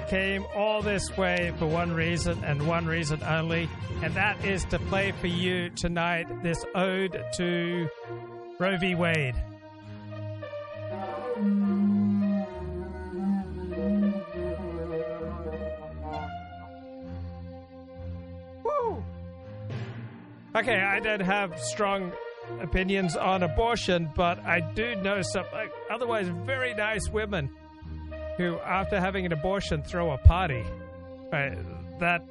40. I came all this way for one reason and one reason only, and that is to play for you tonight this ode to Roe v. Wade. Woo! Okay, I don't have strong opinions on abortion, but I do know some otherwise very nice women who, after having an abortion, throw a party. Right? That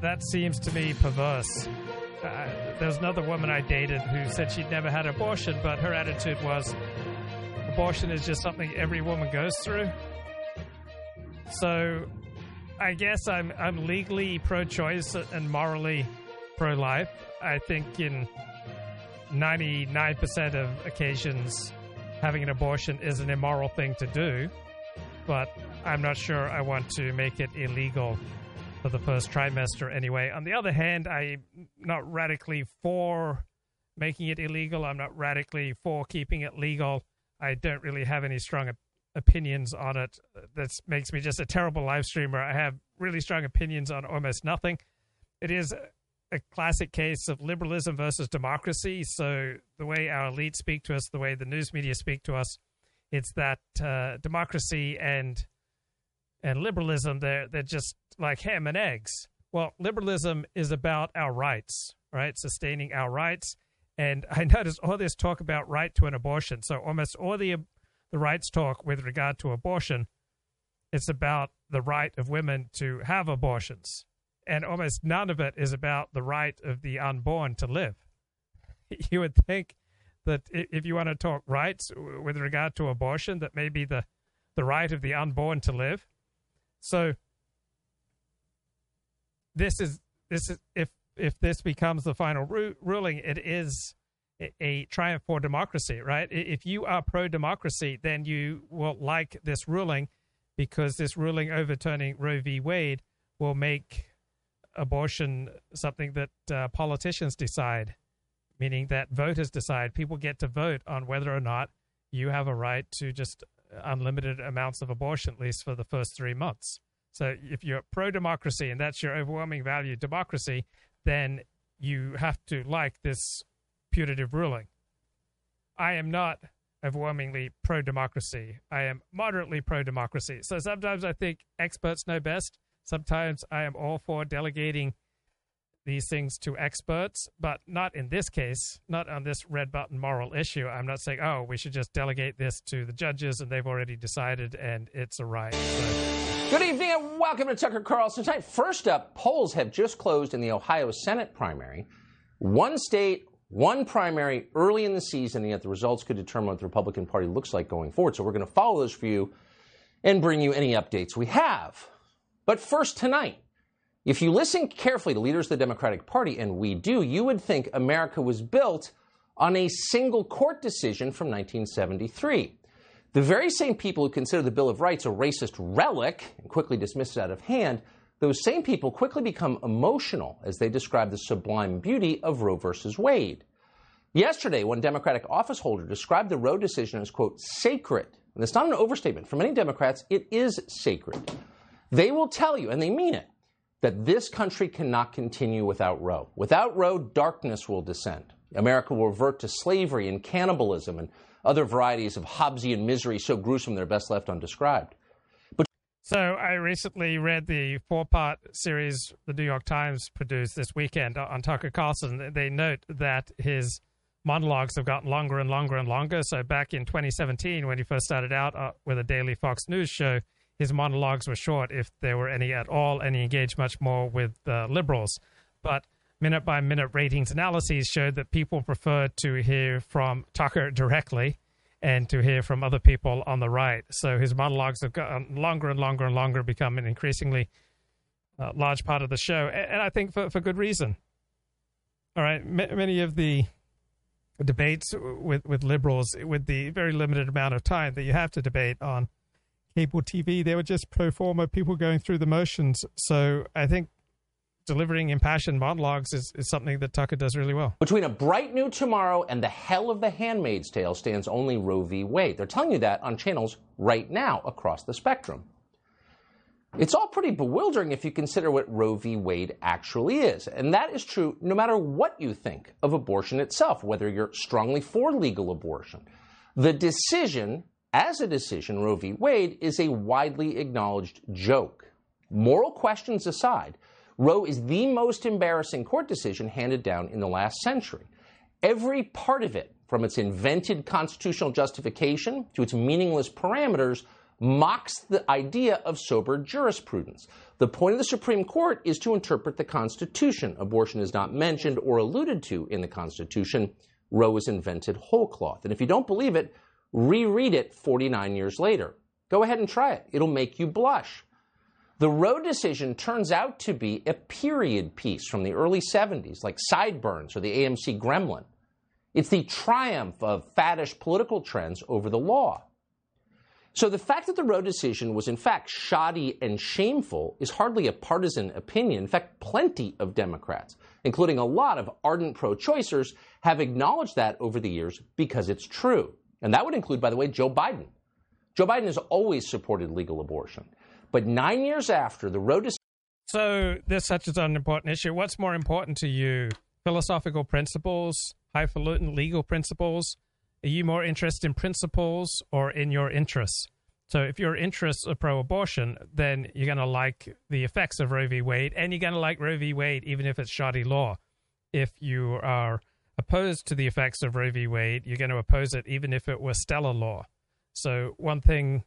that seems to me perverse. Uh, there's another woman I dated who said she'd never had an abortion, but her attitude was abortion is just something every woman goes through. So, I guess I'm I'm legally pro-choice and morally pro-life. I think in 99% of occasions, having an abortion is an immoral thing to do, but I'm not sure I want to make it illegal for the first trimester anyway. On the other hand, I'm not radically for making it illegal. I'm not radically for keeping it legal. I don't really have any strong op- opinions on it. That makes me just a terrible live streamer. I have really strong opinions on almost nothing. It is a classic case of liberalism versus democracy. So the way our elites speak to us, the way the news media speak to us, it's that uh, democracy and and liberalism they're they're just like ham and eggs. Well, liberalism is about our rights, right? Sustaining our rights. And I noticed all this talk about right to an abortion. So almost all the the rights talk with regard to abortion, it's about the right of women to have abortions and almost none of it is about the right of the unborn to live. You would think that if you want to talk rights with regard to abortion, that maybe the the right of the unborn to live. So this is this is if if this becomes the final ru- ruling, it is a, a triumph for democracy, right? If you are pro democracy, then you will like this ruling because this ruling overturning Roe v. Wade will make abortion something that uh, politicians decide, meaning that voters decide. People get to vote on whether or not you have a right to just unlimited amounts of abortion, at least for the first three months. So if you're pro democracy and that's your overwhelming value, democracy, then you have to like this putative ruling. I am not overwhelmingly pro democracy. I am moderately pro democracy. So sometimes I think experts know best. Sometimes I am all for delegating these things to experts, but not in this case, not on this red button moral issue. I'm not saying, oh, we should just delegate this to the judges and they've already decided and it's a right. So. Good evening and welcome to Tucker Carlson Tonight. First up, polls have just closed in the Ohio Senate primary. One state, one primary early in the season, and yet the results could determine what the Republican Party looks like going forward. So we're going to follow those for you and bring you any updates we have. But first, tonight, if you listen carefully to leaders of the Democratic Party, and we do, you would think America was built on a single court decision from 1973. The very same people who consider the Bill of Rights a racist relic and quickly dismiss it out of hand, those same people quickly become emotional as they describe the sublime beauty of Roe versus Wade. Yesterday, one Democratic office holder described the Roe decision as, quote, sacred. And it's not an overstatement. For many Democrats, it is sacred. They will tell you, and they mean it, that this country cannot continue without Roe. Without Roe, darkness will descend. America will revert to slavery and cannibalism and other varieties of Hobbesian misery so gruesome they're best left undescribed. But so I recently read the four-part series the New York Times produced this weekend on Tucker Carlson. They note that his monologues have gotten longer and longer and longer. So back in 2017, when he first started out uh, with a daily Fox News show, his monologues were short, if there were any at all, and he engaged much more with uh, liberals. But minute by minute ratings analyses showed that people preferred to hear from Tucker directly and to hear from other people on the right. So his monologues have gotten longer and longer and longer, become an increasingly uh, large part of the show, and, and, I think for, for good reason. All right, M- many of the debates with, with liberals, with the very limited amount of time that you have to debate on cable TV. They were just pro forma people going through the motions. So I think delivering impassioned monologues is, is something that Tucker does really well. Between a bright new tomorrow and the hell of the Handmaid's Tale stands only Roe v. Wade. They're telling you that on channels right now across the spectrum. It's all pretty bewildering if you consider what Roe v. Wade actually is. And that is true no matter what you think of abortion itself, whether you're strongly for legal abortion. The decision, as a decision, Roe v. Wade, is a widely acknowledged joke. Moral questions aside, Roe is the most embarrassing court decision handed down in the last century. Every part of it, from its invented constitutional justification to its meaningless parameters, mocks the idea of sober jurisprudence. The point of the Supreme Court is to interpret the Constitution. Abortion is not mentioned or alluded to in the Constitution. Roe was invented whole cloth. And if you don't believe it, reread it 49 years later. Go ahead and try it. It'll make you blush. The Roe decision turns out to be a period piece from the early 70s, like Sideburns or the AMC Gremlin. It's the triumph of faddish political trends over the law. So the fact that the Roe decision was in fact shoddy and shameful is hardly a partisan opinion. In fact, plenty of Democrats, including a lot of ardent pro choicers, have acknowledged that over the years because it's true. And that would include, by the way, Joe Biden. Joe Biden has always supported legal abortion. But nine years after the Roe decision. So this such an important issue. What's more important to you? Philosophical principles, highfalutin legal principles, are you more interested in principles or in your interests? So if your interests are pro-abortion, then you're going to like the effects of Roe v. Wade, and you're going to like Roe v. Wade even if it's shoddy law. If you are opposed to the effects of Roe v. Wade, you're going to oppose it even if it were stellar law. So one thing,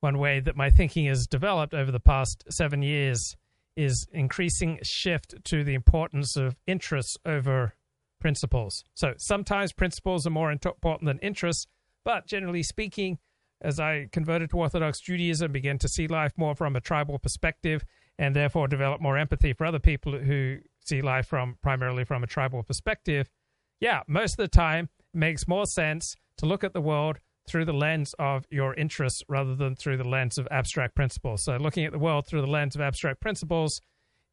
one way that my thinking has developed over the past seven years is increasing shift to the importance of interests over principles. So sometimes principles are more important than interests, but generally speaking, as I converted to Orthodox Judaism, began to see life more from a tribal perspective, and therefore develop more empathy for other people who see life from primarily from a tribal perspective. Yeah, most of the time it makes more sense to look at the world through the lens of your interests rather than through the lens of abstract principles. So looking at the world through the lens of abstract principles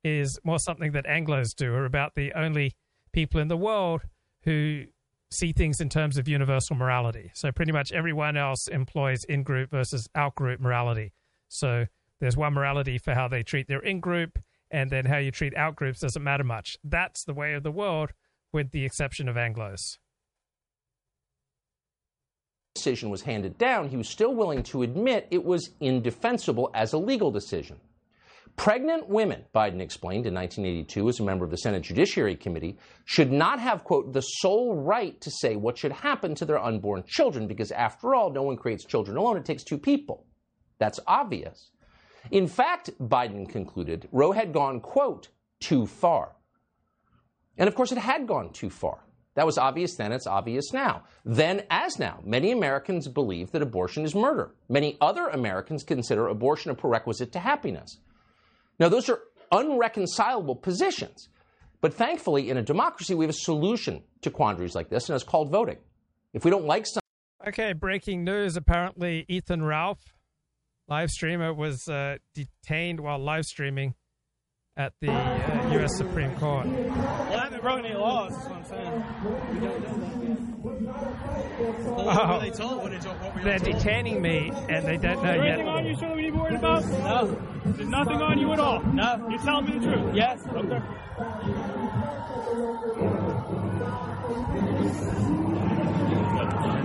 is more something that Anglos do, or about the only people in the world who see things in terms of universal morality. So pretty much everyone else employs in group versus out group morality. So there's one morality for how they treat their in group, and then how you treat out groups doesn't matter much. That's the way of the world, with the exception of Anglos. Decision was handed down, he was still willing to admit it was indefensible as a legal decision. Pregnant women, Biden explained in 1982 as a member of the Senate Judiciary Committee, should not have, quote, the sole right to say what should happen to their unborn children because, after all, no one creates children alone. It takes two people. That's obvious. In fact, Biden concluded, Roe had gone, quote, too far. And of course, it had gone too far. That was obvious then, it's obvious now. Then, as now, many Americans believe that abortion is murder. Many other Americans consider abortion a prerequisite to happiness. Now, those are unreconcilable positions. But thankfully, in a democracy, we have a solution to quandaries like this, and it's called voting. If we don't like something. Okay, breaking news. Apparently, Ethan Ralph, live streamer, was uh, detained while live streaming at the uh, U.S. Supreme Court. Well, I haven't broken any laws, that's what I'm saying. Well, what Oh. were they told? What, did you, what were you They're detaining me, and they don't know yet. anything on you, sir, we need to be worried about? No. There's nothing on you at all. No. You're telling me the truth. Yes. Okay.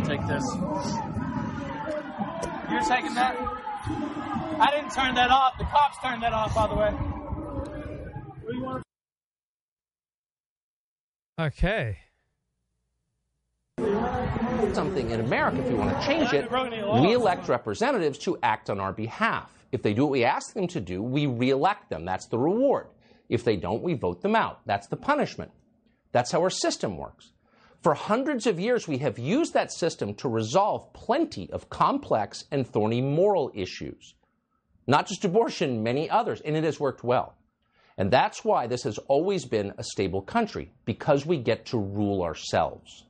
Take this. You're taking that? I didn't turn that off. The cops turned that off, by the way. Okay. something in America, if you want to change it, we elect representatives to act on our behalf. If they do what we ask them to do, we re-elect them. That's the reward. If they don't, we vote them out. That's the punishment. That's how our system works. For hundreds of years, we have used that system to resolve plenty of complex and thorny moral issues. Not just abortion, many others, and it has worked well. And that's why this has always been a stable country, because we get to rule ourselves.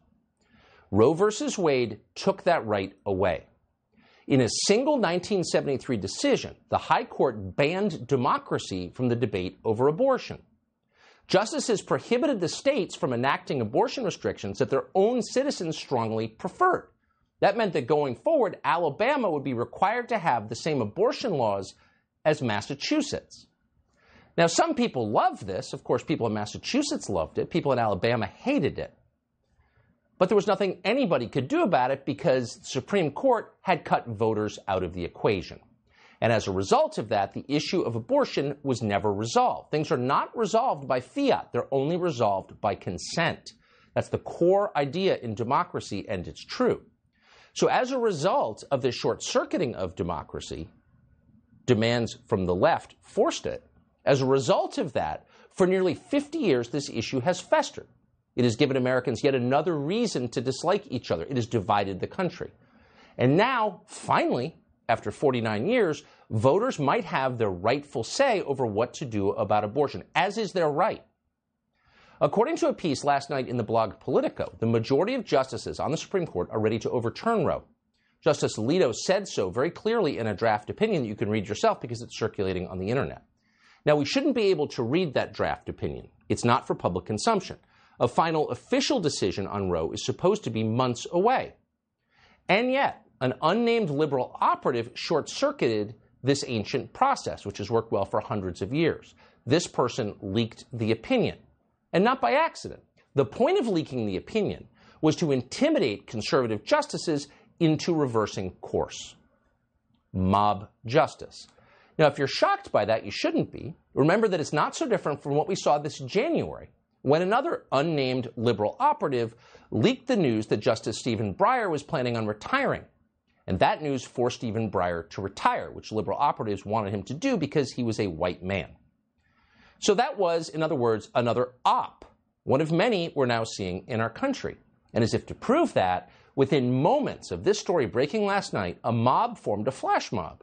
Roe versus Wade took that right away. In a single 1973 decision, the High Court banned democracy from the debate over abortion. Justices prohibited the states from enacting abortion restrictions that their own citizens strongly preferred. That meant that going forward, Alabama would be required to have the same abortion laws as Massachusetts. Now, some people loved this. Of course, people in Massachusetts loved it. People in Alabama hated it. But there was nothing anybody could do about it because the Supreme Court had cut voters out of the equation. And as a result of that, the issue of abortion was never resolved. Things are not resolved by fiat, they're only resolved by consent. That's the core idea in democracy, and it's true. So, as a result of this short circuiting of democracy, demands from the left forced it. As a result of that, for nearly 50 years, this issue has festered. It has given Americans yet another reason to dislike each other. It has divided the country. And now, finally, after 49 years, voters might have their rightful say over what to do about abortion, as is their right. According to a piece last night in the blog Politico, the majority of justices on the Supreme Court are ready to overturn Roe. Justice Alito said so very clearly in a draft opinion that you can read yourself because it's circulating on the internet. Now, we shouldn't be able to read that draft opinion. It's not for public consumption. A final official decision on Roe is supposed to be months away. And yet, an unnamed liberal operative short circuited this ancient process, which has worked well for hundreds of years. This person leaked the opinion, and not by accident. The point of leaking the opinion was to intimidate conservative justices into reversing course. Mob justice. Now, if you're shocked by that, you shouldn't be. Remember that it's not so different from what we saw this January when another unnamed liberal operative leaked the news that Justice Stephen Breyer was planning on retiring. And that news forced Stephen Breyer to retire, which liberal operatives wanted him to do because he was a white man. So that was, in other words, another op, one of many we're now seeing in our country. And as if to prove that, within moments of this story breaking last night, a mob formed a flash mob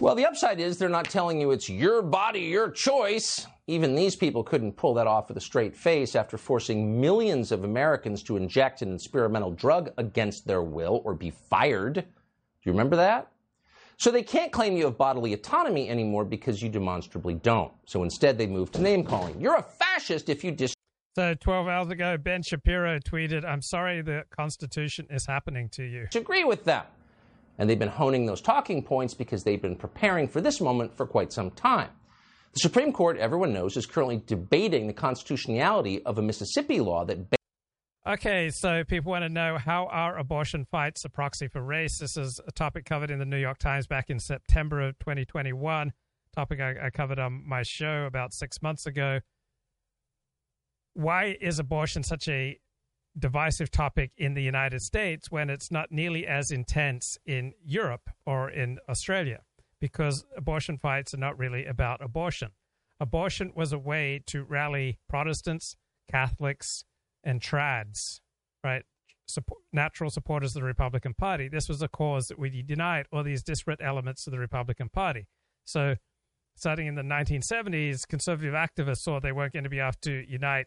Well, the upside is they're not telling you it's your body, your choice. Even these people couldn't pull that off with a straight face after forcing millions of Americans to inject an experimental drug against their will or be fired. Do you remember that? So they can't claim you have bodily autonomy anymore because you demonstrably don't. So instead, they move to name calling. You're a fascist if you dis. So 12 hours ago, Ben Shapiro tweeted, I'm sorry the Constitution is happening to you. Agree with them. And they've been honing those talking points because they've been preparing for this moment for quite some time. The Supreme Court, everyone knows, is currently debating the constitutionality of a Mississippi law that Okay, so people want to know how are abortion fights a proxy for race? This is a topic covered in the New York Times back in September of 2021. Topic I, I covered on my show about six months ago. Why is abortion such a divisive topic in the United States when it's not nearly as intense in Europe or in Australia? Because abortion fights are not really about abortion. Abortion was a way to rally Protestants, Catholics, and trads, right? Natural supporters of the Republican Party. This was a cause that would unite all these disparate elements of the Republican Party. So, starting in the 1970s, conservative activists saw they weren't going to be able to unite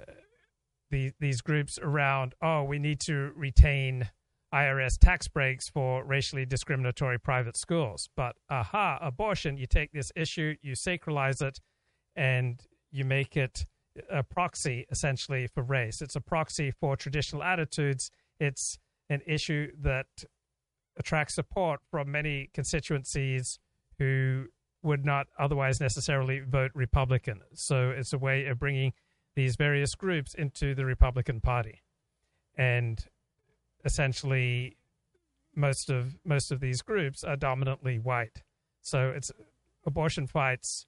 uh, the, these groups around, oh, we need to retain IRS tax breaks for racially discriminatory private schools. But aha, abortion, you take this issue, you sacralize it, and you make it a proxy essentially for race. It's a proxy for traditional attitudes. It's an issue that attracts support from many constituencies who would not otherwise necessarily vote Republican. So it's a way of bringing these various groups into the Republican Party. And essentially most of most of these groups are dominantly white. So it's abortion fights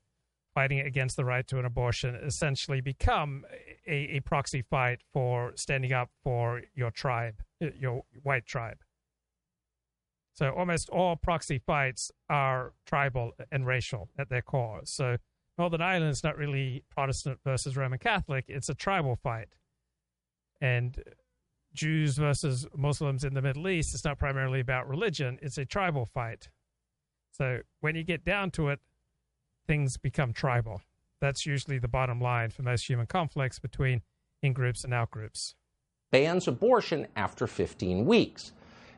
fighting against the right to an abortion essentially become a, a proxy fight for standing up for your tribe, your white tribe. So almost all proxy fights are tribal and racial at their core. So Northern Ireland is not really Protestant versus Roman Catholic, it's a tribal fight. And Jews versus Muslims in the Middle East, it's not primarily about religion, it's a tribal fight. So when you get down to it, things become tribal. That's usually the bottom line for most human conflicts between in groups and out groups. bans abortion after 15 weeks.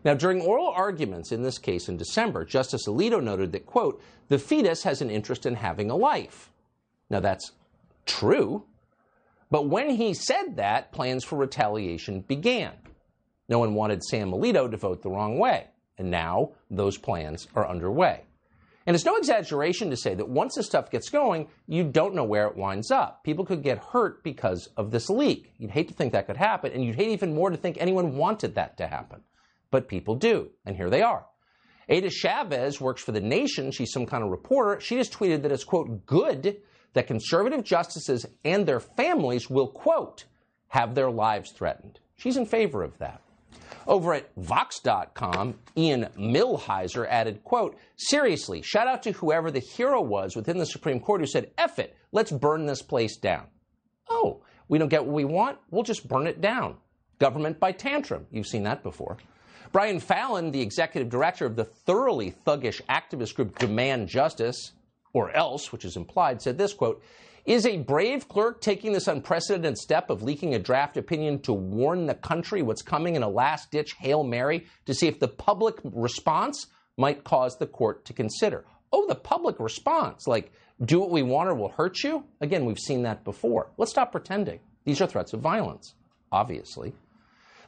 Now, during oral arguments in this case in December, Justice Alito noted that, quote, the fetus has an interest in having a life. Now, that's true, but when he said that, plans for retaliation began. No one wanted Sam Alito to vote the wrong way, and now those plans are underway. And it's no exaggeration to say that once this stuff gets going, you don't know where it winds up. People could get hurt because of this leak. You'd hate to think that could happen, and you'd hate even more to think anyone wanted that to happen but people do, and here they are. Ada Chavez works for The Nation. She's some kind of reporter. She just tweeted that it's, quote, good that conservative justices and their families will, quote, have their lives threatened. She's in favor of that. Over at Vox.com, Ian Millhiser added, quote, seriously, shout out to whoever the hero was within the Supreme Court who said, F it, let's burn this place down. Oh, we don't get what we want? We'll just burn it down. Government by tantrum. You've seen that before. Brian Fallon, the executive director of the thoroughly thuggish activist group Demand Justice, or else, which is implied, said this quote, is a brave clerk taking this unprecedented step of leaking a draft opinion to warn the country what's coming in a last ditch Hail Mary to see if the public response might cause the court to consider? Oh, the public response, like do what we want or we'll hurt you? Again, we've seen that before. Let's stop pretending. These are threats of violence, obviously.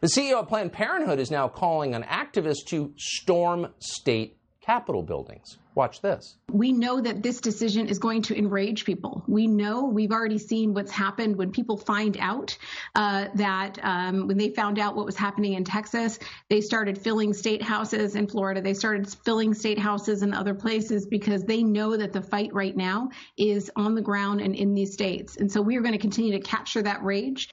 The CEO of Planned Parenthood is now calling on activists to storm state Capitol buildings. Watch this. We know that this decision is going to enrage people. We know we've already seen what's happened when people find out uh, that um, when they found out what was happening in Texas, they started filling state houses in Florida. They started filling state houses in other places because they know that the fight right now is on the ground and in these states. And so we are going to continue to capture that rage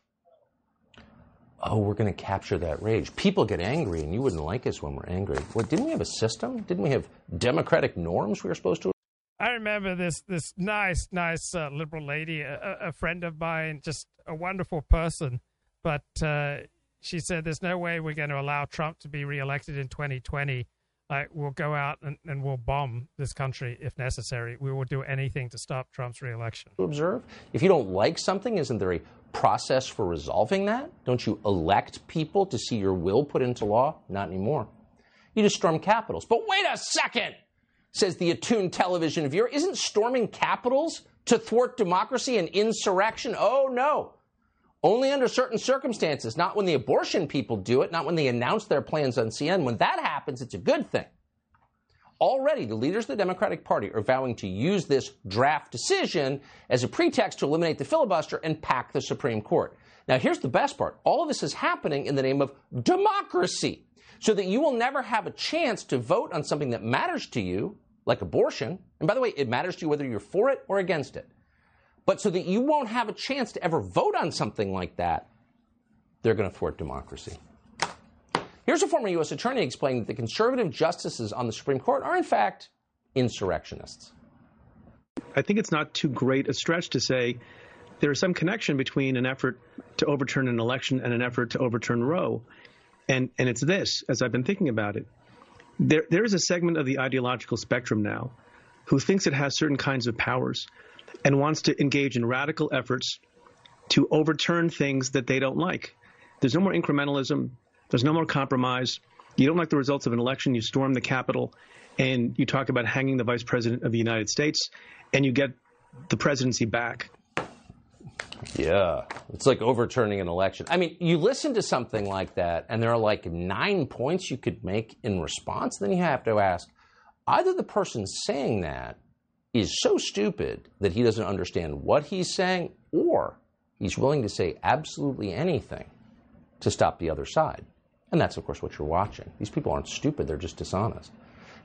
oh, we're going to capture that rage. People get angry, and you wouldn't like us when we're angry. What, didn't we have a system? Didn't we have democratic norms we were supposed to? I remember this this nice, nice uh, liberal lady, a, a, friend of mine, just a wonderful person, but uh, she said there's no way we're going to allow Trump to be reelected in 2020. Like we'll go out and, and we'll bomb this country if necessary. We will do anything to stop Trump's reelection. Observe. If you don't like something, isn't there a process for resolving that? Don't you elect people to see your will put into law? Not anymore. You just storm capitals. But wait a second, says the attuned television viewer. Isn't storming capitals to thwart democracy and insurrection? Oh, no. Only under certain circumstances, not when the abortion people do it, not when they announce their plans on CNN. When that happens, it's a good thing. Already, the leaders of the Democratic Party are vowing to use this draft decision as a pretext to eliminate the filibuster and pack the Supreme Court. Now, here's the best part all of this is happening in the name of democracy, so that you will never have a chance to vote on something that matters to you, like abortion. And by the way, it matters to you whether you're for it or against it. But so that you won't have a chance to ever vote on something like that, they're going to thwart democracy. Here's a former U.S. attorney explaining that the conservative justices on the Supreme Court are, in fact, insurrectionists. I think it's not too great a stretch to say there is some connection between an effort to overturn an election and an effort to overturn Roe. And, and it's this, as I've been thinking about it. There, there is a segment of the ideological spectrum now who thinks it has certain kinds of powers and wants to engage in radical efforts to overturn things that they don't like. There's no more incrementalism. There's no more compromise. You don't like the results of an election, you storm the Capitol, and you talk about hanging the Vice President of the United States, and you get the presidency back. Yeah, it's like overturning an election. I mean, you listen to something like that, and there are like nine points you could make in response. Then you have to ask either the person saying that is so stupid that he doesn't understand what he's saying, or he's willing to say absolutely anything to stop the other side. And that's, of course, what you're watching. These people aren't stupid, they're just dishonest.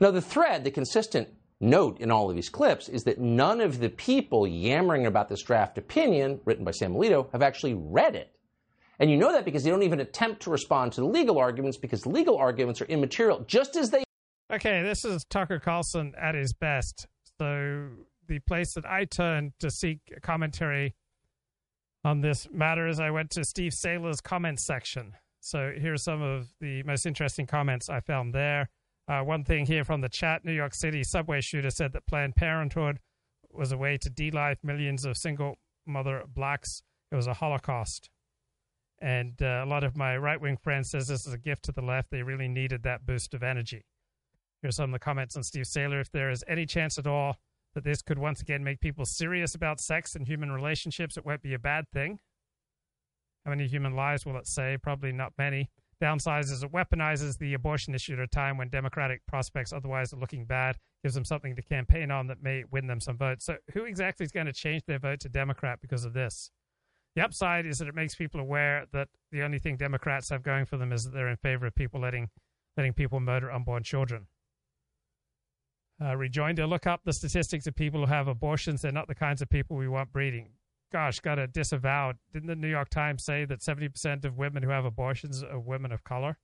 Now, the thread, the consistent note in all of these clips is that none of the people yammering about this draft opinion written by Sam Alito have actually read it. And you know that because they don't even attempt to respond to the legal arguments because legal arguments are immaterial, just as they. Okay, this is Tucker Carlson at his best. So, the place that I turned to seek commentary on this matter is I went to Steve Sailer's comment section. So here are some of the most interesting comments I found there. Uh, one thing here from the chat New York City subway shooter said that Planned Parenthood was a way to de-life millions of single mother blacks. It was a Holocaust. And uh, a lot of my right wing friends says this is a gift to the left. They really needed that boost of energy. Here's some of the comments on Steve Sailer. If there is any chance at all that this could once again make people serious about sex and human relationships, it won't be a bad thing. How many human lives will it save? Probably not many. Downside is it weaponizes the abortion issue at a time when Democratic prospects otherwise are looking bad, gives them something to campaign on that may win them some votes. So, who exactly is going to change their vote to Democrat because of this? The upside is that it makes people aware that the only thing Democrats have going for them is that they're in favor of people letting letting people murder unborn children. Uh, rejoinder: Look up the statistics of people who have abortions. They're not the kinds of people we want breeding. Gosh, got to disavow. Didn't the New York Times say that 70% of women who have abortions are women of color?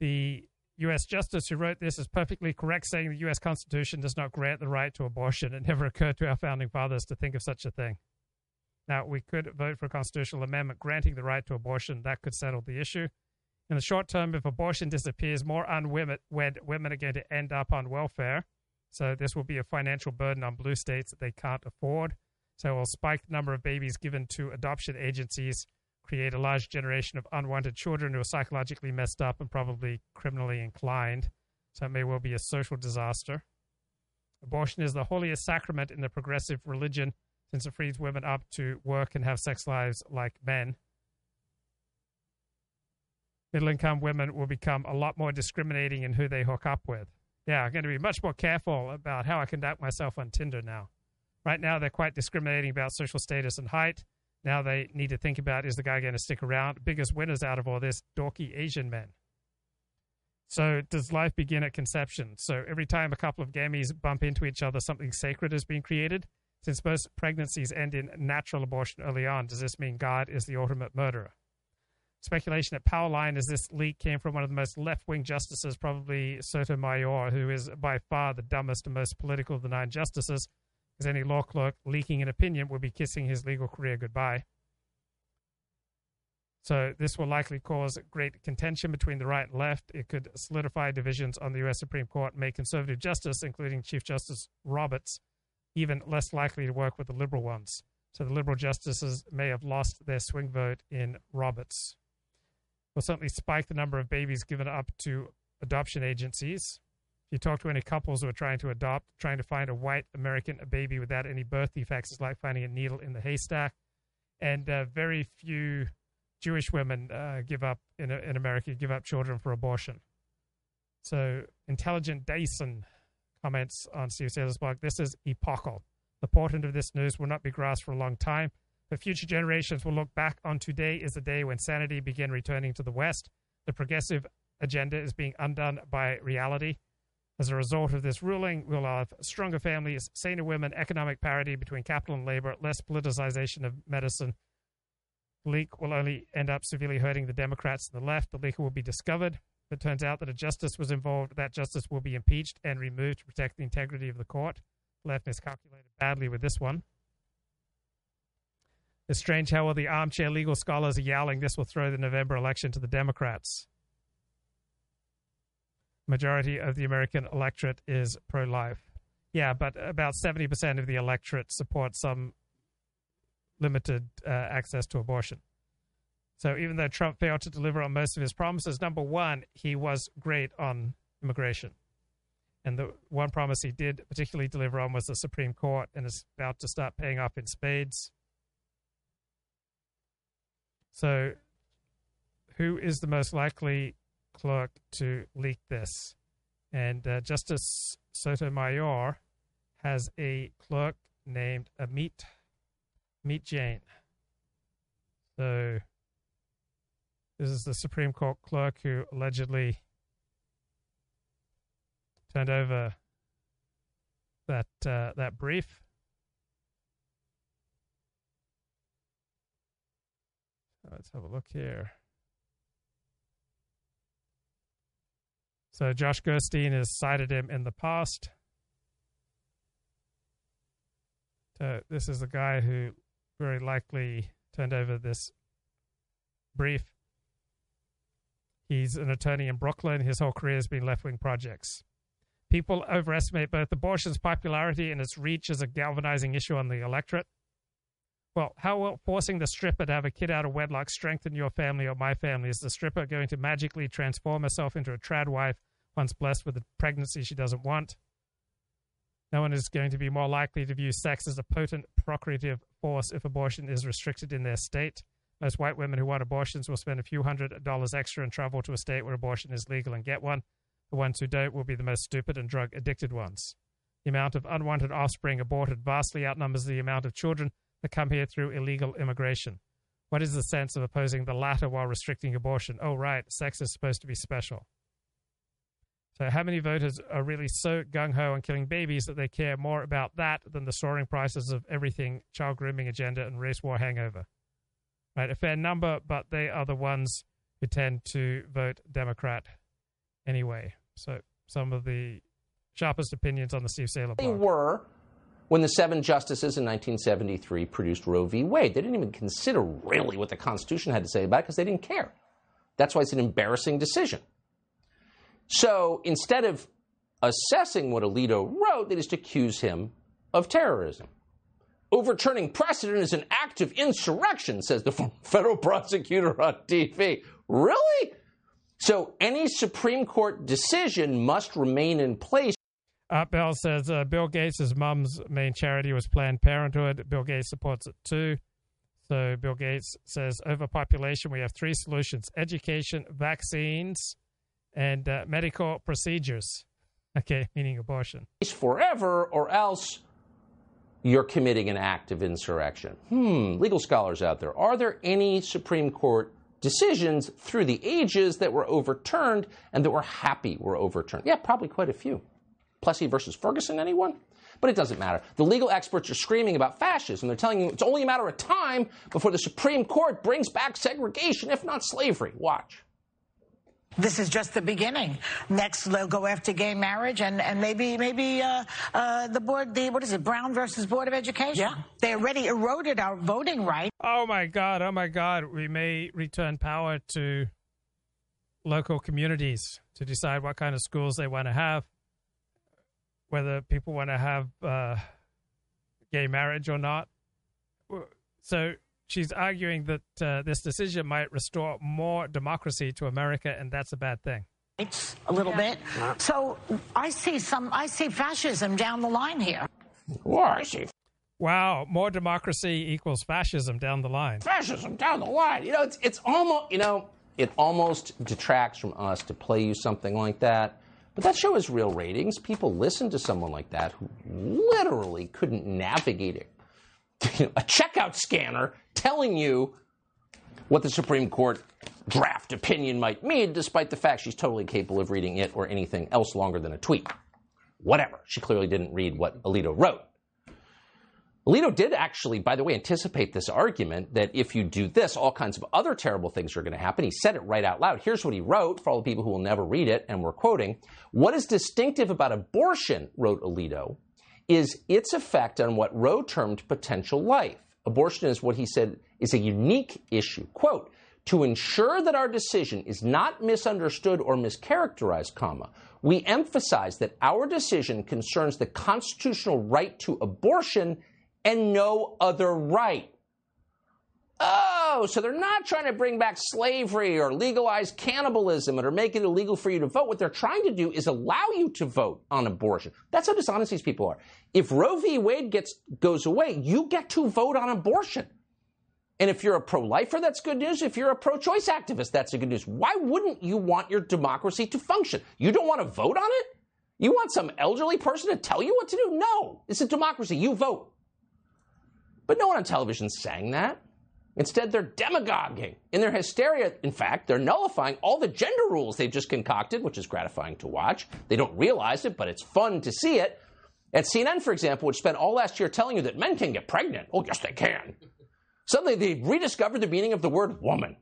The U.S. Justice who wrote this is perfectly correct, saying the U.S. Constitution does not grant the right to abortion. It never occurred to our founding fathers to think of such a thing. Now, we could vote for a constitutional amendment granting the right to abortion. That could settle the issue. In the short term, if abortion disappears, more unwed women are going to end up on welfare. So this will be a financial burden on blue states that they can't afford. So it will spike the number of babies given to adoption agencies, create a large generation of unwanted children who are psychologically messed up and probably criminally inclined. So it may well be a social disaster. Abortion is the holiest sacrament in the progressive religion since it frees women up to work and have sex lives like men. Middle income women will become a lot more discriminating in who they hook up with. Yeah, I'm going to be much more careful about how I conduct myself on Tinder now. Right now, they're quite discriminating about social status and height. Now they need to think about is the guy going to stick around? Biggest winners out of all this dorky Asian men. So, does life begin at conception? So, every time a couple of gametes bump into each other, something sacred is being created. Since most pregnancies end in natural abortion early on, does this mean God is the ultimate murderer? Speculation at Powerline is this leak came from one of the most left wing justices, probably Sotomayor, who is by far the dumbest and most political of the nine justices, because any law clerk leaking an opinion would be kissing his legal career goodbye. So this will likely cause great contention between the right and left. It could solidify divisions on the U.S. Supreme Court make conservative justice, including Chief Justice Roberts, even less likely to work with the liberal ones. So the liberal justices may have lost their swing vote in Roberts. Will certainly spike the number of babies given up to adoption agencies. If you talk to any couples who are trying to adopt, trying to find a white American baby without any birth defects is like finding a needle in the haystack. And uh, very few Jewish women uh, give up in, in America, give up children for abortion. So, Intelligent Dasein comments on Steve Sailer's blog. This is epochal. The portent of this news will not be grasped for a long time, but future generations will look back on today as the day when sanity began returning to the West. The progressive agenda is being undone by reality. As a result of this ruling, we'll have stronger families, saner women, economic parity between capital and labor, less politicization of medicine. The leak will only end up severely hurting the Democrats and the left. The leaker will be discovered. If it turns out that a justice was involved, that justice will be impeached and removed to protect the integrity of the court. The left miscalculated badly with this one. It's strange how all the armchair legal scholars are yelling this will throw the November election to the Democrats. Majority of the American electorate is pro life. Yeah, but about 70% of the electorate support some limited uh, access to abortion. So even though Trump failed to deliver on most of his promises, number one, he was great on immigration. And the one promise he did particularly deliver on was the Supreme Court and is about to start paying off in spades. So, who is the most likely clerk to leak this? And uh, Justice Sotomayor has a clerk named Amit Amit Jain. So, this is the Supreme Court clerk who allegedly turned over that uh, that brief. Let's have a look here. So Josh Gerstein has cited him in the past. So this is the guy who very likely turned over this brief He's an attorney in Brooklyn. His whole career has been left wing projects. People overestimate both abortion's popularity and its reach as a galvanizing issue on the electorate. Well, how will forcing the stripper to have a kid out of wedlock strengthen your family or my family? Is the stripper going to magically transform herself into a trad wife once blessed with a pregnancy she doesn't want? No one is going to be more likely to view sex as a potent procreative force if abortion is restricted in their state. Most white women who want abortions will spend a few hundred dollars extra and travel to a state where abortion is legal and get one. The ones who don't will be the most stupid and drug addicted ones. The amount of unwanted offspring aborted vastly outnumbers the amount of children that come here through illegal immigration. What is the sense of opposing the latter while restricting abortion? Oh, right, sex is supposed to be special. So, how many voters are really so gung ho on killing babies that they care more about that than the soaring prices of everything, child grooming agenda, and race war hangover? Right, a fair number, but they are the ones who tend to vote Democrat anyway. So, some of the sharpest opinions on the Steve Sailer They were when the seven justices in 1973 produced Roe v. Wade. They didn't even consider really what the Constitution had to say about it because they didn't care. That's why it's an embarrassing decision. So instead of assessing what Alito wrote, they just accuse him of terrorism. Overturning precedent is an act of insurrection, says the federal prosecutor on TV. Really? So any Supreme Court decision must remain in place. Uh, Bell says uh, Bill Gates' mum's main charity was Planned Parenthood. Bill Gates supports it too. So Bill Gates says overpopulation, we have three solutions education, vaccines, and uh, medical procedures. Okay, meaning abortion. forever, or else you're committing an act of insurrection. Hmm, legal scholars out there, are there any Supreme Court decisions through the ages that were overturned and that we're happy were overturned? Yeah, probably quite a few. Plessy versus Ferguson, anyone? But it doesn't matter. The legal experts are screaming about fascism. They're telling you it's only a matter of time before the Supreme Court brings back segregation, if not slavery. Watch. This is just the beginning. Next, they'll go after gay marriage, and, and maybe maybe uh, uh, the board, the what is it, Brown versus Board of Education? Yeah. They already eroded our voting rights. Oh my God, oh my God, we may return power to local communities to decide what kind of schools they want to have, whether people want to have uh, gay marriage or not. So she's arguing that uh, this decision might restore more democracy to America, and that's a bad thing. It's a little bit. So I see some. I see fascism down the line here. Why, see Wow, more democracy equals fascism down the line. fascism down the line. You know, it's it's almost you know it almost detracts from us to play you something like that. But that show has real ratings. People listen to someone like that who literally couldn't navigate it. A checkout scanner telling you what the Supreme Court draft opinion might mean, despite the fact she's totally capable of reading it or anything else longer than a tweet. Whatever. She clearly didn't read what Alito wrote. Alito did actually, by the way, anticipate this argument that if you do this, all kinds of other terrible things are going to happen. He said it right out loud. Here's what he wrote for all the people who will never read it, and we're quoting What is distinctive about abortion, wrote Alito, is its effect on what Roe termed potential life. Abortion is what he said is a unique issue. Quote, to ensure that our decision is not misunderstood or mischaracterized, comma, we emphasize that our decision concerns the constitutional right to abortion and no other right. Uh, Oh, so they're not trying to bring back slavery or legalize cannibalism or make it illegal for you to vote. What they're trying to do is allow you to vote on abortion. That's how dishonest these people are. If Roe v. Wade gets goes away, you get to vote on abortion. And if you're a pro-lifer, that's good news. If you're a pro-choice activist, that's good news. Why wouldn't you want your democracy to function? You don't want to vote on it? You want some elderly person to tell you what to do? No. It's a democracy. You vote. But no one on television is saying that. Instead, they're demagoguing. In their hysteria, in fact, they're nullifying all the gender rules they've just concocted, which is gratifying to watch. They don't realize it, but it's fun to see it. At CNN, for example, which spent all last year telling you that men can get pregnant. Oh, yes, they can. Suddenly, they've rediscovered the meaning of the word woman.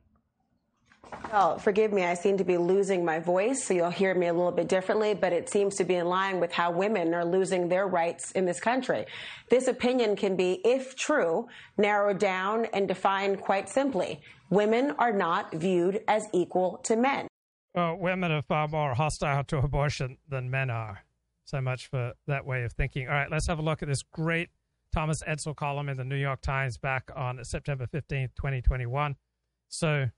Well, forgive me, I seem to be losing my voice, so you'll hear me a little bit differently, but it seems to be in line with how women are losing their rights in this country. This opinion can be, if true, narrowed down and defined quite simply. Women are not viewed as equal to men. Well, women are far more hostile to abortion than men are. So much for that way of thinking. All right, let's have a look at this great Thomas Edsall column in the New York Times back on September 15th, 2021. So,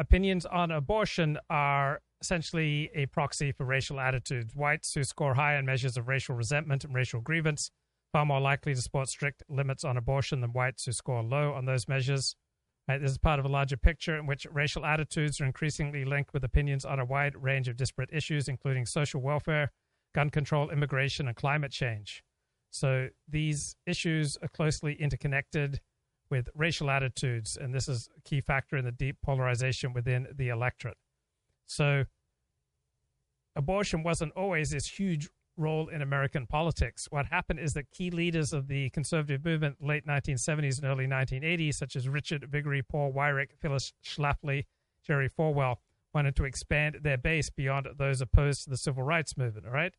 opinions on abortion are essentially a proxy for racial attitudes. Whites who score high on measures of racial resentment and racial grievance far more likely to support strict limits on abortion than whites who score low on those measures. Right, this is part of a larger picture in which racial attitudes are increasingly linked with opinions on a wide range of disparate issues, including social welfare, gun control, immigration, and climate change. So these issues are closely interconnected with racial attitudes, and this is a key factor in the deep polarization within the electorate. So abortion wasn't always this huge role in American politics. What happened is that key leaders of the conservative movement late 1970s and early 1980s, such as Richard Viguerie, Paul Weyrich, Phyllis Schlafly, Jerry Falwell, wanted to expand their base beyond those opposed to the civil rights movement, all right?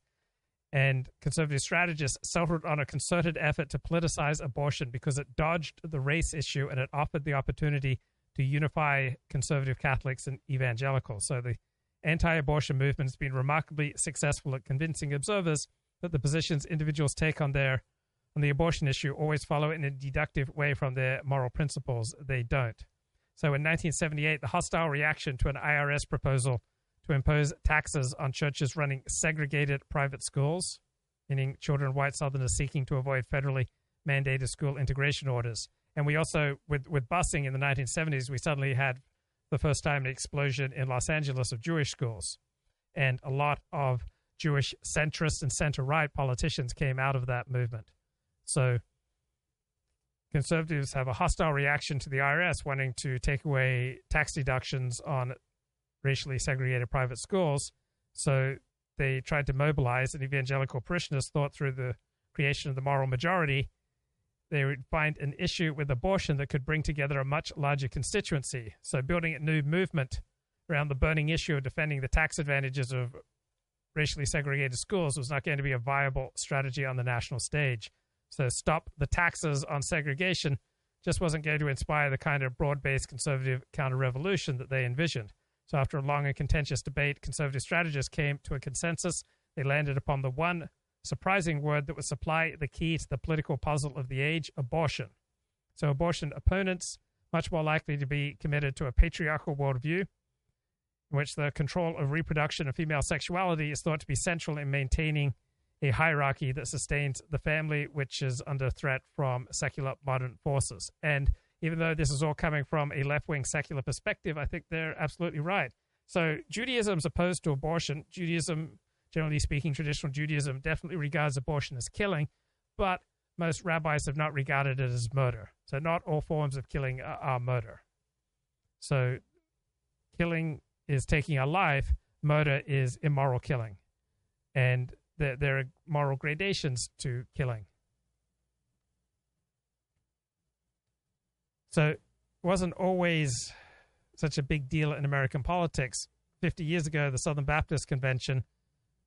And conservative strategists settled on a concerted effort to politicize abortion because it dodged the race issue and it offered the opportunity to unify conservative Catholics and evangelicals. So the anti abortion movement has been remarkably successful at convincing observers that the positions individuals take on their on the abortion issue always follow in a deductive way from their moral principles. They don't. So in 1978, the hostile reaction to an IRS proposal to impose taxes on churches running segregated private schools, meaning children white Southerners seeking to avoid federally mandated school integration orders. And we also, with, with busing in the 1970s, we suddenly had the first time an explosion in Los Angeles of Jewish schools. And a lot of Jewish centrist and center right politicians came out of that movement. So conservatives have a hostile reaction to the IRS wanting to take away tax deductions on racially segregated private schools. So they tried to mobilize, and evangelical parishioners thought through the creation of the moral majority, they would find an issue with abortion that could bring together a much larger constituency. So building a new movement around the burning issue of defending the tax advantages of racially segregated schools was not going to be a viable strategy on the national stage. So stop the taxes on segregation just wasn't going to inspire the kind of broad-based conservative counter-revolution that they envisioned. So after a long and contentious debate, conservative strategists came to a consensus. They landed upon the one surprising word that would supply the key to the political puzzle of the age abortion. So, abortion opponents much more likely to be committed to a patriarchal worldview in which the control of reproduction of female sexuality is thought to be central in maintaining a hierarchy that sustains the family, which is under threat from secular modern forces. And even though this is all coming from a left wing secular perspective, I think they're absolutely right. So Judaism's opposed to abortion. Judaism, generally speaking, traditional Judaism definitely regards abortion as killing, but most rabbis have not regarded it as murder. So not all forms of killing are, are murder. So killing is taking a life, murder is immoral killing. And there, there are moral gradations to killing. So it wasn't always such a big deal in American politics. 50 years ago, the Southern Baptist Convention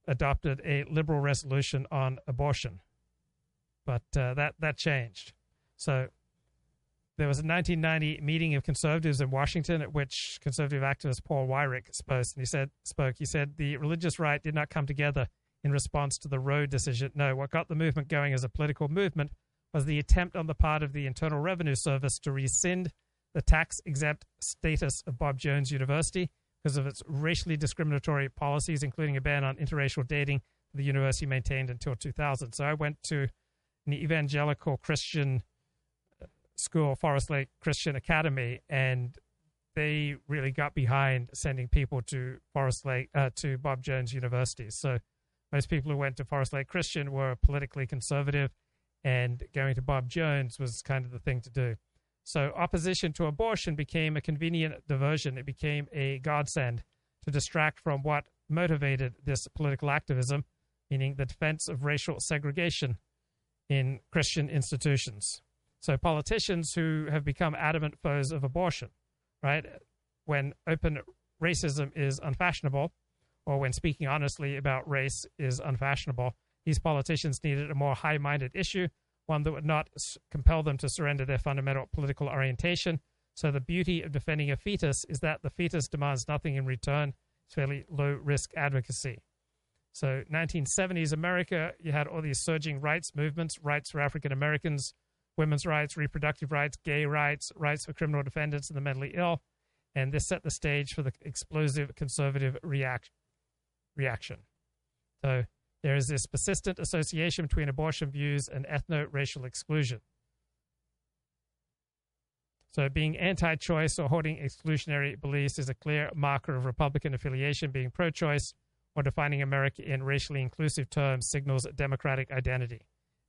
adopted a liberal resolution on abortion, but uh, that, that changed. So there was a 1990 meeting of conservatives in Washington at which conservative activist Paul Weyrich spoke, and he said, spoke. He said, the religious right did not come together in response to the Roe decision. No, what got the movement going as a political movement was the attempt on the part of the Internal Revenue Service to rescind the tax exempt status of Bob Jones University because of its racially discriminatory policies, including a ban on interracial dating the university maintained until 2000. So I went to an evangelical Christian uh, school, Forest Lake Christian Academy, and they really got behind sending people to Forest Lake uh, to Bob Jones University. So most people who went to Forest Lake Christian were politically conservative and going to Bob Jones was kind of the thing to do. So opposition to abortion became a convenient diversion. It became a godsend to distract from what motivated this political activism, meaning the defense of racial segregation in Christian institutions. So politicians who have become adamant foes of abortion, right? When open racism is unfashionable, or when speaking honestly about race is unfashionable, these politicians needed a more high minded issue, one that would not compel them to surrender their fundamental political orientation. So, the beauty of defending a fetus is that the fetus demands nothing in return. It's fairly low risk advocacy. So, 1970s America, you had all these surging rights movements, rights for African Americans, women's rights, reproductive rights, gay rights, rights for criminal defendants and the mentally ill. And this set the stage for the explosive conservative react- reaction. So there is this persistent association between abortion views and ethno racial exclusion. So, being anti choice or holding exclusionary beliefs is a clear marker of Republican affiliation. Being pro choice or defining America in racially inclusive terms signals a democratic identity.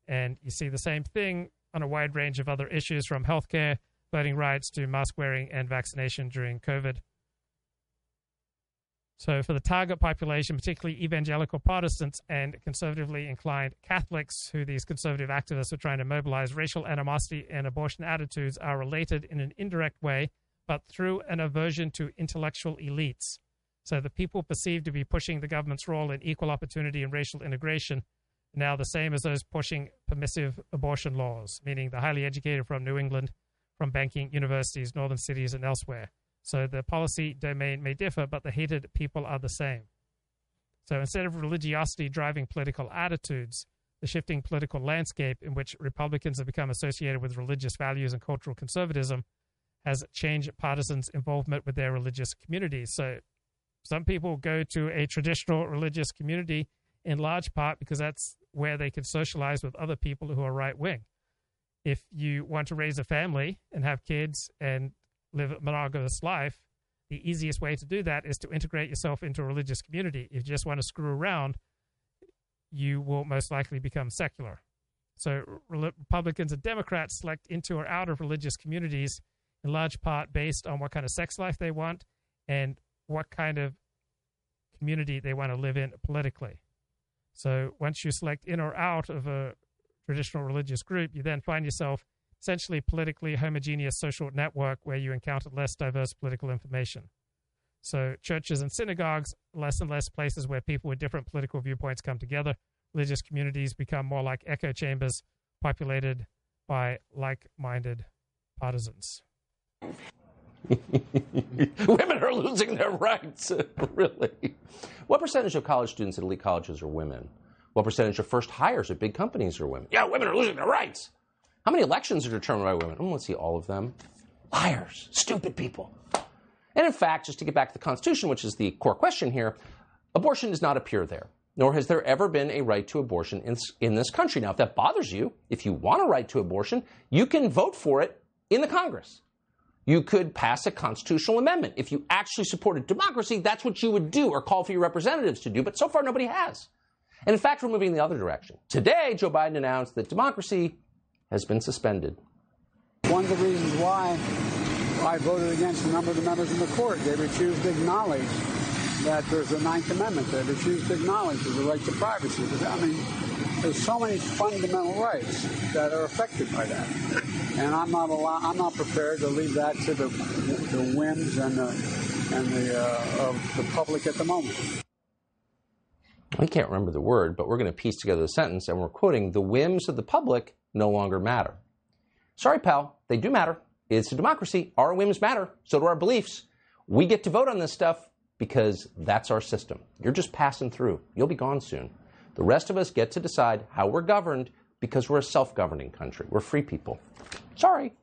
And you see the same thing on a wide range of other issues from healthcare, voting rights to mask wearing and vaccination during COVID. So, for the target population, particularly evangelical Protestants and conservatively inclined Catholics, who these conservative activists are trying to mobilize, racial animosity and abortion attitudes are related in an indirect way, but through an aversion to intellectual elites. So, the people perceived to be pushing the government's role in equal opportunity and racial integration are now the same as those pushing permissive abortion laws, meaning the highly educated from New England, from banking universities, northern cities, and elsewhere. So the policy domain may differ, but the hated people are the same. So instead of religiosity driving political attitudes, the shifting political landscape in which Republicans have become associated with religious values and cultural conservatism has changed partisans' involvement with their religious communities. So some people go to a traditional religious community in large part because that's where they can socialize with other people who are right wing. If you want to raise a family and have kids and live a monogamous life, the easiest way to do that is to integrate yourself into a religious community. If you just want to screw around, you will most likely become secular. So Republicans and Democrats select into or out of religious communities in large part based on what kind of sex life they want and what kind of community they want to live in politically. So once you select in or out of a traditional religious group, you then find yourself essentially politically homogeneous social network where you encounter less diverse political information. So churches and synagogues, less and less places where people with different political viewpoints come together. Religious communities become more like echo chambers populated by like-minded partisans. women are losing their rights, really. What percentage of college students at elite colleges are women? What percentage of first hires at big companies are women? Yeah, women are losing their rights. How many elections are determined by women? Oh, let's see all of them. Liars, stupid people. And in fact, just to get back to the Constitution, which is the core question here, abortion does not appear there, nor has there ever been a right to abortion in, in this country. Now, if that bothers you, if you want a right to abortion, you can vote for it in the Congress. You could pass a constitutional amendment. If you actually supported democracy, that's what you would do or call for your representatives to do, but so far nobody has. And in fact, we're moving in the other direction. Today, Joe Biden announced that democracy has been suspended. One of the reasons why I voted against a number of the members in the court, they refused to acknowledge that there's a Ninth Amendment. They refused to acknowledge the right to privacy. I mean, there's so many fundamental rights that are affected by that, and I'm not allow- I'm not prepared to leave that to the, the whims and the and the uh, of the public at the moment. We can't remember the word, but we're going to piece together the sentence, and we're quoting the whims of the public no longer matter. Sorry, pal, they do matter. It's a democracy. Our whims matter. So do our beliefs. We get to vote on this stuff because that's our system. You're just passing through. You'll be gone soon. The rest of us get to decide how we're governed because we're a self governing country. We're free people. Sorry.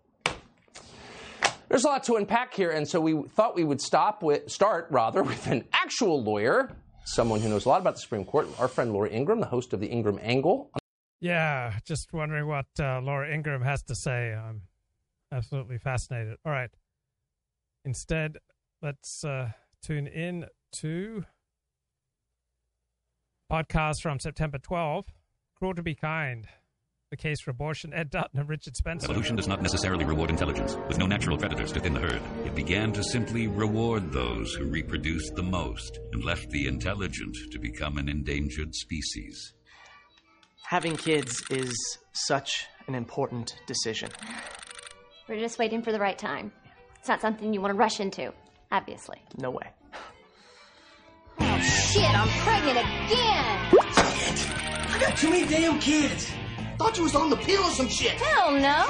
There's a lot to unpack here, and so we thought we would stop with, start rather with an actual lawyer, someone who knows a lot about the Supreme Court, our friend Laura Ingraham, the host of the Ingraham Angle yeah, just wondering what uh, Laura Ingraham has to say. I'm absolutely fascinated. All right. Instead, let's uh, tune in to podcast from September 12, Cruel to be Kind. The case for abortion, Ed Dutton and Richard Spencer. Evolution does not necessarily reward intelligence. With no natural predators to thin the herd, it began to simply reward those who reproduced the most and left the intelligent to become an endangered species having kids is such an important decision. We're just waiting for the right time. It's not something you want to rush into, obviously. No way. Oh shit, I'm pregnant again! Shit! I got too many damn kids! Thought you was on the pill or some shit! Hell no!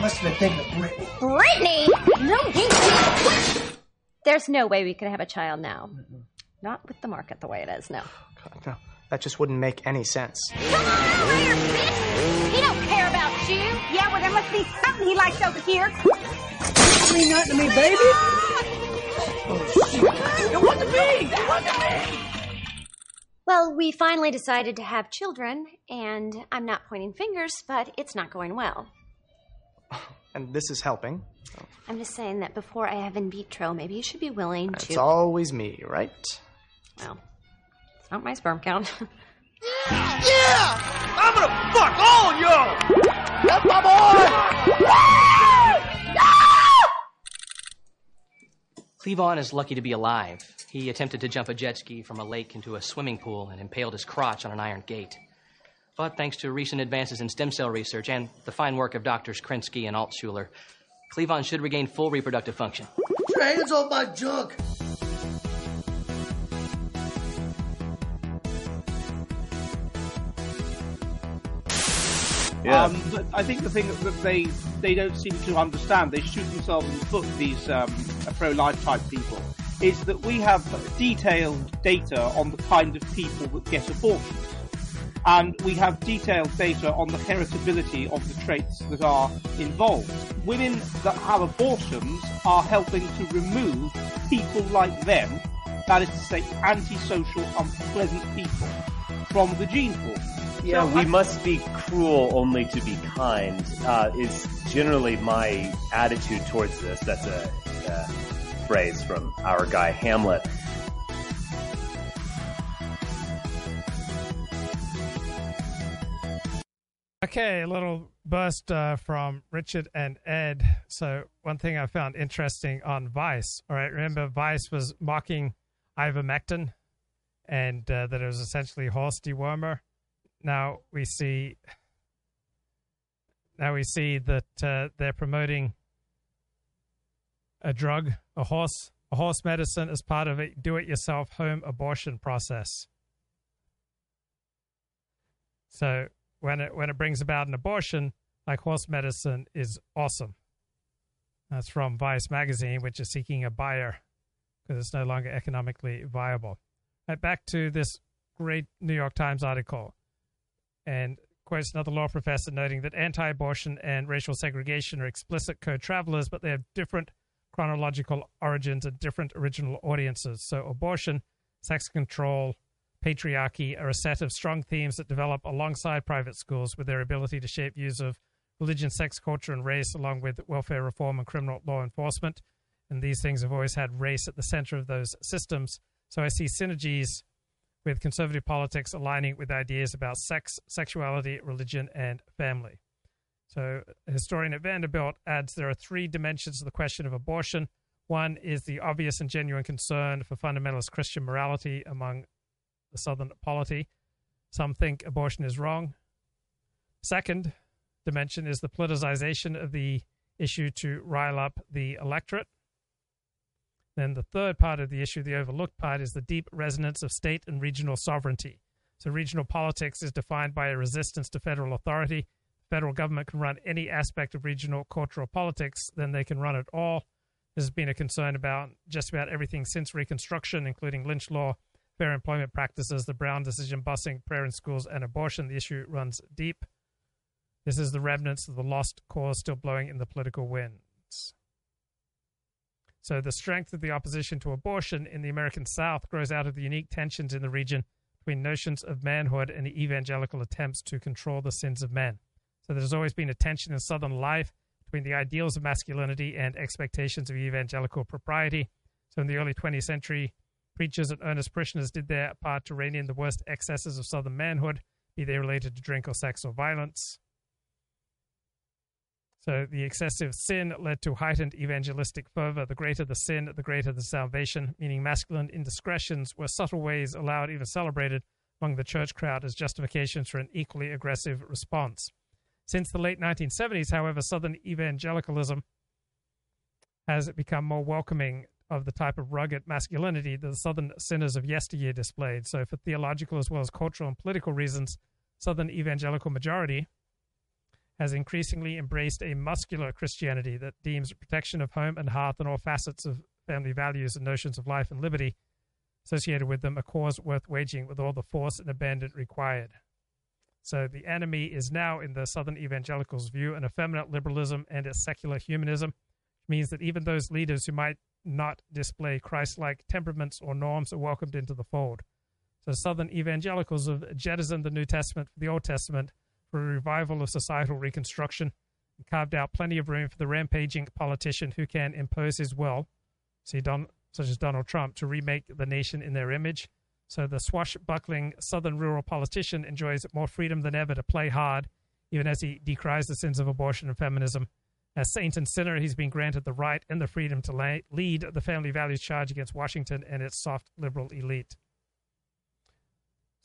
Must have been thinking of Brittany. Brittany? No, you There's no way we could have a child now. Not with the market the way it is, no. God, no. That just wouldn't make any sense. Come on over here, bitch! He don't care about you! rights over here. mean nothing to me, baby. Oh, shit. It wasn't me. It wasn't me. Well, we finally decided to have children, and I'm not pointing fingers, but it's not going well. And this is helping. I'm just saying that before I have in vitro, maybe you should be willing It's to. It's always me, right? Well, it's not my sperm count. Yeah! I'm gonna fuck all of you! That's my boy! Cleavon is lucky to be alive. He attempted to jump a jet ski from a lake into a swimming pool and impaled his crotch on an iron gate. But thanks to recent advances in stem cell research and the fine work of doctors Krinsky and Altschuler, Cleavon should regain full reproductive function. Get your hands off my junk! Um, but I think the thing that they they don't seem to understand, they shoot themselves in the foot. These um, pro-life type people is that we have detailed data on the kind of people that get abortions, and we have detailed data on the heritability of the traits that are involved. Women that have abortions are helping to remove people like them, that is to say, antisocial, unpleasant people, from the gene pool. Yeah, So we must be cruel only to be kind. Uh, is generally my attitude towards this. That's a, uh phrase from our guy Hamlet. Okay, a little burst uh, from Richard and Ed. So, one thing I found interesting on Vice, all right, remember Vice was mocking ivermectin and uh, that it was essentially horse dewormer. Now we see now we see that uh, they're promoting a drug, a horse, a horse medicine as part of a do-it-yourself home abortion process. So when it when it brings about an abortion, like horse medicine is awesome. That's from Vice magazine, which is seeking a buyer because it's no longer economically viable. Right, back to this great New York Times article, and quotes another law professor noting that anti-abortion and racial segregation are explicit co-travelers, but they have different chronological origins and different original audiences. So abortion, sex control, patriarchy are a set of strong themes that develop alongside private schools with their ability to shape views of religion, sex, culture, and race, along with welfare reform and criminal law enforcement. And these things have always had race at the center of those systems. So I see synergies with conservative politics aligning with ideas about sex, sexuality, religion, and family. So, a historian at Vanderbilt adds there are three dimensions to the question of abortion. One is the obvious and genuine concern for fundamentalist Christian morality among the Southern polity. Some think abortion is wrong. Second dimension is the politicization of the issue to rile up the electorate. Then the third part of the issue, the overlooked part, is the deep resonance of state and regional sovereignty. So, regional politics is defined by a resistance to federal authority. Federal government can run any aspect of regional cultural politics, then they can run it all. This has been a concern about just about everything since Reconstruction, including lynch law, fair employment practices, the Brown decision, busing, prayer in schools, and abortion. The issue runs deep. This is the remnants of the lost cause still blowing in the political winds. So, the strength of the opposition to abortion in the American South grows out of the unique tensions in the region between notions of manhood and the evangelical attempts to control the sins of men. So, there's always been a tension in Southern life between the ideals of masculinity and expectations of evangelical propriety. So, in the early 20th century, preachers and earnest parishioners did their part to rein in the worst excesses of Southern manhood, be they related to drink or sex or violence. So the excessive sin led to heightened evangelistic fervor. The greater the sin, the greater the salvation, meaning masculine indiscretions were subtle ways allowed, even celebrated, among the church crowd as justifications for an equally aggressive response. Since the late 1970s, however, Southern evangelicalism has become more welcoming of the type of rugged masculinity that the Southern sinners of yesteryear displayed. So, for theological as well as cultural and political reasons, Southern evangelical majority has increasingly embraced a muscular Christianity that deems protection of home and hearth and all facets of family values and notions of life and liberty associated with them a cause worth waging with all the force and abandon required. So the enemy is now, in the Southern evangelicals' view, an effeminate liberalism and a secular humanism, which means that even those leaders who might not display Christ like temperaments or norms are welcomed into the fold. So Southern evangelicals have jettisoned the New Testament for the Old Testament for a revival of societal reconstruction and carved out plenty of room for the rampaging politician who can impose his will, see Don, such as Donald Trump, to remake the nation in their image. So the swashbuckling Southern rural politician enjoys more freedom than ever to play hard, even as he decries the sins of abortion and feminism. As saint and sinner, he's been granted the right and the freedom to lead the family values charge against Washington and its soft liberal elite.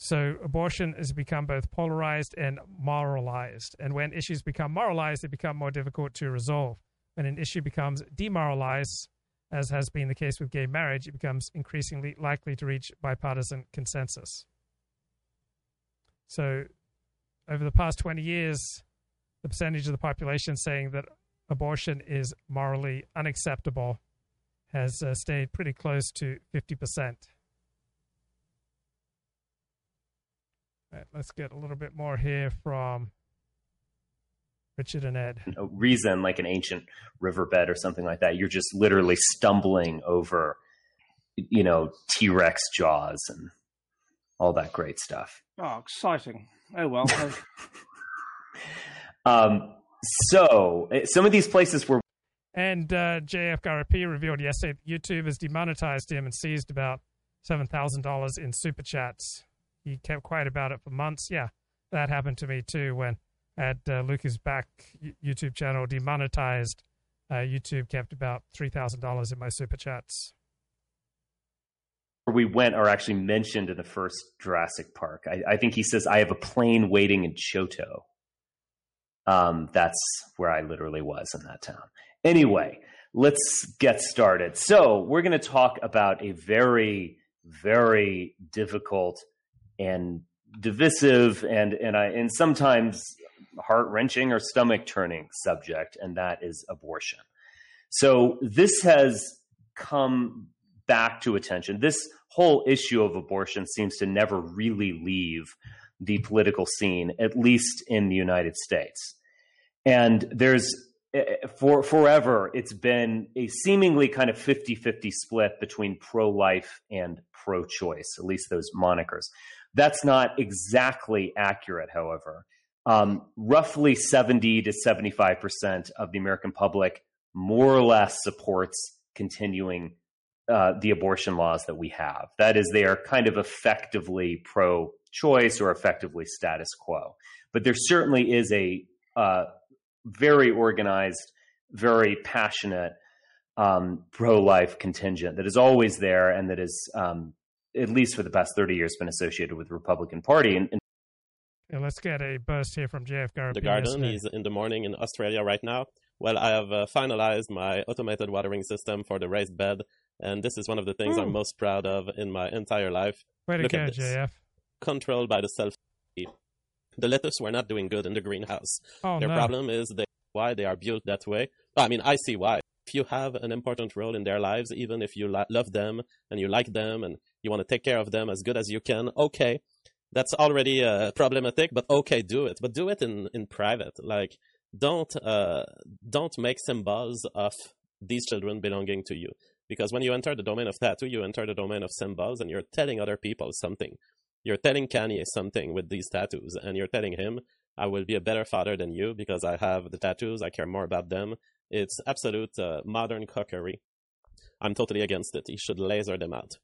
So abortion has become both polarized and moralized. And when issues become moralized, they become more difficult to resolve. When an issue becomes demoralized, as has been the case with gay marriage, it becomes increasingly likely to reach bipartisan consensus. So, over the past 20 years, the percentage of the population saying that abortion is morally unacceptable has uh, stayed pretty close to 50%. Right, let's get a little bit more here from Richard and Ed. A reason like an ancient riverbed or something like that. You're just literally stumbling over, you know, T Rex jaws and all that great stuff. Oh, exciting! Oh well. um, so eh, some of these places were. And uh, JF Gariépy revealed yesterday that YouTube has demonetized him and seized about seven thousand dollars in super chats. He kept quiet about it for months. Yeah, that happened to me too when at uh, Lucas Back YouTube channel demonetized. Uh, YouTube kept about three thousand dollars in my super chats. We went are actually mentioned in the first Jurassic Park. I, I think he says, "I have a plane waiting in Choteau." Um, that's where I literally was in that town. Anyway, let's get started. So we're going to talk about a very, very difficult and divisive and and I and sometimes heart wrenching or stomach turning subject, and that is abortion. So this has come back to attention. This whole issue of abortion seems to never really leave the political scene, at least in the United States. And there's eh, for forever it's been a seemingly kind of 50-50 split between pro-life and pro-choice, at least those monikers. That's not exactly accurate, however. Um, roughly 70 to 75% of the American public more or less supports continuing uh, the abortion laws that we have. That is, they are kind of effectively pro choice or effectively status quo. But there certainly is a uh, very organized, very passionate um, pro life contingent that is always there and that is, um, at least for the past 30 years, been associated with the Republican Party. And, and yeah, let's get a burst here from JF Garden. The garden is in the morning in Australia right now. Well, I have uh, finalized my automated watering system for the raised bed, and this is one of the things Ooh. I'm most proud of in my entire life. Way to Look go, JF. Controlled by the self. The lettuce were not doing good in the greenhouse. Oh, Their no. problem is they, why they are built that way. I mean, I see why. If you have an important role in their lives, even if you lo- love them and you like them and you want to take care of them as good as you can, okay, that's already uh, problematic. But okay, do it. But do it in in private. Like don't uh, don't make symbols of these children belonging to you. Because when you enter the domain of tattoo, you enter the domain of symbols, and you're telling other people something. You're telling Kanye something with these tattoos, and you're telling him, "I will be a better father than you because I have the tattoos. I care more about them." It's absolute uh, modern cookery. I'm totally against it. He should laser them out.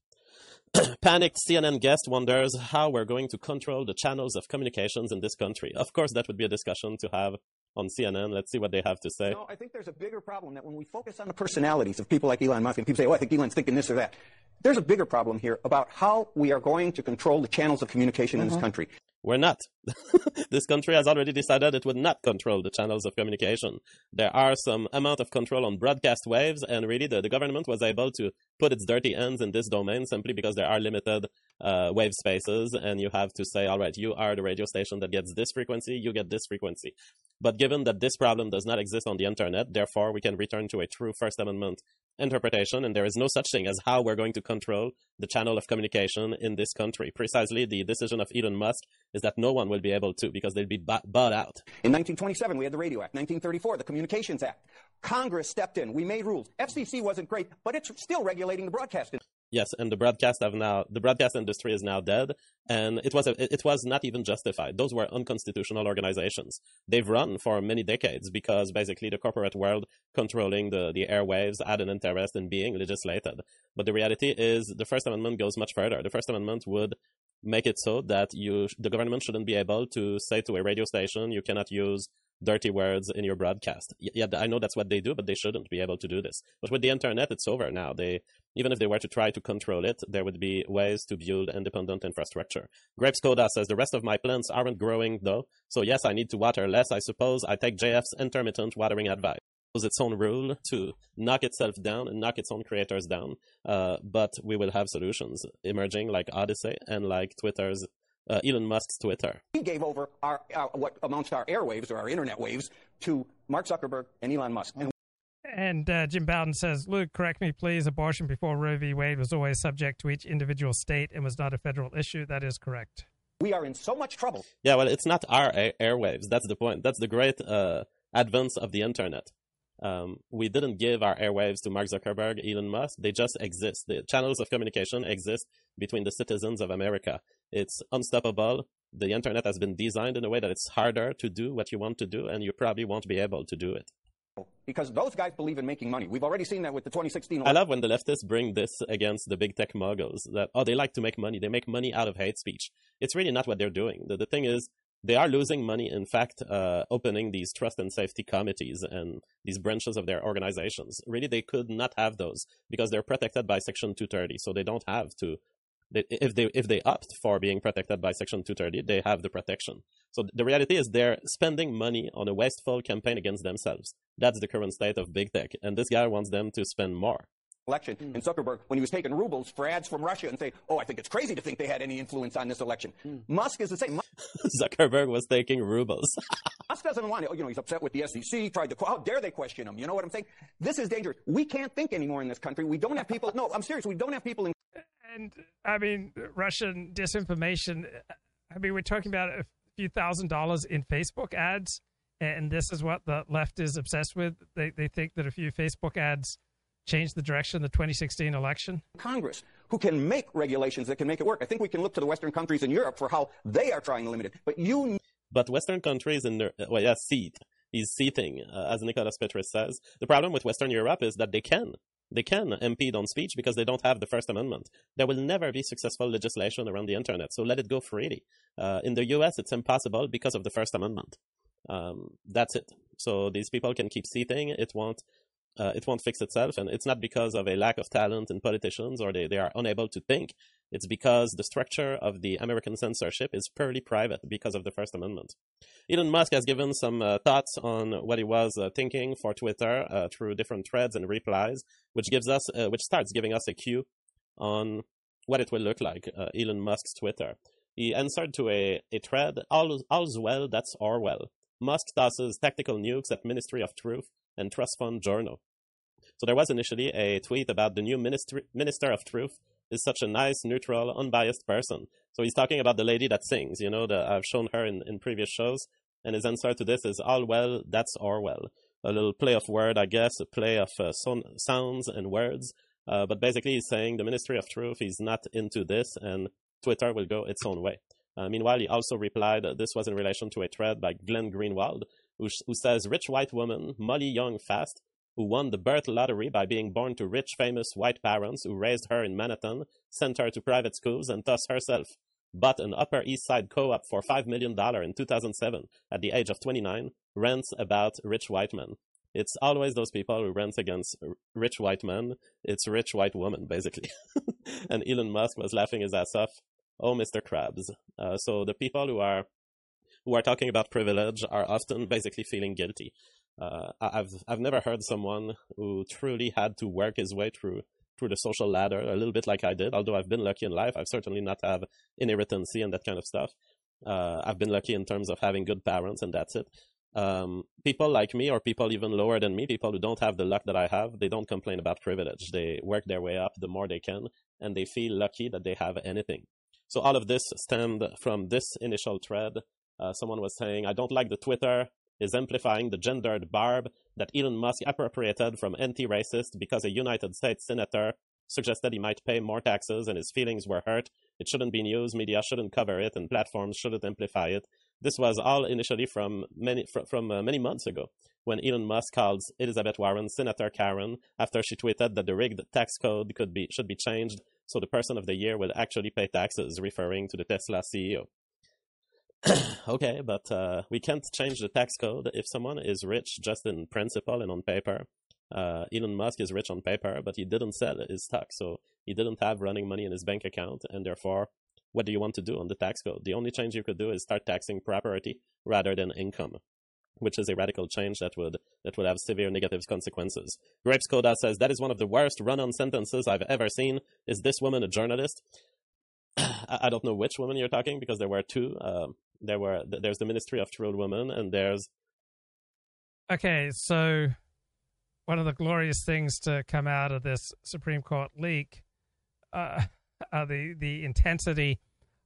Panicked CNN guest wonders how we're going to control the channels of communications in this country. Of course, that would be a discussion to have on CNN. Let's see what they have to say. No, I think there's a bigger problem that when we focus on the personalities of people like Elon Musk and people say, oh, I think Elon's thinking this or that. There's a bigger problem here about how we are going to control the channels of communication mm-hmm. in this country. We're not. this country has already decided it would not control the channels of communication. There are some amount of control on broadcast waves, and really the, the government was able to put its dirty hands in this domain simply because there are limited uh, wave spaces, and you have to say, all right, you are the radio station that gets this frequency, you get this frequency. But given that this problem does not exist on the internet, therefore we can return to a true First Amendment interpretation, and there is no such thing as how we're going to control the channel of communication in this country. Precisely, the decision of Elon Musk is that no one will be able to because they'll be bought out. In 1927, we had the Radio Act. 1934, the Communications Act. Congress stepped in. We made rules. FCC wasn't great, but it's still regulating the broadcasting. Yes, and the broadcast have now the broadcast industry is now dead, and it was a, it was not even justified. Those were unconstitutional organizations. They've run for many decades because basically the corporate world controlling the the airwaves had an interest in being legislated. But the reality is, the First Amendment goes much further. The First Amendment would make it so that you the government shouldn't be able to say to a radio station you cannot use dirty words in your broadcast. Yeah, I know that's what they do, but they shouldn't be able to do this. But with the internet, it's over now. They even if they were to try to control it, there would be ways to build independent infrastructure. Grapes Coda says the rest of my plants aren't growing though, so yes, I need to water less. I suppose I take JF's intermittent watering advice. Its own rule to knock itself down and knock its own creators down, uh, but we will have solutions emerging like Odyssey and like Twitter's uh, Elon Musk's Twitter. We gave over our, our, what amounts to our airwaves or our internet waves to Mark Zuckerberg and Elon Musk. And, and uh, Jim Bowden says, Luke, correct me, please. Abortion before Roe v. Wade was always subject to each individual state and was not a federal issue. That is correct. We are in so much trouble. Yeah, well, it's not our air- airwaves. That's the point. That's the great uh, advance of the internet. Um, we didn't give our airwaves to Mark Zuckerberg, Elon Musk. They just exist. The channels of communication exist between the citizens of America. It's unstoppable. The internet has been designed in a way that it's harder to do what you want to do, and you probably won't be able to do it. Because those guys believe in making money. We've already seen that with the 2016. I love when the leftists bring this against the big tech moguls that, oh, they like to make money. They make money out of hate speech. It's really not what they're doing. The, the thing is, they are losing money, in fact, uh, opening these trust and safety committees and these branches of their organizations. Really, they could not have those because they're protected by Section 230. So they don't have to if they if they opt for being protected by Section 230, they have the protection. So the reality is they're spending money on a wasteful campaign against themselves. That's the current state of big tech, and this guy wants them to spend more. Election mm. and Zuckerberg when he was taking rubles for ads from Russia and say, "Oh, I think it's crazy to think they had any influence on this election." Mm. Musk is the same. Zuckerberg was taking rubles. Musk doesn't want it. You know, he's upset with the SEC. Tried to. How dare they question him? You know what I'm saying? This is dangerous. We can't think anymore in this country. We don't have people. No, I'm serious. We don't have people in and I mean, Russian disinformation. I mean, we're talking about a few thousand dollars in Facebook ads, and this is what the left is obsessed with. They they think that a few Facebook ads changed the direction of the 2016 election. Congress, who can make regulations that can make it work. I think we can look to the Western countries in Europe for how they are trying to limit it. But you. But Western countries in the well, yeah, seat. is seating, uh, as Nicholas Petris says. The problem with Western Europe is that they can. They can impede on speech because they don't have the First Amendment. There will never be successful legislation around the internet, so let it go freely. Uh, in the US, it's impossible because of the First Amendment. Um, that's it. So these people can keep seating. It won't. Uh, it won't fix itself, and it's not because of a lack of talent in politicians or they, they are unable to think. It's because the structure of the American censorship is purely private because of the First Amendment. Elon Musk has given some uh, thoughts on what he was uh, thinking for Twitter uh, through different threads and replies, which gives us, uh, which starts giving us a cue on what it will look like. Uh, Elon Musk's Twitter. He answered to a, a thread, All, all's well, that's Orwell. Musk tosses tactical nukes at Ministry of Truth and Trust Fund Journal. So there was initially a tweet about the new ministry, Minister of Truth is such a nice, neutral, unbiased person. So he's talking about the lady that sings, you know, the, I've shown her in, in previous shows. And his answer to this is, all well, that's Orwell. A little play of word, I guess, a play of uh, son- sounds and words. Uh, but basically, he's saying the Ministry of Truth is not into this, and Twitter will go its own way. Uh, meanwhile, he also replied this was in relation to a thread by Glenn Greenwald, who, who says, Rich white woman, Molly Jong-Fast, who won the birth lottery by being born to rich, famous white parents who raised her in Manhattan, sent her to private schools, and thus herself bought an Upper East Side co-op for $5 million in 2007 at the age of 29, rants about rich white men. It's always those people who rant against rich white men. It's rich white women, basically. and Elon Musk was laughing his ass off. Oh, Mr. Krabs. Uh, so the people who are who are talking about privilege are often basically feeling guilty uh, I've I've never heard someone who truly had to work his way through through the social ladder a little bit like I did. Although I've been lucky in life, I've certainly not have inheritancy and that kind of stuff. Uh, I've been lucky in terms of having good parents, and that's it. Um, people like me, or people even lower than me, people who don't have the luck that I have, they don't complain about privilege. They work their way up the more they can, and they feel lucky that they have anything. So all of this stemmed from this initial thread. Uh, someone was saying, I don't like the Twitter is amplifying the gendered barb that Elon Musk appropriated from anti-racist because a United States senator suggested he might pay more taxes and his feelings were hurt. It shouldn't be news, media shouldn't cover it, and platforms shouldn't amplify it. This was all initially from many fr- from uh, many months ago when Elon Musk called Elizabeth Warren Senator Karen after she tweeted that the rigged tax code could be should be changed so the person of the year will actually pay taxes, referring to the Tesla CEO. okay, but uh, we can't change the tax code if someone is rich just in principle and on paper. Uh, Elon Musk is rich on paper, but he didn't sell his stock, so he didn't have running money in his bank account, and therefore, what do you want to do on the tax code? The only change you could do is start taxing property rather than income, which is a radical change that would that would have severe negative consequences. Grapes Coda says that is one of the worst run-on sentences I've ever seen. Is this woman a journalist? I don't know which woman you're talking because there were two. Uh, there were there's the Ministry of True Women and there's Okay, so one of the glorious things to come out of this Supreme Court leak uh, are the the intensity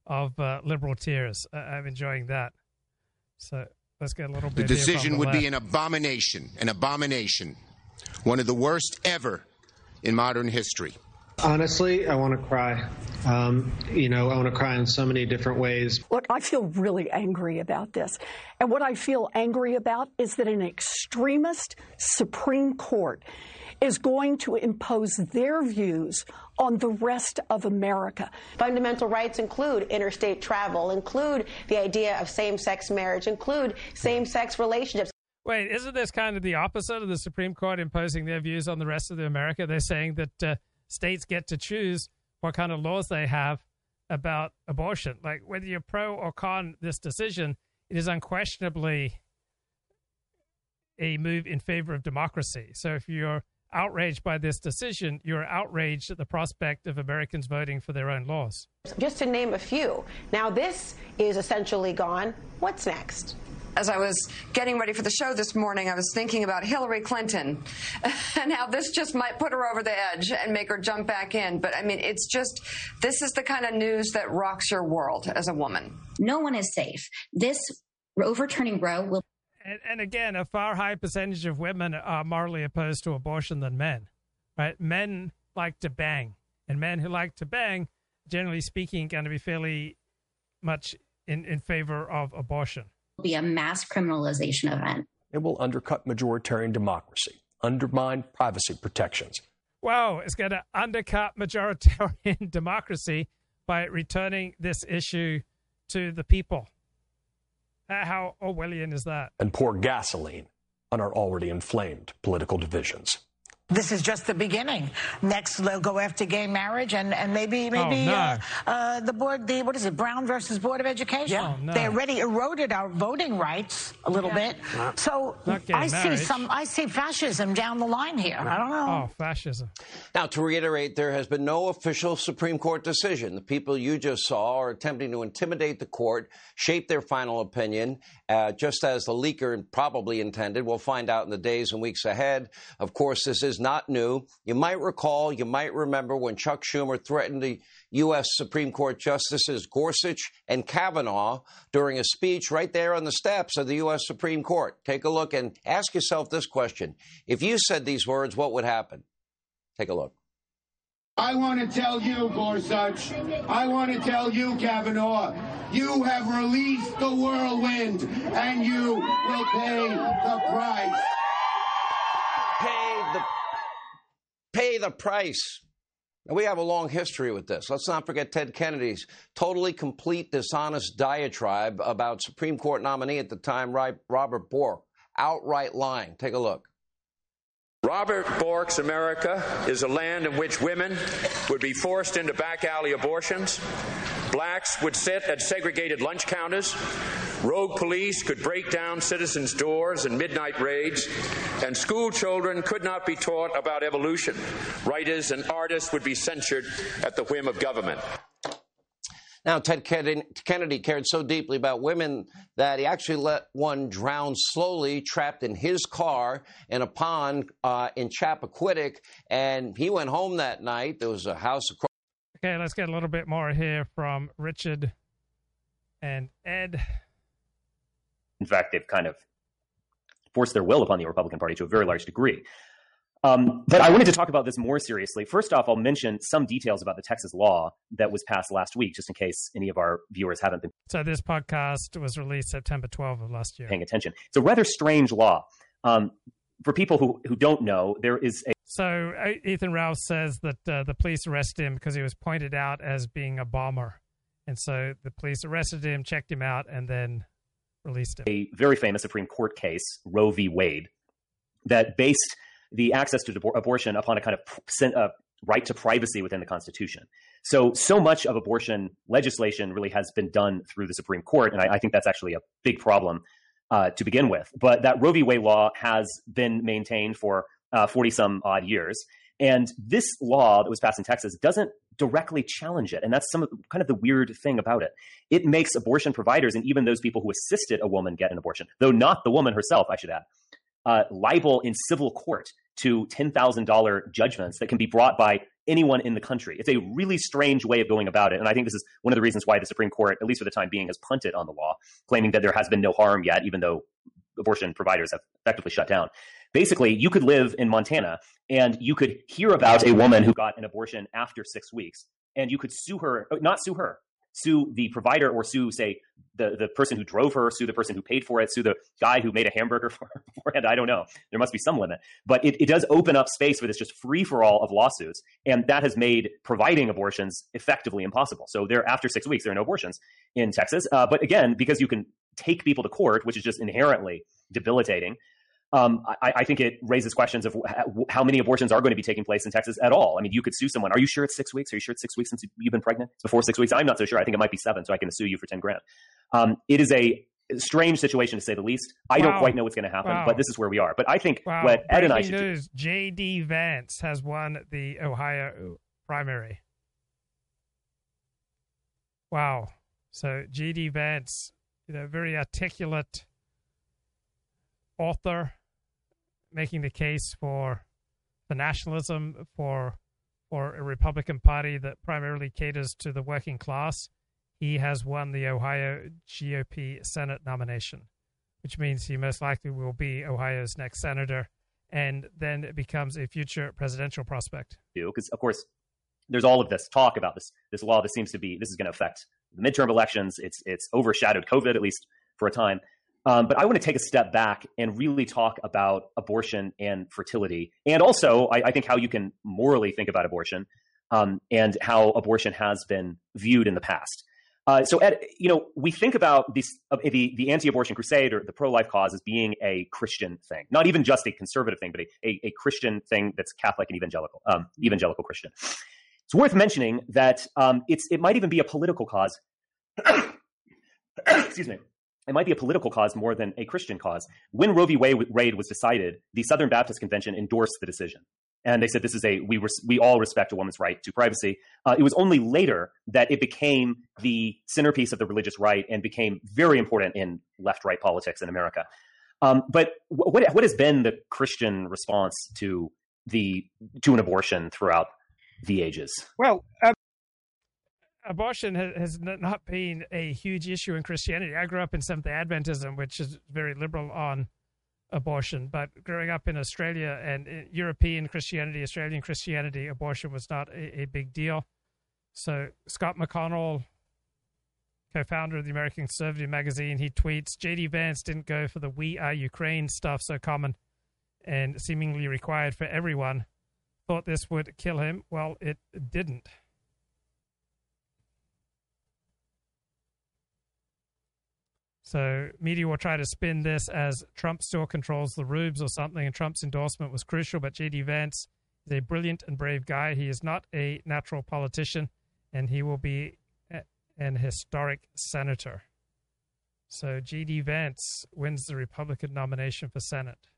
of uh, liberal tears. Uh, I'm enjoying that. So let's get a little The bit. here from decision the would be an abomination, an abomination, one of the worst ever in modern history. Honestly, I want to cry. Um, you know, I want to cry in so many different ways. Look, I feel really angry about this. And what I feel angry about is that an extremist Supreme Court is going to impose their views on the rest of America. Fundamental rights include interstate travel, include the idea of same sex marriage, include same sex relationships. Wait, isn't this kind of the opposite of the Supreme Court imposing their views on the rest of the America? They're saying that uh, states get to choose what kind of laws they have about abortion. Like whether you're pro or con this decision, it is unquestionably a move in favor of democracy. So if you're outraged by this decision, you're outraged at the prospect of Americans voting for their own laws. Just to name a few. Now, this is essentially gone. What's next? As I was getting ready for the show this morning, I was thinking about Hillary Clinton and how this just might put her over the edge and make her jump back in. But I mean, it's just, this is the kind of news that rocks your world as a woman. No one is safe. This overturning Roe will. And, and again, a far higher percentage of women are morally opposed to abortion than men. Right? Men like to bang, and men who like to bang, generally speaking, going to be fairly much in, in favor of abortion. Be a mass criminalization event. It will undercut majoritarian democracy, undermine privacy protections. Wow, it's going to undercut majoritarian democracy by returning this issue to the people. Uh, How Orwellian is that? and pour gasoline on our already inflamed political divisions. This is just the beginning. Next, they'll go after gay marriage, and, and maybe maybe no. uh, uh, the board, the what is it, Brown versus Board of Education? Yeah. Oh, no. They already eroded our voting rights a little bit. So Not gay I see some, I see fascism down the line here. I don't know. Oh, fascism. Now, to reiterate, there has been no official Supreme Court decision. The people you just saw are attempting to intimidate the court, shape their final opinion, uh, just as the leaker probably intended. We'll find out in the days and weeks ahead. Of course, this is not new. You might recall, you might remember when Chuck Schumer threatened the U.S. Supreme Court Justices Gorsuch and Kavanaugh during a speech right there on the steps of the U.S. Supreme Court. Take a look and ask yourself this question. If you said these words, what would happen? Take a look. I want to tell you, Gorsuch, I want to tell you, Kavanaugh, you have released the whirlwind and you will pay the price. Pay the price. We have a long history with this. Let's not forget Ted Kennedy's totally complete dishonest diatribe about Supreme Court nominee at the time, Robert Bork, outright lying. Take a look. Robert Bork's America is a land in which women would be forced into back alley abortions, blacks would sit at segregated lunch counters, rogue police could break down citizens' doors in midnight raids, and school children could not be taught about evolution. Writers and artists would be censured at the whim of government. Now, Ted Kennedy cared so deeply about women that he actually let one drown slowly, trapped in his car in a pond uh, in Chappaquiddick. And he went home that night. There was a house across. Okay, let's get a little bit more here from Richard and Ed. In fact, they've kind of forced their will upon the Republican Party to a very large degree. Um, but I wanted to talk about this more seriously. First off, I'll mention some details about the Texas law that was passed last week, just in case any of our viewers haven't been. So this podcast was released September 12th of last year. Paying attention. It's a rather strange law. Um, for people who, who don't know, there is a. So uh, Ethan Ralph says that uh, the police arrested him because he was pointed out as being a bomber. And so the police arrested him, checked him out, and then released him. A very famous Supreme Court case, Roe v. Wade, that based the access to abortion upon a kind of uh, right to privacy within the Constitution. So, so much of abortion legislation really has been done through the Supreme Court, and I, I think that's actually a big problem uh, to begin with. But that Roe v. Wade law has been maintained for 40 uh, some odd years. And this law that was passed in Texas doesn't directly challenge it. And that's some of, kind of the weird thing about it. It makes abortion providers and even those people who assisted a woman get an abortion, though not the woman herself, I should add, uh, liable in civil court to $10,000 judgments that can be brought by anyone in the country. It's a really strange way of going about it. And I think this is one of the reasons why the Supreme Court, at least for the time being, has punted on the law, claiming that there has been no harm yet, even though abortion providers have effectively shut down. Basically, you could live in Montana and you could hear about a woman who got an abortion after six weeks, and you could sue her, not sue her, sue the provider or sue, say, the, the person who drove her, sue the person who paid for it, sue the guy who made a hamburger for her beforehand. I don't know. There must be some limit. But it, it does open up space for this just free for all of lawsuits. And that has made providing abortions effectively impossible. So there, after six weeks, there are no abortions in Texas. Uh, but again, because you can take people to court, which is just inherently debilitating, um, I, I, think it raises questions of how many abortions are going to be taking place in Texas at all. I mean, you could sue someone. Are you sure it's six weeks? Are you sure it's six weeks since you've been pregnant? It's before six weeks. I'm not so sure. I think it might be seven, so I can sue you for ten grand. Um, it is a strange situation to say the least. I wow. don't quite know what's going to happen, wow. but this is where we are. But I think wow. what Ed and I should news, do. J.D. Vance has won the Ohio primary. Wow. So J.D. Vance, you know, very articulate author making the case for the nationalism for for a Republican Party that primarily caters to the working class. He has won the Ohio GOP Senate nomination, which means he most likely will be Ohio's next senator, and then it becomes a future presidential prospect. Because of course, there's all of this talk about this this law that seems to be this is going to affect the midterm elections. It's it's overshadowed COVID at least for a time. Um, but I want to take a step back and really talk about abortion and fertility, and also I, I think how you can morally think about abortion um, and how abortion has been viewed in the past. Uh, so, Ed, you know, we think about this, uh, the the anti-abortion crusade or the pro-life cause as being a Christian thing, not even just a conservative thing, but a, a, a Christian thing that's Catholic and evangelical, um, evangelical Christian. It's worth mentioning that um, it's it might even be a political cause. Excuse me it might be a political cause more than a Christian cause. When Roe v. Wade was decided, the Southern Baptist Convention endorsed the decision. And they said this is a we res, we all respect a woman's right to privacy. Uh, it was only later that it became the centerpiece of the religious right and became very important in left right politics in America. Um, but what what has been the Christian response to the to an abortion throughout the ages? Well, um, abortion has, not been a huge issue in Christianity. I grew up in Seventh Adventism, which is very liberal on abortion. But growing up in Australia and uh, European Christianity, Australian Christianity, abortion was not a, a big deal. So Scott McConnell, co-founder of the American Conservative magazine, he tweets: J.D. Vance didn't go for the "We Are Ukraine" stuff so common and seemingly required for everyone. Thought this would kill him. Well, it didn't. So media will try to spin this as Trump still controls the rubes or something, and Trump's endorsement was crucial. But J.D. Vance is a brilliant and brave guy. He is not a natural politician, and he will be an historic senator. So J.D. Vance wins the Republican nomination for Senate.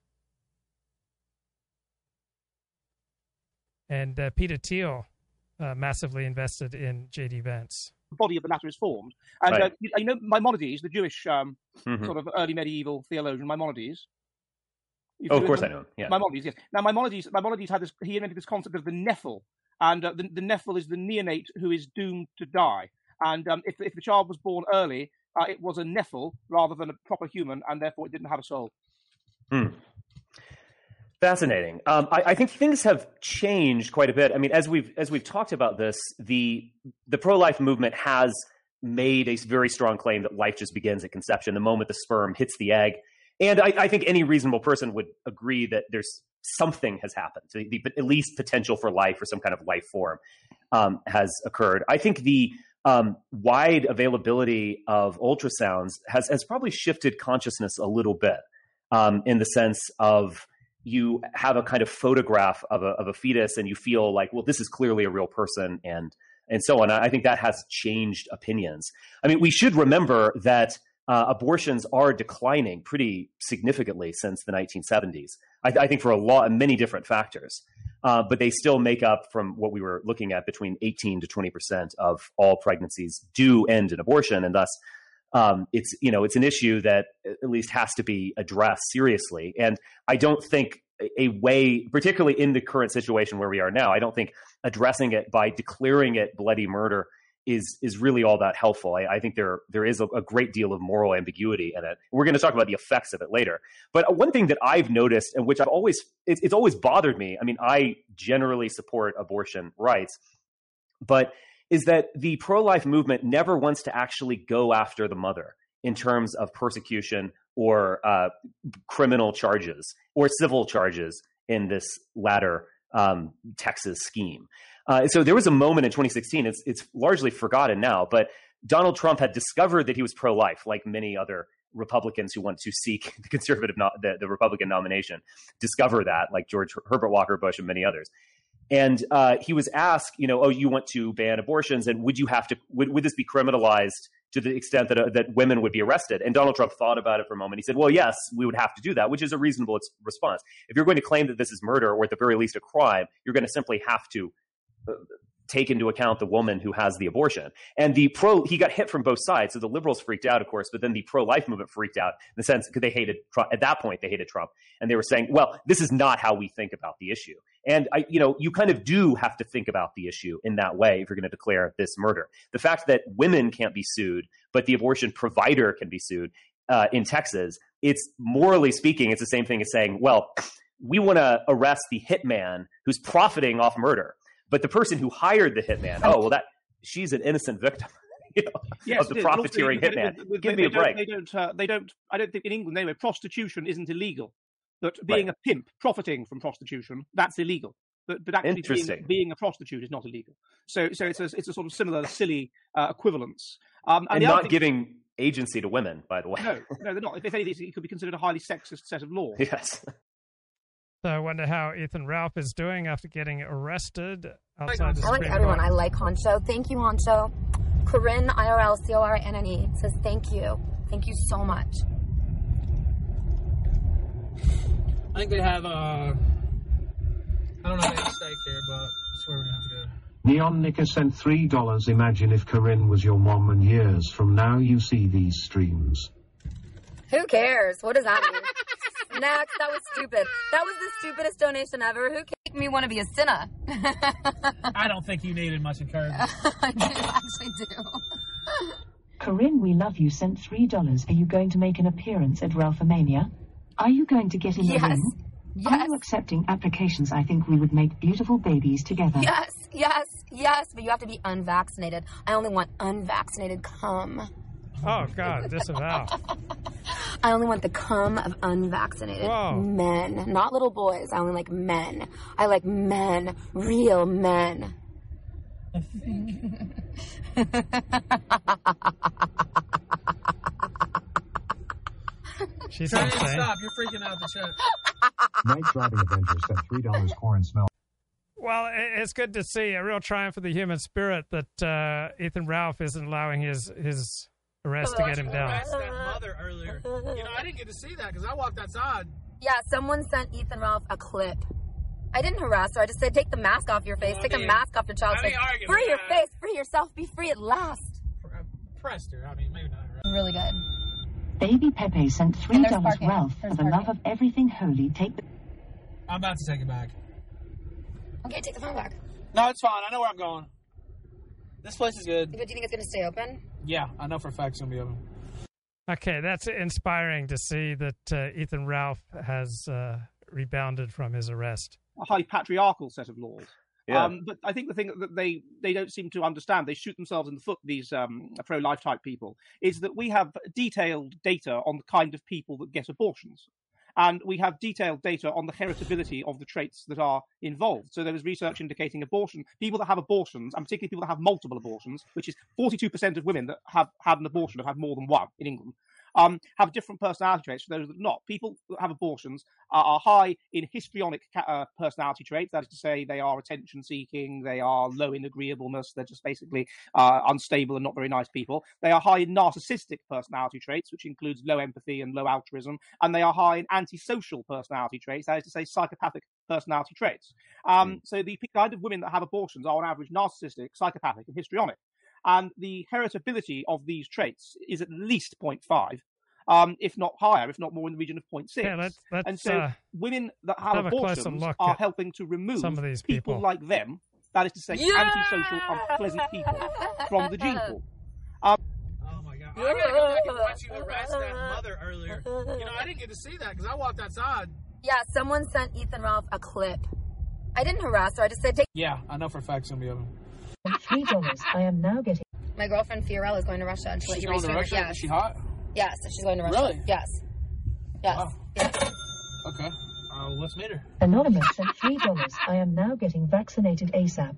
And uh, Peter Thiel uh, massively invested in J.D. Vance. Body of the latter is formed. And Right. uh, you, you know Maimonides, the Jewish um, Mhm. sort of early medieval theologian, Maimonides. Oh, of course with I know him, yeah. Maimonides, yes. Now Maimonides, Maimonides had this. He invented this concept of the Nephil, and uh, the, the Nephil is the neonate who is doomed to die. And um, if if the child was born early, uh, it was a Nephil rather than a proper human, and therefore it didn't have a soul. Hmm. Fascinating. Um, I, I think things have changed quite a bit. I mean, as we've as we've talked about this, the the pro life movement has made a very strong claim that life just begins at conception, the moment the sperm hits the egg. And I, I think any reasonable person would agree that there's something has happened. The, the, at least potential for life or some kind of life form um, has occurred. I think the um, wide availability of ultrasounds has has probably shifted consciousness a little bit um, in the sense of you have a kind of photograph of a, of a fetus and you feel like, well, this is clearly a real person and and so on. I think that has changed opinions. I mean, we should remember that uh, abortions are declining pretty significantly since the 1970s. I, I think for a lot, many different factors, uh, but they still make up from what we were looking at between 18 to 20 percent of all pregnancies do end in abortion, and thus um, it's you know it's an issue that at least has to be addressed seriously. And I don't think a- way, particularly in the current situation where we are now, I don't think addressing it by declaring it bloody murder is is really all that helpful. I, I think there there is a, a great deal of moral ambiguity in it. We're going to talk about the effects of it later. But one thing that I've noticed, and which I've always it's, it's always bothered me. I mean, I generally support abortion rights, but is that the pro life movement never wants to actually go after the mother in terms of persecution or uh, criminal charges or civil charges in this latter um, Texas scheme. Uh, so there was a moment in 2016. It's it's largely forgotten now, but Donald Trump had discovered that he was pro life, like many other Republicans who want to seek the conservative, no- the, the Republican nomination, discover that, like George Herbert Walker Bush and many others. And uh, he was asked, you know, oh, you want to ban abortions, and would you have to? Would, would this be criminalized to the extent that uh, that women would be arrested? And Donald Trump thought about it for a moment. He said, well, yes, we would have to do that, which is a reasonable response. If you're going to claim that this is murder, or at the very least a crime, you're going to simply have to uh, take into account the woman who has the abortion. And the pro, he got hit from both sides. So the liberals freaked out, of course, but then the pro life movement freaked out in the sense because they hated Trump. At that point, they hated Trump. And they were saying, well, this is not how we think about the issue. And I, you know, you kind of do have to think about the issue in that way if you're going to declare this murder. The fact that women can't be sued, but the abortion provider can be sued uh, in Texas, it's morally speaking, it's the same thing as saying, well, we want to arrest the hitman who's profiting off murder, but the person who hired the hitman, oh well, that she's an innocent victim you know, of the it is. And also, profiteering hitman. Give they me a break. They don't. Uh, they don't. I don't think in England anyway. Prostitution isn't illegal. That being a pimp, profiting from prostitution, that's illegal. But, but actually, being, Interesting. being a prostitute is not illegal. So, so it's a, it's a sort of similar, silly uh, equivalence. Um, and the other not thing- giving agency to women, by the way. No, no, they're not. If, if anything, it could be considered a highly sexist set of laws. yes. So I wonder how Ethan Ralph is doing after getting arrested outside the I like everyone. Court. I like Honcho. Thank you, Honcho. Corinne, IRL, C O R N N E says thank you. Thank you so much. I think they have, uh, I don't know if they have a steak there, but I swear we're gonna have to go. Neon Nicker sent $3. Imagine if Corinne was your mom and years from now you see these streams. Who cares? What does that mean? Next, that was stupid. That was the stupidest donation ever. Who make me want to be a sinner? I don't think you needed much encouragement. I do actually do. Corinne, we love you sent three dollars. Are you going to make an appearance at Ralphamania? Are you going to get in the Yes. ring? Are you accepting applications? I think we would make beautiful babies together. Yes, yes, yes, but you have to be unvaccinated. I only want unvaccinated cum. Oh God, disavow. I only want the cum of unvaccinated Whoa. men, not little boys. I only like men. I like men, real men. She's Try and insane. stop. You're freaking out the chat. Night Driving Avenger sent $3 corn Smell. Well, it's good to see a real triumph for the human spirit that uh, Ethan Ralph isn't allowing his his arrest to get him down. Harassed that mother earlier. You know, I didn't get to see that because I walked outside. Yeah, someone sent Ethan Ralph a clip. I didn't harass her. I just said, take the mask off your face. Well, I take the mean, mask off your child's I mean, face. argument, Free your yeah. face. Free yourself. Be free at last. Pressed her. I mean, maybe not. Right? Really good. Baby Pepe sent three dollars wealth There's for the love of everything holy, take the. I'm about to take it back. Okay, take the phone back. No, it's fine. I know where I'm going. This place is good. But do you think it's going to stay open? Yeah, I know for a fact it's gonna be open. Okay, that's inspiring to see that uh, Ethan Ralph has uh, rebounded from his arrest. a high patriarchal set of laws. Yeah. Um, but I think the thing that they, they don't seem to understand, they shoot themselves in the foot, these um, pro life type people, is that we have detailed data on the kind of people that get abortions. And we have detailed data on the heritability of the traits that are involved. So there was research indicating abortion, people that have abortions, and particularly people that have multiple abortions, which is 42% of women that have had an abortion have had more than one in England, um, have different personality traits from those that not. People that have abortions are, are high in histrionic uh, personality traits. That is to say, they are attention seeking, they are low in agreeableness, they're just basically uh, unstable and not very nice people. They are high in narcissistic personality traits, which includes low empathy and low altruism, and they are high in antisocial personality traits. That is to say, psychopathic personality traits. Um, So the kind of women that have abortions are on average narcissistic, psychopathic, and histrionic and the heritability of these traits is at least 0.5, um, if not higher, if not more in the region of 0.6. Yeah, let's- let's, and so uh, women that have, have abortions are helping to remove some of these people. like them, that is to say, Yeah! antisocial, unpleasant people, from the gene pool. Um, Oh my god! I gotta go back and watch you arrest that mother earlier. You know, I didn't get to see that because I walked outside. Yeah, someone sent Ethan Ralph a clip. I didn't harass her. I just said, take. Yeah, I know for a fact it's gonna be open. Three dollars. I am now getting. My girlfriend Fiorella is going to Russia. And she'll let She's you going to Russia. Yes. Is she hot? Yes, she's going to Russia. Really? Yes. Yes. Wow. Yes. Okay. Uh, let's meet her. Anonymous sent three dollars. I am now getting vaccinated ASAP.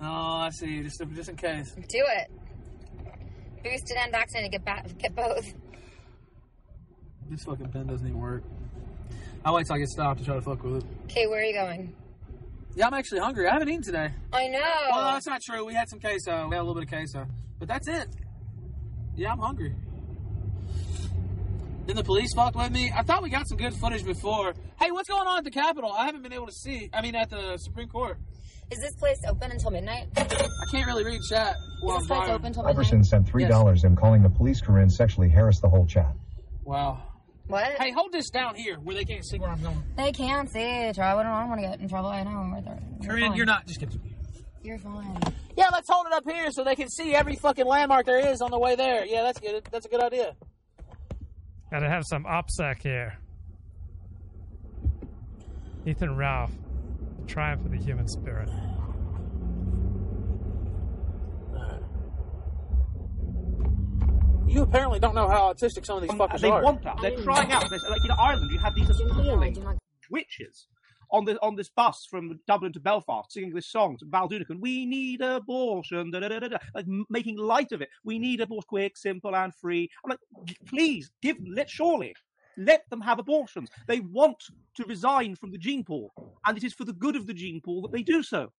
Oh, I see. Just, just in case. Do it. Boosted and vaccinated. Get back. Get both. This fucking pen doesn't even work. I'll wait till I get stopped to try to fuck with it. Okay, where are you going? Yeah, I'm actually hungry. I haven't eaten today. I know. Oh, well, that's not true. We had some queso. We had a little bit of queso. But that's it. Yeah, I'm hungry. Then the police fucked with me. I thought we got some good footage before. Hey, what's going on at the Capitol? I haven't been able to see. I mean, at the Supreme Court. Is this place open until midnight? I can't really read chat while I'm Is this place driving. open until midnight? Iverson sent three dollars and calling the police Corinne sexually harassed the whole chat. Wow. What? Hey, hold this down here where they can't see where I'm going. They can't see. Try. I don't want to get in trouble. I know. Where they're- you're you're not. Just kidding. You're fine. Yeah, let's hold it up here so they can see every fucking landmark there is on the way there. Yeah, that's good. That's a good idea. Gotta have some OPSEC here. Ethan Ralph, the triumph of the human spirit. You apparently don't know how autistic some of these um, fuckers they are. want that. They're crying out. There's, like in Ireland, you have these appalling witches on the on this bus from Dublin to Belfast singing this song to Val Dunican. We need abortion, da, da, da, da, da, like making light of it. We need abortion, quick, simple, and free. I'm like, please give. Let surely let them have abortions. They want to resign from the gene pool, and it is for the good of the gene pool that they do so.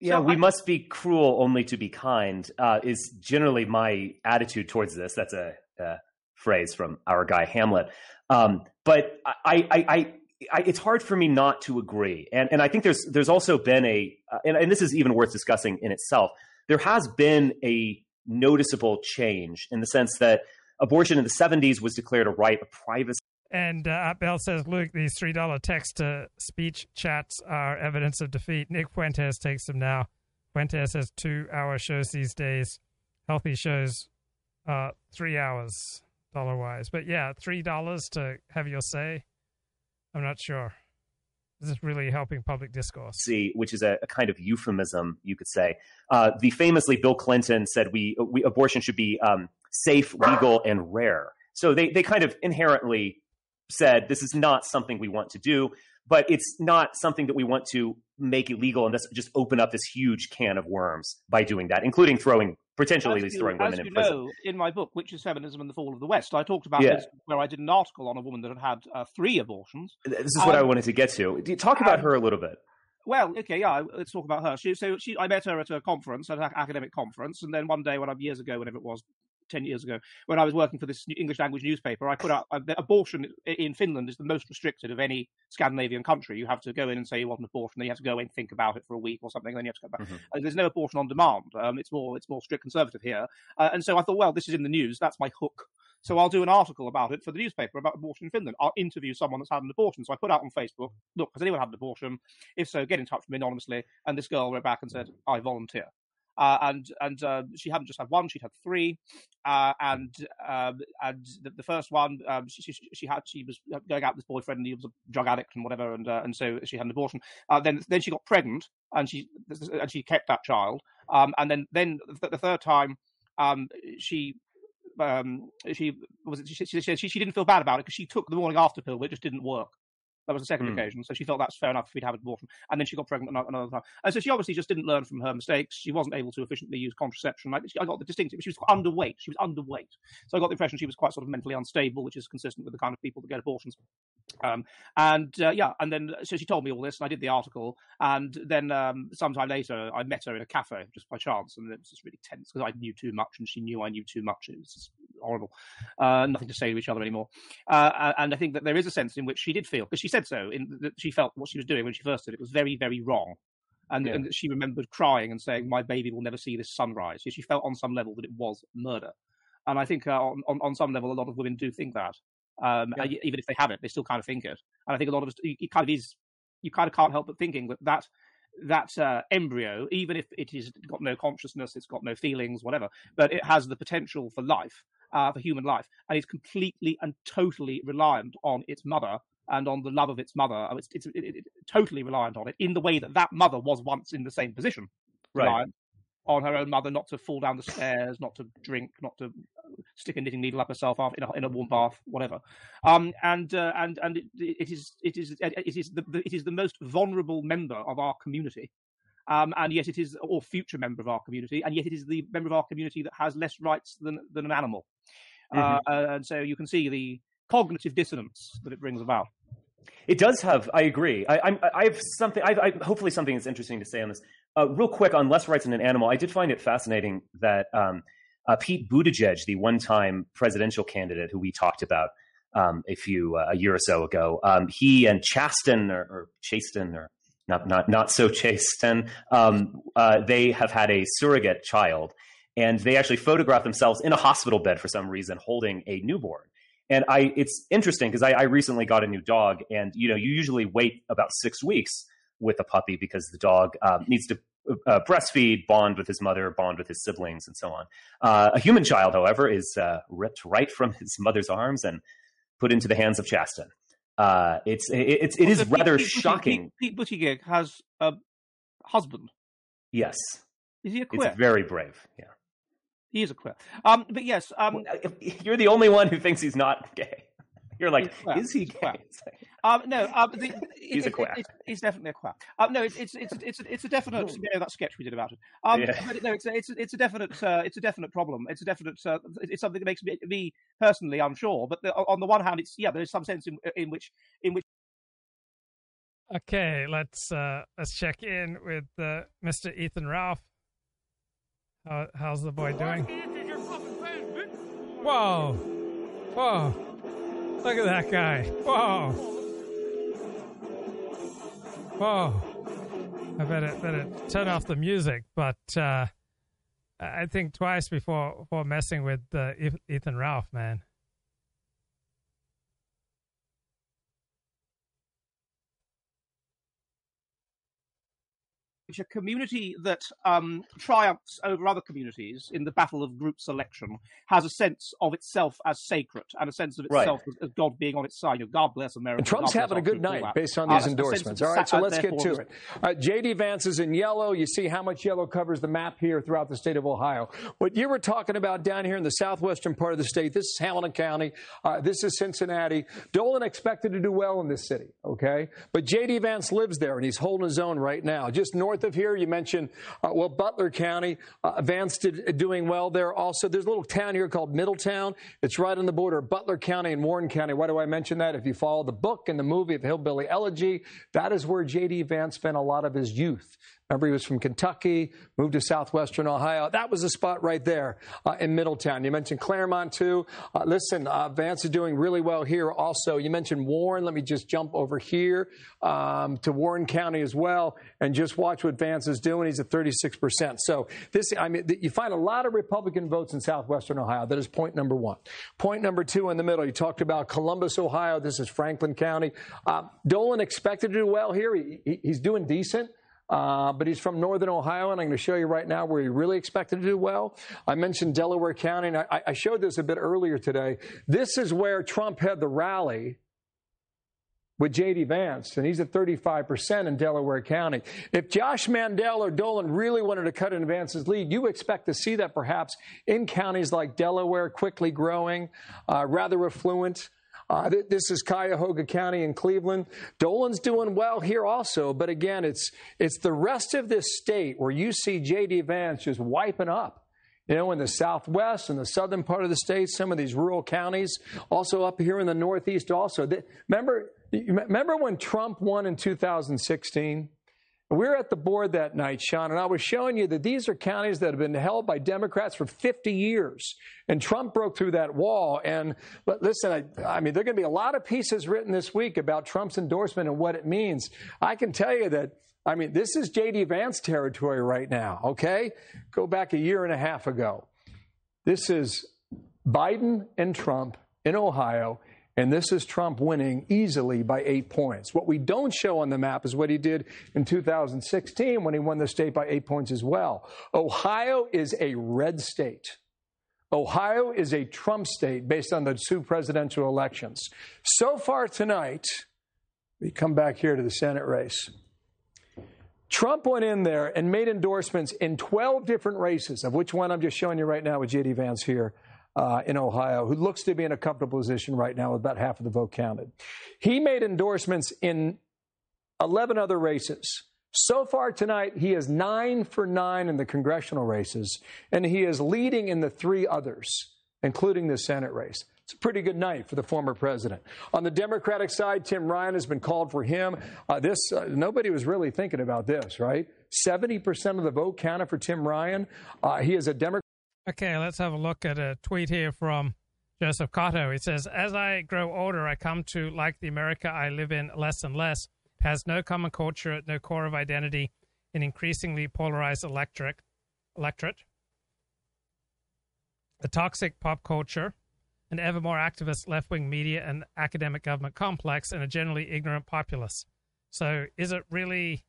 Yeah, So we I- must be cruel only to be kind. Uh, is generally my attitude towards this. That's a, uh phrase from our guy Hamlet. Um, but I, I, I, I, it's hard for me not to agree. And and I think there's there's also been a uh, and, and this is even worth discussing in itself. There has been a noticeable change in the sense that abortion in the 70s was declared a right of privacy. And uh, Bell says, Luke, these $3 text to speech chats are evidence of defeat. Nick Fuentes takes them now. Fuentes has two hour shows these days. Healthy shows, uh, three hours dollar wise. But yeah, $3 to have your say. I'm not sure. This is really helping public discourse. See, which is a, a kind of euphemism, you could say. Uh, the famously Bill Clinton said we, we abortion should be um, safe, legal, and rare. So they they kind of inherently said this is not something we want to do, but it's not something that we want to make illegal and just just open up this huge can of worms by doing that, including throwing potentially at As least you, throwing as women in you prison. know, in my book, which is Feminism and the Fall of the West, I talked about Yeah. this where I did an article on a woman that had had uh, three abortions. This is what I Um, wanted to get to. Talk about um, her a little bit. Well, okay, yeah, let's talk about her. She, so she, I met her at a conference, at an academic conference, and then one day, when I years ago, whenever it was, ten years ago when I was working for this English language newspaper. I put out uh, abortion in Finland is the most restricted of any Scandinavian country. You have to go in and say you want an abortion, then you have to go in and think about it for a week or something, then you have to go back. Mm-hmm. Uh, there's no abortion on demand. Um, it's more it's more strict conservative here, uh, and so I thought, well, this is in the news. That's my hook. So I'll do an article about it for the newspaper about abortion in Finland. I'll interview someone that's had an abortion. So I put out on Facebook, look, has anyone had an abortion? If so, get in touch with me anonymously. And this girl wrote back and said, I volunteer. Uh, and and uh, she hadn't just had one; she'd had three. Uh, and um, and the, the, first one, um, she, she, she, had she was going out with this boyfriend, and he was a drug addict and whatever, and uh, and so she had an abortion. Uh, then then she got pregnant, and she and she kept that child. Um, and then then the, the third time, um, she um, she was she, she, she, she didn't feel bad about it because she took the morning after pill, but it just didn't work. That was the second mm. occasion, so she felt that's fair enough me to have an abortion. And then she got pregnant another time, and so she obviously just didn't learn from her mistakes. She wasn't able to efficiently use contraception. Like I got the distinct, she was underweight. She was underweight, so I got the impression she was quite sort of mentally unstable, which is consistent with the kind of people that get abortions. Um, and uh, yeah, and then so she told me all this, and I did the article, and then um, sometime later I met her in a cafe just by chance, and it was just really tense because I knew too much, and she knew I knew too much. It was horrible, uh, nothing to say to each other anymore. Uh, and I think that there is a sense in which she did feel, because she said so, in that she felt what she was doing when she first did it was very, very wrong. And, Yeah. and that she remembered crying and saying, "My baby will never see this sunrise." So she felt on some level that it was murder. And I think uh, on, on on some level, a lot of women do think that. Um, and even if they have it, they still kind of think it. And I think a lot of us, it it kind of is, you kind of can't help but thinking that that that uh, embryo, even if it has got no consciousness, it's got no feelings, whatever, but it has the potential for life, uh, for human life, and is completely and totally reliant on its mother and on the love of its mother. Uh, It's, it's it, it, totally reliant on it in the way that that mother was once in the same position, Right. reliant on her own mother not to fall down the stairs, not to drink, not to uh, stick a knitting needle up herself after in a, in a warm bath, whatever. Um, and uh, and and it, it is it is it is the, the it is the most vulnerable member of our community. Um, and yet it is, or future member of our community, and yet it is the member of our community that has less rights than than an animal. Uh, and so you can see the cognitive dissonance that it brings about. It does have. I agree. I, I'm, I have something. I, I, hopefully, something that's interesting to say on this. Uh, real quick on less rights in an animal. I did find it fascinating that um, uh, Pete Buttigieg, the one-time presidential candidate who we talked about um, a few uh, a year or so ago, um, he and Chasten or, or Chasten or not not not so Chasten, um, uh, they have had a surrogate child, and they actually photographed themselves in a hospital bed for some reason, holding a newborn. And I, it's interesting because I, I recently got a new dog, and you know, you usually wait about six weeks with a puppy because the dog um, needs to uh, breastfeed, bond with his mother, bond with his siblings, and so on. Uh, a human child, however, is uh, ripped right from his mother's arms and put into the hands of Chasten. Uh, it's it, it's it is Also, Pete- rather Pete shocking. Pete, Pete Buttigieg has a husband. Yes, Is he a queer? it's very brave. Yeah, He is a queer. Um, but yes, um, you're the only one who thinks he's not gay. You're like, is he He's gay? like- Um, no, um, the, He's a it- quack. It, it's, it's definitely a quack. Um, no, it's it's it's it's a, it's a definite. You know, that sketch we did about it. Um, Yeah. but no, it's a, it's a, it's a definite uh, it's a definite problem. It's a definite. Uh, it's something that makes me, me personally unsure. But the, on the one hand, it's yeah, there's some sense in, in which in which Okay, let's uh let's check in with uh, Mr. Ethan Ralph. How, how's the boy doing? Whoa, whoa! Look at that guy! Whoa, whoa! I better better turn off the music, but uh, I I think twice before before messing with uh, Ethan Ralph, man. A community that um, triumphs over other communities in the battle of group selection has a sense of itself as sacred and a sense of itself as, as God being on its side. You know, God bless America. And Trump's God having a good night based on Uh, these of endorsements. All right, so let's get to it. Uh, JD Vance is in yellow. You see how much yellow covers the map here throughout the state of Ohio. What you were talking about down here in the southwestern part of the state, this is Hamilton County. Uh, this is Cincinnati. Dolan expected to do well in this city, okay? But JD Vance lives there and he's holding his own right now. Just north north of here. You mentioned, uh, well, Butler County. Uh, doing well there. Also, there's a little town here called Middletown. It's right on the border of Butler County and Warren County. Why do I mention that? If you follow the book and the movie of Hillbilly Elegy, that is where J.D. Vance spent a lot of his youth. Remember, he was from Kentucky, moved to southwestern Ohio. That was a spot right there uh, in Middletown. You mentioned Clermont, too. Uh, listen, uh, Vance is doing really well here also. You mentioned Warren. Let me just jump over here um, to Warren County as well and just watch what Vance is doing. He's at 36%. So, this, I mean, you find a lot of Republican votes in southwestern Ohio. That is point number one. Point number two in the middle, you talked about Columbus, Ohio. This is Franklin County. Uh, Dolan expected to do well here. He, he, he's doing decent. Uh, but he's from northern Ohio, and I'm going to show you right now where he really expected to do well. I mentioned Delaware County, and I, I showed this a bit earlier today. This is where Trump had the rally with J.D. Vance, and he's at 35% in Delaware County. If Josh Mandel or Dolan really wanted to cut in Vance's lead, you expect to see that perhaps in counties like Delaware, quickly growing, uh, rather affluent. Uh, th- this is Cuyahoga County in Cleveland. Dolan's doing well here also, but again, it's it's the rest of this state where you see J.D. Vance just wiping up. You know, in the southwest and the southern part of the state, some of these rural counties, also up here in the northeast. Also, remember, remember when Trump won in 2016? We were at the board that night, Sean, and I was showing you that these are counties that have been held by Democrats for 50 years. And Trump broke through that wall. And but listen, I, I mean, there are going to be a lot of pieces written this week about Trump's endorsement and what it means. I can tell you that, I mean, this is J.D. Vance territory right now, okay? Go back a year and a half ago. This is Biden and Trump in Ohio and this is Trump winning easily by eight points. What we don't show on the map is what he did in 2016 when he won the state by eight points as well. Ohio is a red state. Ohio is a Trump state based on the two presidential elections. So far tonight, we come back here to the Senate race. Trump went in there and made endorsements in 12 different races, of which one I'm just showing you right now with J.D. Vance here uh, in Ohio, who looks to be in a comfortable position right now with about half of the vote counted. He made endorsements in 11 other races. So far tonight, he is nine for nine in the congressional races, and he is leading in the three others, including the Senate race. It's a pretty good night for the former president. On the Democratic side, Tim Ryan has been called for him. Uh, this uh, nobody was really thinking about this, right? Seventy percent of the vote counted for Tim Ryan. Uh, he is a Democrat. Okay, let's have a look at a tweet here from Joseph Cotto. He says, As I grow older, I come to like the America I live in less and less. It has no common culture, no core of identity, an increasingly polarized electric, electorate, a toxic pop culture, an ever more activist left wing media and academic government complex, and a generally ignorant populace. So is it really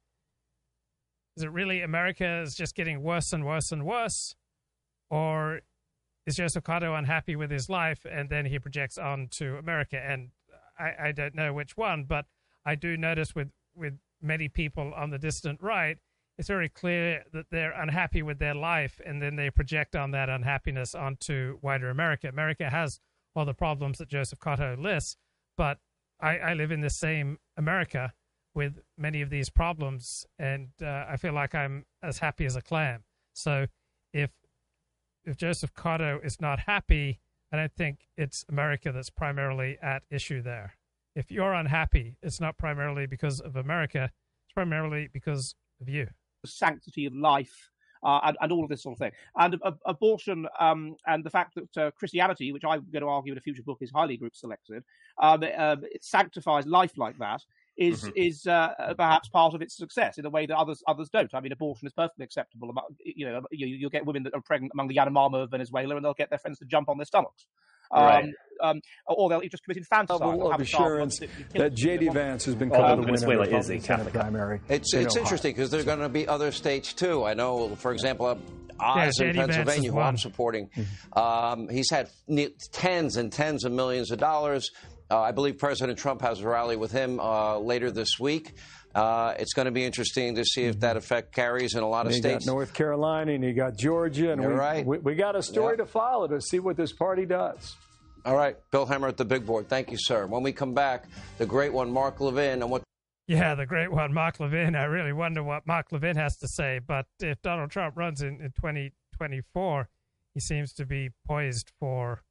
is it really America is just getting worse and worse and worse? Or is Joseph Cotto unhappy with his life and then he projects on to America? And I, I don't know which one, but I do notice with, with many people on the distant right, it's very clear that they're unhappy with their life and then they project on that unhappiness onto wider America. America has all the problems that Joseph Cotto lists, but I, I live in the same America with many of these problems, and uh, I feel like I'm as happy as a clam. So if if Joseph Cotto is not happy, I don't think it's America that's primarily at issue there. If you're unhappy, it's not primarily because of America, it's primarily because of you. The sanctity of life uh, and, and, all of this sort of thing. And uh, abortion um, and the fact that uh, Christianity, which I'm going to argue in a future book is highly group selected, um, um, it sanctifies life like that is mm-hmm. is uh, perhaps part of its success in a way that others others don't. I mean, abortion is perfectly acceptable. You know, you, you'll get women that are pregnant among the Yanomami of Venezuela, and they'll get their friends to jump on their stomachs. Um, right. Um, or they'll just commit infanticide. Level of assurance that J.D. Vance has been called well, Venezuela is a Catholic primary. It's it's interesting because there are going to be other states too. I know, for example, uh, Oz yeah, in Pennsylvania, who I'm supporting. Mm-hmm. Um, he's had tens and tens of millions of dollars. Uh, I believe President Trump has a rally with him uh, later this week. Uh, it's going to be interesting to see if that effect carries in a lot of you states. Got North Carolina and you got Georgia, and You're we, right. we, we got a story Yeah. to follow to see what this party does. All right, Bill Hemmer at the big board. Thank you, sir. When we come back, the great one, Mark Levin, and what. Yeah, the great one, Mark Levin. I really wonder what Mark Levin has to say. But if Donald Trump runs in, in 2024, he seems to be poised for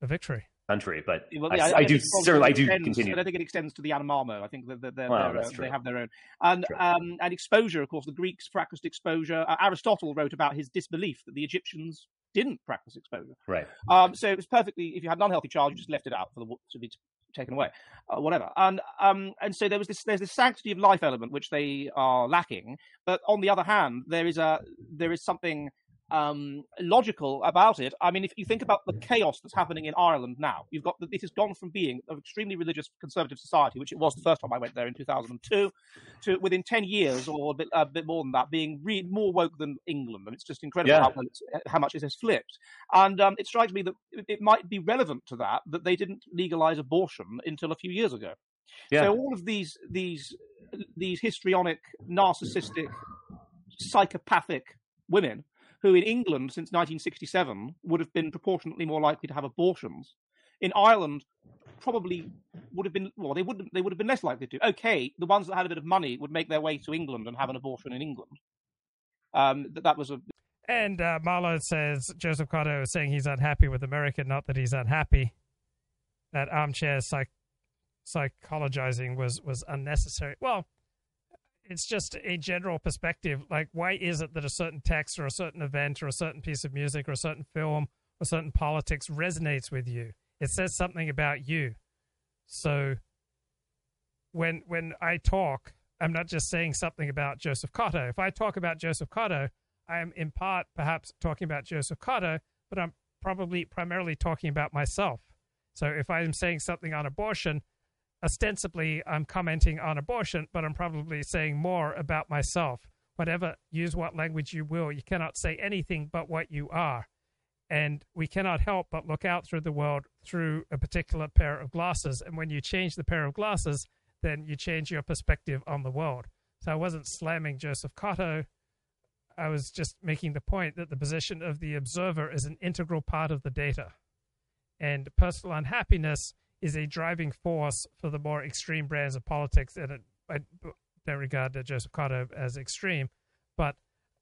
a victory. Country, but Well, I, yeah, I, do certainly I do extends- continue. I don't think it extends to the Yanomamo. I think that they're, Well, they're, they have their own. And um, and exposure, of course, the Greeks practiced exposure. Uh, Aristotle wrote about his disbelief that the Egyptians didn't practice exposure. Right. Um, so it was perfectly. If you had an unhealthy child, you just left it out for the to be taken away, uh, whatever. And um, and so there was this. There's this sanctity of life element which they are lacking. But on the other hand, there is a there is something um, logical about it. I mean, if you think about the chaos that's happening in Ireland now, you've got this has gone from being an extremely religious conservative society, which it was the first time I went there in 2002, to within 10 years or a bit, a bit more than that, being re- more woke than England. And it's just incredible Yeah. how, it's- how much it has flipped. And um, it strikes me that it- it might be relevant to that that they didn't legalize abortion until a few years ago. Yeah. So all of these these these histrionic, narcissistic, psychopathic women who in England since 1967 would have been proportionately more likely to have abortions. In Ireland, probably would have been well, they wouldn't they would have been less likely to. Okay, the ones that had a bit of money would make their way to England and have an abortion in England. Um, that, that was a And uh, Marlo says Joseph Cotto is saying he's unhappy with America, not that he's unhappy. That armchair psych- psychologizing was was unnecessary. Well, it's just a general perspective. Like, why is it that a certain text or a certain event or a certain piece of music or a certain film or certain politics resonates with you? It says something about you. So when when I talk, I'm not just saying something about Joseph Cotto. If I talk about Joseph Cotto, I am in part perhaps talking about Joseph Cotto, but I'm probably primarily talking about myself. So if I'm saying something on abortion, ostensibly I'm commenting on abortion, but I'm probably saying more about myself. Whatever, use what language you will, you cannot say anything but what you are. And we cannot help but look out through the world through a particular pair of glasses. And when you change the pair of glasses, then you change your perspective on the world. So I wasn't slamming Joseph Cotto. I was just making the point that the position of the observer is an integral part of the data. And personal unhappiness is a driving force for the more extreme brands of politics. And it, I don't regard Joseph Cotto as extreme, but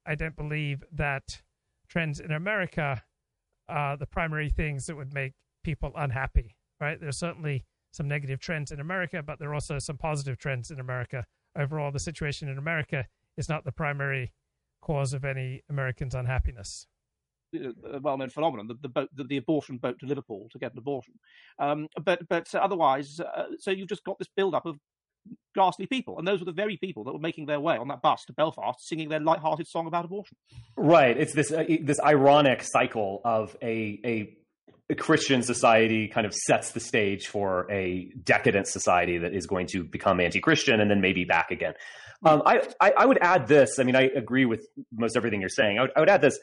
I don't believe that trends in America are the primary things that would make people unhappy, right? There's certainly some negative trends in America, but there are also some positive trends in America. Overall, the situation in America is not the primary cause of any Americans' unhappiness. A well-known phenomenon, the, the boat, the, the abortion boat to Liverpool to get an abortion. Um, but but uh, otherwise, uh, so you've just got this build-up of ghastly people, and those were the very people that were making their way on that bus to Belfast, singing their light-hearted song about abortion. Right. It's this uh, this ironic cycle of a, a a Christian society kind of sets the stage for a decadent society that is going to become anti-Christian and then maybe back again. Um, I, I I would add this. I mean, I agree with most everything you're saying. I would, I would add this: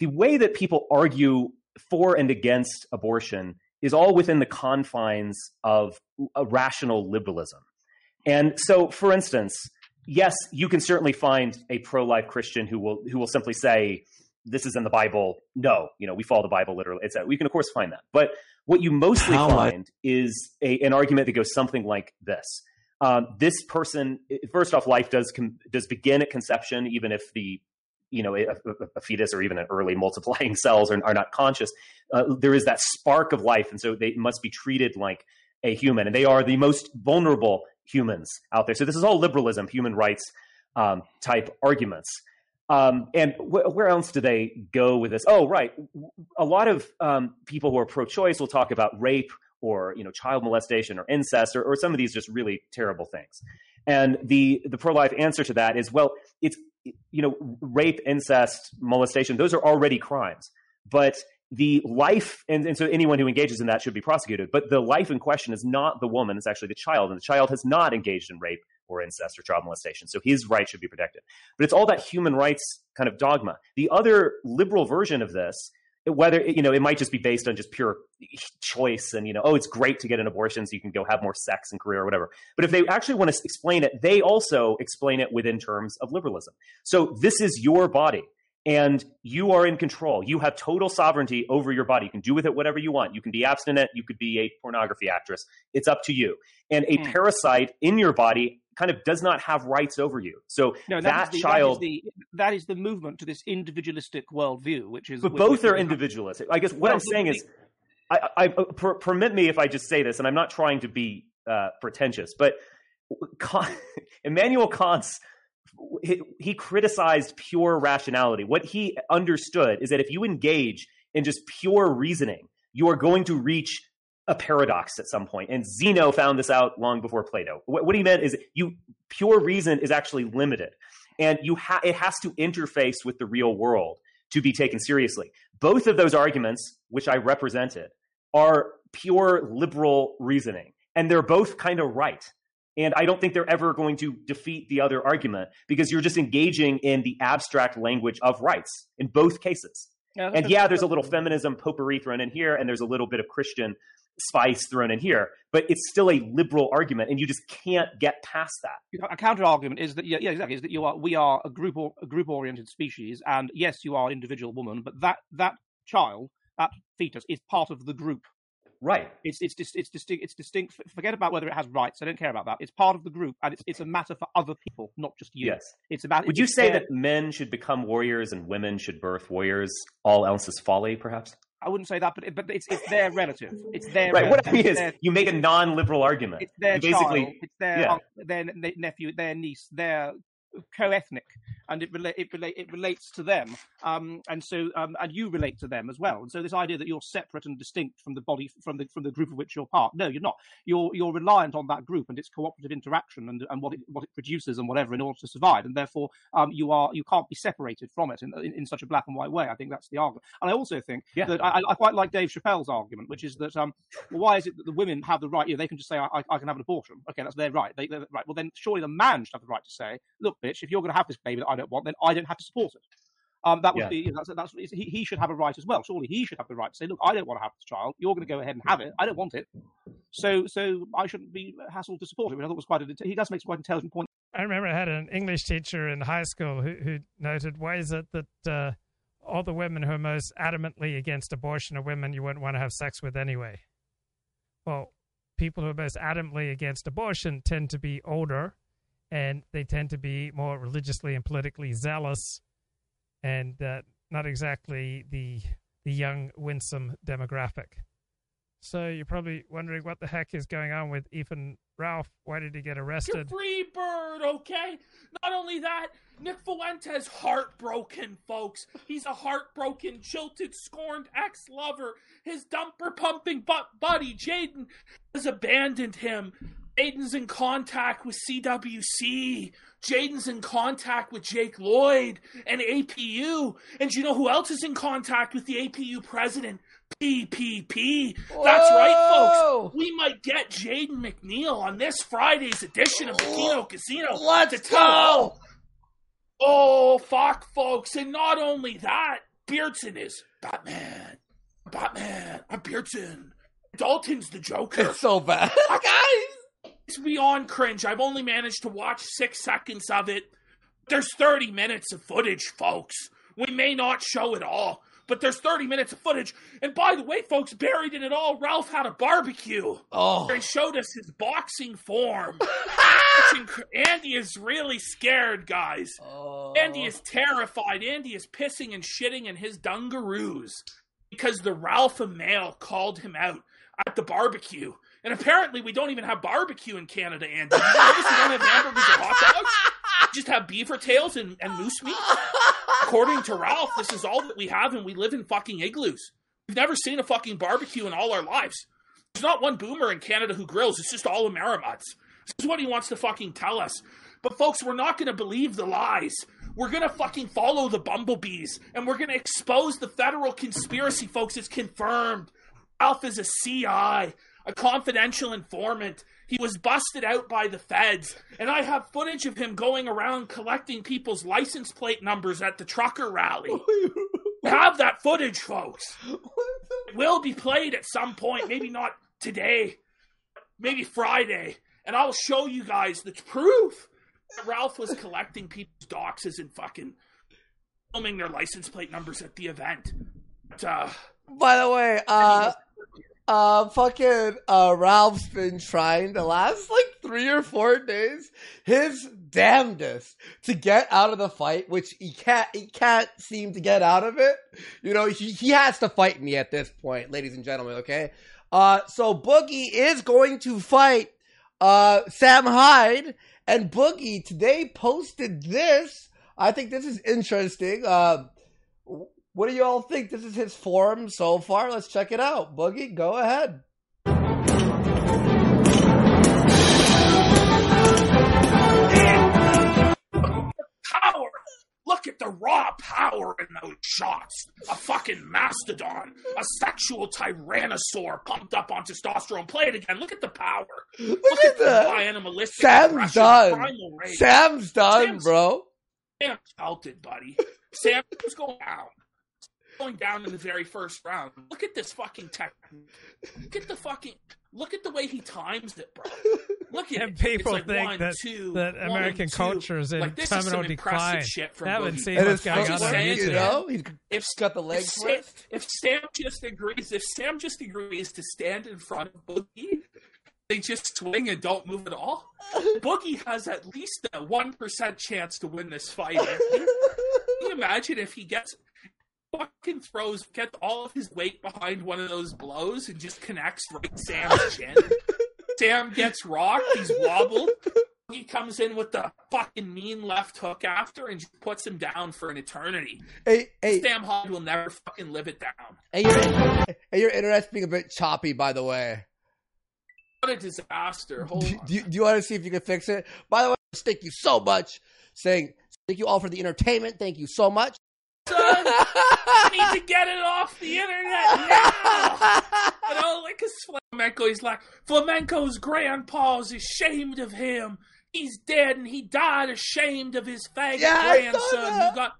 the way that people argue for and against abortion is all within the confines of a rational liberalism. And so, for instance, yes, you can certainly find a pro-life Christian who will who will simply say, "This is in the Bible." No, you know, we follow the Bible literally. It's we can of course find that, but what you mostly How find is a, an argument that goes something like this: um, This person, first off, life does com- does begin at conception, even if the you know a, a- fetus or even an early multiplying cells are, are not conscious. Uh, there is that spark of life, and so they must be treated like a human, and they are the most vulnerable humans out there. So this is all liberalism, human rights um, type arguments. Um, and wh- where else do they go with this? Oh, right. A lot of um, people who are pro-choice will talk about rape or you know child molestation or incest or, or some of these just really terrible things. And the the pro-life answer to that is well, it's you know rape, incest, molestation; those are already crimes. But the life, and, and so anyone who engages in that should be prosecuted. But the life in question is not the woman; it's actually the child, and the child has not engaged in rape or incest or child molestation. So his rights should be protected. But it's all that human rights kind of dogma. The other liberal version of this, whether you know, it might just be based on just pure choice and you know, oh, it's great to get an abortion so you can go have more sex and career or whatever. But if they actually want to explain it, they also explain it within terms of liberalism. So this is your body. And you are in control. You have total sovereignty over your body. You can do with it whatever you want. You can be abstinent. You could be a pornography actress. It's up to you. And a parasite in your body kind of does not have rights over you. So No, that, is the, child. That is, the, that is the movement to this individualistic worldview, which is. but which- both which are is- individualistic. I guess what Well, I'm saying is, I, I, I- per, permit me if I just say this, and I'm not trying to be uh, pretentious, but Kant, Immanuel Kant's he, he criticized pure rationality. What he understood is that if you engage in just pure reasoning, you are going to reach a paradox at some point. And Zeno found this out long before Plato. What, what he meant is you pure reason is actually limited, and you ha- it has to interface with the real world to be taken seriously. Both of those arguments, which I represented, are pure liberal reasoning, and they're both kind of right. And I don't think they're ever going to defeat the other argument because you're just engaging in the abstract language of rights in both cases. Yeah, and yeah, there's a little feminism potpourri thrown in here, and there's a little bit of Christian spice thrown in here, but it's still a liberal argument, and you just can't get past that. a counter argument is that yeah, yeah, exactly is that you are we are a group or a group oriented species, and yes, you are an individual woman, but that that child, that fetus, is part of the group. Right. It's it's dis- it's distinct. It's distinct. Forget about whether it has rights. I don't care about that. It's part of the group, and it's it's a matter for other people, not just you. Yes. It's about. Would it's you say that men should become warriors and women should birth warriors? All else is folly, perhaps? I wouldn't say that, but but it's it's their relative. It's their Right. What I mean It's is, their- you make a non-liberal argument. it's their you basically, child, it's their yeah. uncle, their ne- nephew, their niece, their co-ethnic, and it relate it relate it relates to them, um, and so um, and you relate to them as well. And so this idea that you're separate and distinct from the body from the from the group of which you're part, no, you're not. You're you're reliant on that group and its cooperative interaction and and what it what it produces and whatever in order to survive, and therefore um, you are you can't be separated from it in, in in such a black and white way. I think that's the argument, and I also think Yeah. that I, I quite like Dave Chappelle's argument, which is that um, well, why is it that the women have the right? You know, they can just say I, I- I can have an abortion. Okay, that's their right. They, they're right. Well, then surely the man should have the right to say, look, bitch, if you're going to have this baby that I don't want, then I don't have to support it. Um, that would Yeah. be you know, that's, that's he, he should have a right as well. Surely he should have the right to say, look, I don't want to have this child. You're going to go ahead and have it. I don't want it. So so I shouldn't be hassled to support it. Which I thought was quite a, he does make quite an intelligent point. I remember I had an English teacher in high school who, who noted, why is it that uh, all the women who are most adamantly against abortion are women you wouldn't want to have sex with anyway? Well, people who are most adamantly against abortion tend to be older and they tend to be more religiously and politically zealous and uh, not exactly the the young winsome demographic. So you're probably wondering what the heck is going on with Ethan Ralph. Why did he get arrested? You're free bird, okay? Not only that, Nick Fuentes heartbroken, folks. He's a heartbroken, jilted, scorned ex-lover. His dumper pumping butt buddy, Jaden, has abandoned him. Jaden's in contact with CWC. Jaden's in contact with Jake Lloyd and APU. And you know who else is in contact with the APU president? PPP. That's right, folks. We might get Jaden McNeil on this Friday's edition of the Kino Casino. Oh, let's to tell. go. Oh, fuck, folks. And not only that, Beardson is Batman. Batman. I'm Beardson. Dalton's the Joker. It's so bad. Guys! It's beyond cringe. I've only managed to watch six seconds of it. There's 30 minutes of footage, folks. We may not show it all, but there's 30 minutes of footage. And by the way, folks, buried in it all, Ralph had a barbecue. Oh. He showed us his boxing form. Inc- Andy is really scared, guys. Oh. Andy is terrified. Andy is pissing and shitting in his dungaroos because the Ralphamale called him out at the barbecue. And apparently, we don't even have barbecue in Canada, Andy. You notice we don't have hamburgers or hot dogs? We just have beaver tails and, and moose meat? According to Ralph, this is all that we have, and we live in fucking igloos. We've never seen a fucking barbecue in all our lives. There's not one boomer in Canada who grills. It's just all Amerimuts. This is what he wants to fucking tell us. But folks, we're not going to believe the lies. We're going to fucking follow the bumblebees, and we're going to expose the federal conspiracy, folks. It's confirmed. Ralph is a CI, a confidential informant. He was busted out by the feds, and I have footage of him going around collecting people's license plate numbers at the trucker rally. Have that footage, folks. It will be played at some point, maybe not today, maybe Friday, and I'll show you guys the proof that Ralph was collecting people's doxes and fucking filming their license plate numbers at the event. But, uh, By the way, uh, uh, fucking uh, Ralph's been trying the last like three or four days his damnedest to get out of the fight, which he can't he can't seem to get out of it. You know, he, he has to fight me at this point, ladies and gentlemen, okay? Uh so Boogie is going to fight uh Sam Hyde and Boogie today posted this. I think this is interesting. Uh what do you all think? This is his form so far. Let's check it out. Boogie, go ahead. Power! Look at the raw power in those shots. A fucking mastodon, a sexual tyrannosaur pumped up on testosterone. Play it again. Look at the power. Look, at the that. animalistic Sam's done. Sam's done, Sam's- bro. Sam melted, buddy. Sam was going down. Going down in the very first round. Look at this fucking technique. Look at the fucking. Look at the way he times it, bro. Look at And it. people like think one, that- two, that one, American two. culture is in like, this is terminal some decline. Shit from Haven't Boogie. seen what's going on on saying, You know, he's if got the legs. if Sam, if Sam just agrees, if Sam just agrees to stand in front of Boogie, they just swing and don't move at all. Boogie has at least a one percent chance to win this fight. Can you imagine if he gets fucking throws, gets all of his weight behind one of those blows and just connects right Sam's chin? Sam gets rocked. He's wobbled. He comes in with the fucking mean left hook after and just puts him down for an eternity. Hey, hey, Sam Hyde will never fucking live it down. hey, your, hey, your internet's being a bit choppy, by the way. What a disaster. Hold on. Do you, do you want to see if you can fix it? By the way, thank you so much. Saying thank you all for the entertainment. Thank you so much. Son, I need to get it off the internet now. You know, like flamenco, he's like, flamenco's grandpa's ashamed of him. He's dead and he died ashamed of his faggot Yeah, grandson who got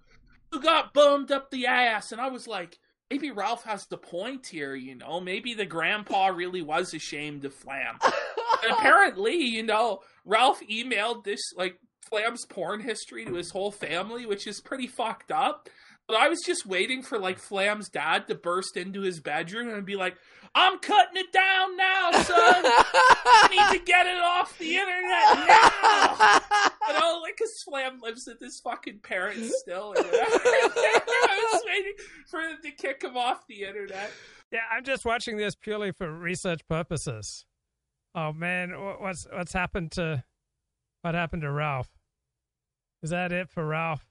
who got bummed up the ass. And I was like, maybe Ralph has the point here, you know. Maybe the grandpa really was ashamed of Flam. apparently, you know, Ralph emailed this like Flam's porn history to his whole family, which is pretty fucked up. But I was just waiting for like Flam's dad to burst into his bedroom and be like, "I'm cutting it down now, son. I need to get it off the internet now." You know, like because Flam lives with his fucking parents still. I was waiting for him to kick him off the internet. Yeah, I'm just watching this purely for research purposes. Oh man, what's what's happened to what happened to Ralph? Is that it for Ralph?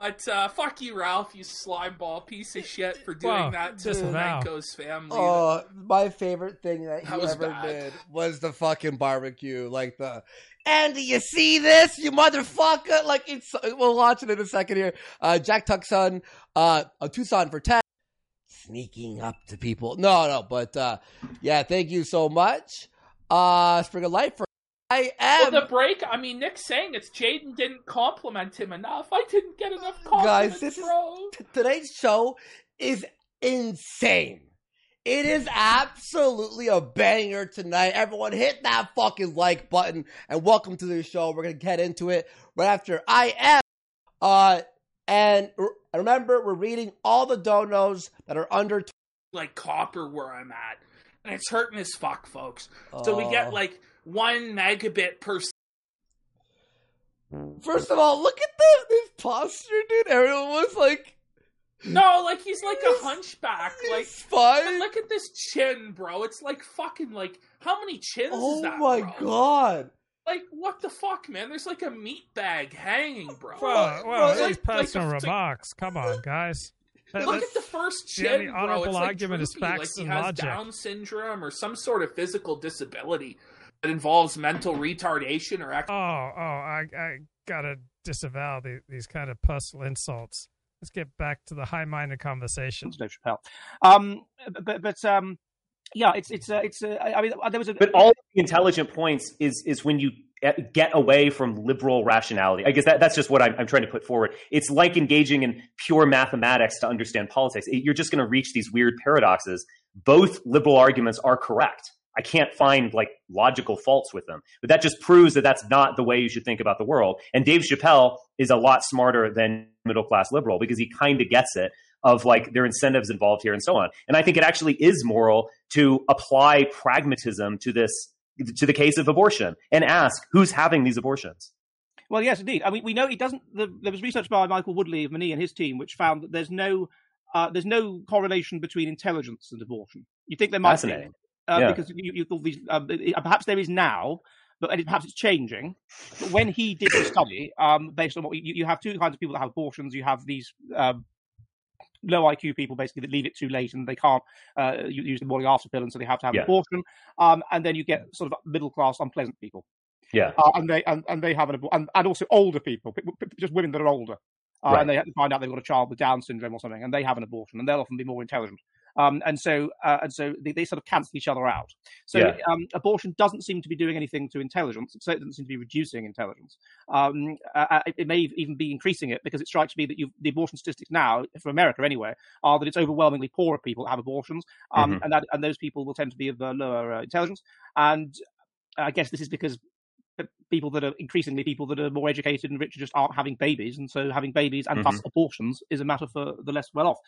But uh, fuck you, Ralph, you slimeball piece of shit for doing Wow, that to disavow. Flamenco's family. Oh, my favorite thing that he That was ever bad. did was the fucking barbecue. Like the, Andy, you see this, you motherfucker? Like it's, we'll watch it in a second here. Uh, Jack Tucson, uh, a Tucson for ten, sneaking up to people. No, no, but uh, yeah, thank you so much. Uh, Spring of Life for I am. Well, the break. I mean, Nick's saying it's Jaden didn't compliment him enough. I didn't get enough compliments, Guys, this is t- today's show is insane. It is absolutely a banger tonight. Everyone hit that fucking like button and welcome to the show. We're gonna get into it right after I am. Uh, and r- remember, we're reading all the donos that are under. T- like copper where I'm at, and it's hurting as fuck, folks. So we get like one megabit per. First of all, look at the this posture, dude. Everyone was like, No, like he's like a hunchback. Like fine. look at this chin, bro. It's like fucking like how many chins "Oh is that? my bro? god." Like what the fuck, man? There's like a meat bag hanging, bro. Well, well, Like- these like the- personal like- remarks. Come on, guys. Let- Look at the first the chin, only bro. honorable It's like argument is droopy, facts like he and has logic. Down syndrome or some sort of physical disability that involves mental retardation or. Ex- Oh, oh, I, I gotta disavow the, these kind of personal insults. Let's get back to the high-minded conversation. No Chappelle. Um, but but um, yeah, it's it's uh, it's. Uh, I I mean, there was a. But all the intelligent points is is when you get- get away from liberal rationality. I guess that, that's just what I'm, I'm trying to put forward. It's like engaging in pure mathematics to understand politics. It- You're just going to reach these weird paradoxes. Both liberal arguments are correct. I can't find like logical faults with them. But that just proves that that's not the way you should think about the world. And Dave Chappelle is a lot smarter than middle class liberal because he kind of gets it of like there are incentives involved here and so on. And I think it actually is moral to apply pragmatism to this to the case of abortion and ask who's having these abortions. Well, yes, indeed. I mean, we know it doesn't. The, there was research by Michael Woodley of Menie and his team, which found that there's no uh, there's no correlation between intelligence and abortion. You think there might be, uh, Yeah. because you, you thought these, um, perhaps there is now, but and it- perhaps it's changing. But when he did the study, um, based on what you, you have two kinds of people that have abortions. You have these um, low IQ people basically that leave it too late and they can't uh, use the morning after pill, and so they have to have Yeah. an abortion. Um, and then you get sort of middle class, unpleasant people. Yeah. Uh, and they and, and they have an abor- and, and also older people, just women that are older, uh, Right. and they find out they've got a child with Down syndrome or something, and they have an abortion, and they'll often be more intelligent. Um, and so uh, and so they, they sort of cancel each other out. So Yeah. um, abortion doesn't seem to be doing anything to intelligence. It certainly doesn't seem to be reducing intelligence. Um, uh, uh, it, it may even be increasing it because it strikes me that you the abortion statistics now, for America anyway, are that it's overwhelmingly poorer people that have abortions, um, Mhm. and that and those people will tend to be of uh, lower uh, intelligence. And I guess this is because people that are increasingly people that are more educated and richer just aren't having babies, and so having babies and thus Mhm. abortions is a matter for the less well off.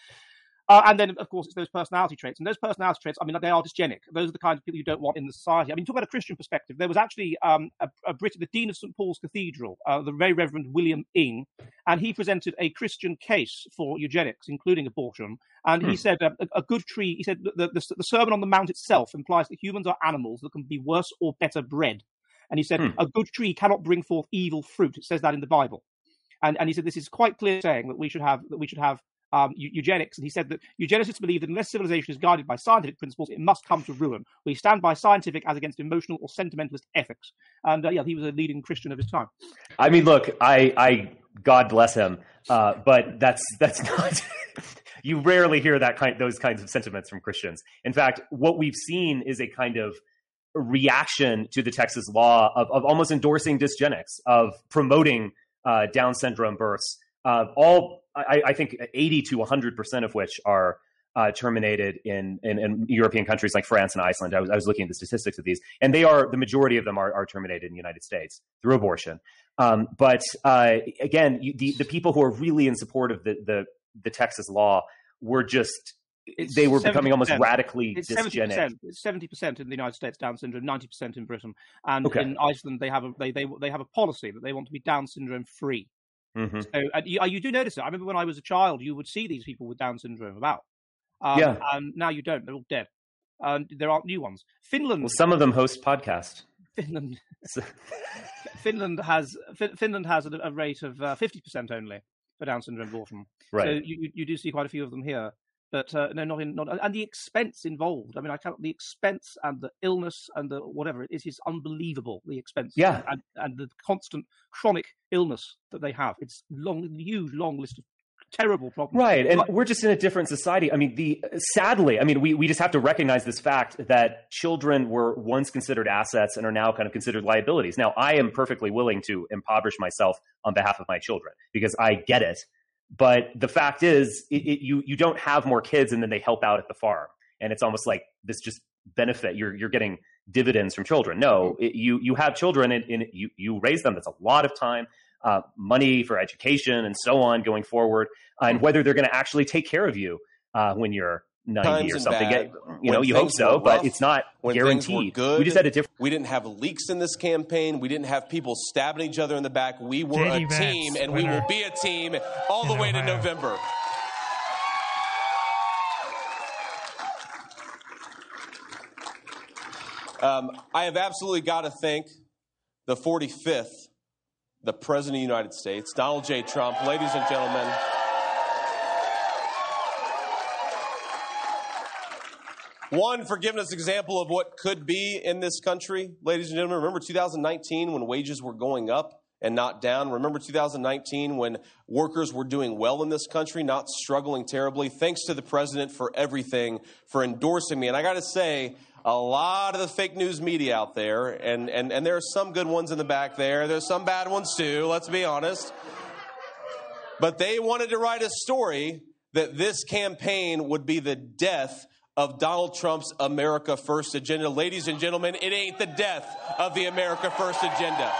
Uh, and then, of course, it's those personality traits. And those personality traits, I mean, they are dysgenic. Those are the kind of people you don't want in the society. I mean, talk about a Christian perspective. There was actually um, a, a Brit, the Dean of St. Paul's Cathedral, uh, the very Reverend William Inge, and he presented a Christian case for eugenics, including abortion. And he Hmm. said uh, a, a good tree, he said the, the, the Sermon on the Mount itself implies that humans are animals that can be worse or better bred. And he said, Hmm. a good tree cannot bring forth evil fruit. It says that in the Bible. And, and he said, this is quite clear saying that we should have, that we should have um, eugenics. And he said that eugenicists believe that unless civilization is guided by scientific principles, it must come to ruin. We stand by scientific as against emotional or sentimentalist ethics. And uh, yeah, he was a leading Christian of his time. I mean, look, I, I, God bless him, uh, but that's that's not. you rarely hear that kind, those kinds of sentiments from Christians. In fact, what we've seen is a kind of reaction to the Texas law of, of almost endorsing dysgenics, of promoting uh, Down syndrome births. Uh, all, I, I think, eighty to one hundred percent of which are uh, terminated in, in, in European countries like France and Iceland. I was, I was looking at the statistics of these, and they are the majority of them are, are terminated in the United States through abortion. Um, but uh, again, you, the the people who are really in support of the the, the Texas law were just they were becoming almost 70%. radically It's 70%, It's seventy percent in the United States Down syndrome, ninety percent in Britain, and Okay. in Iceland they have a they, they they have a policy that they want to be Down syndrome free. Mhm. So and you, uh, you do notice it. I remember when I was a child, you would see these people with Down syndrome about. Um, Yeah. And now you don't. They're all dead. And there aren't new ones. Finland. Well, some of them host podcasts. Finland. Finland has Fin- Finland has a, a rate of uh, fifty percent only for Down syndrome. So Right. you, you- you do see quite a few of them here, but uh, no, not in not and the expense involved. I mean, I count the expense and the illness and the whatever it is is unbelievable. The expense, Yeah. and, and the constant chronic illness that they have. It's long, huge, long list of terrible problems. Right, and we're just in a different society. I mean, the sadly, I mean, we, we just have to recognize this fact that children were once considered assets and are now kind of considered liabilities. Now, I am perfectly willing to impoverish myself on behalf of my children because I get it. But the fact is, it, it, you you don't have more kids and then they help out at the farm, and it's almost like this just benefit. You're you're getting dividends from children. No, it, you you have children and, and you you raise them. That's a lot of time uh, money for education and so on going forward, and whether they're going to actually take care of you uh, when you're 90 Times or and something. bad. You know, you hope so, were but it's not when things were guaranteed. good. We just had a different. We didn't have leaks in this campaign. We didn't have people stabbing each other in the back. We were JD a Vance, team, and we will be a team all the in way to November. Um, I have absolutely got to thank the 45th, the President of the United States, Donald J. Trump. Ladies and gentlemen, One forgiveness example of what could be in this country, ladies and gentlemen. Remember 2019 when wages were going up and not down? Remember 2019 when workers were doing well in this country, not struggling terribly? Thanks to the president for everything, for endorsing me. And I got to say, a lot of the fake news media out there, and, and, and there are some good ones in the back there, there's some bad ones too, let's be honest. But they wanted to write a story that this campaign would be the death of Donald Trump's America First agenda. Ladies and gentlemen, it ain't the death of the America First agenda.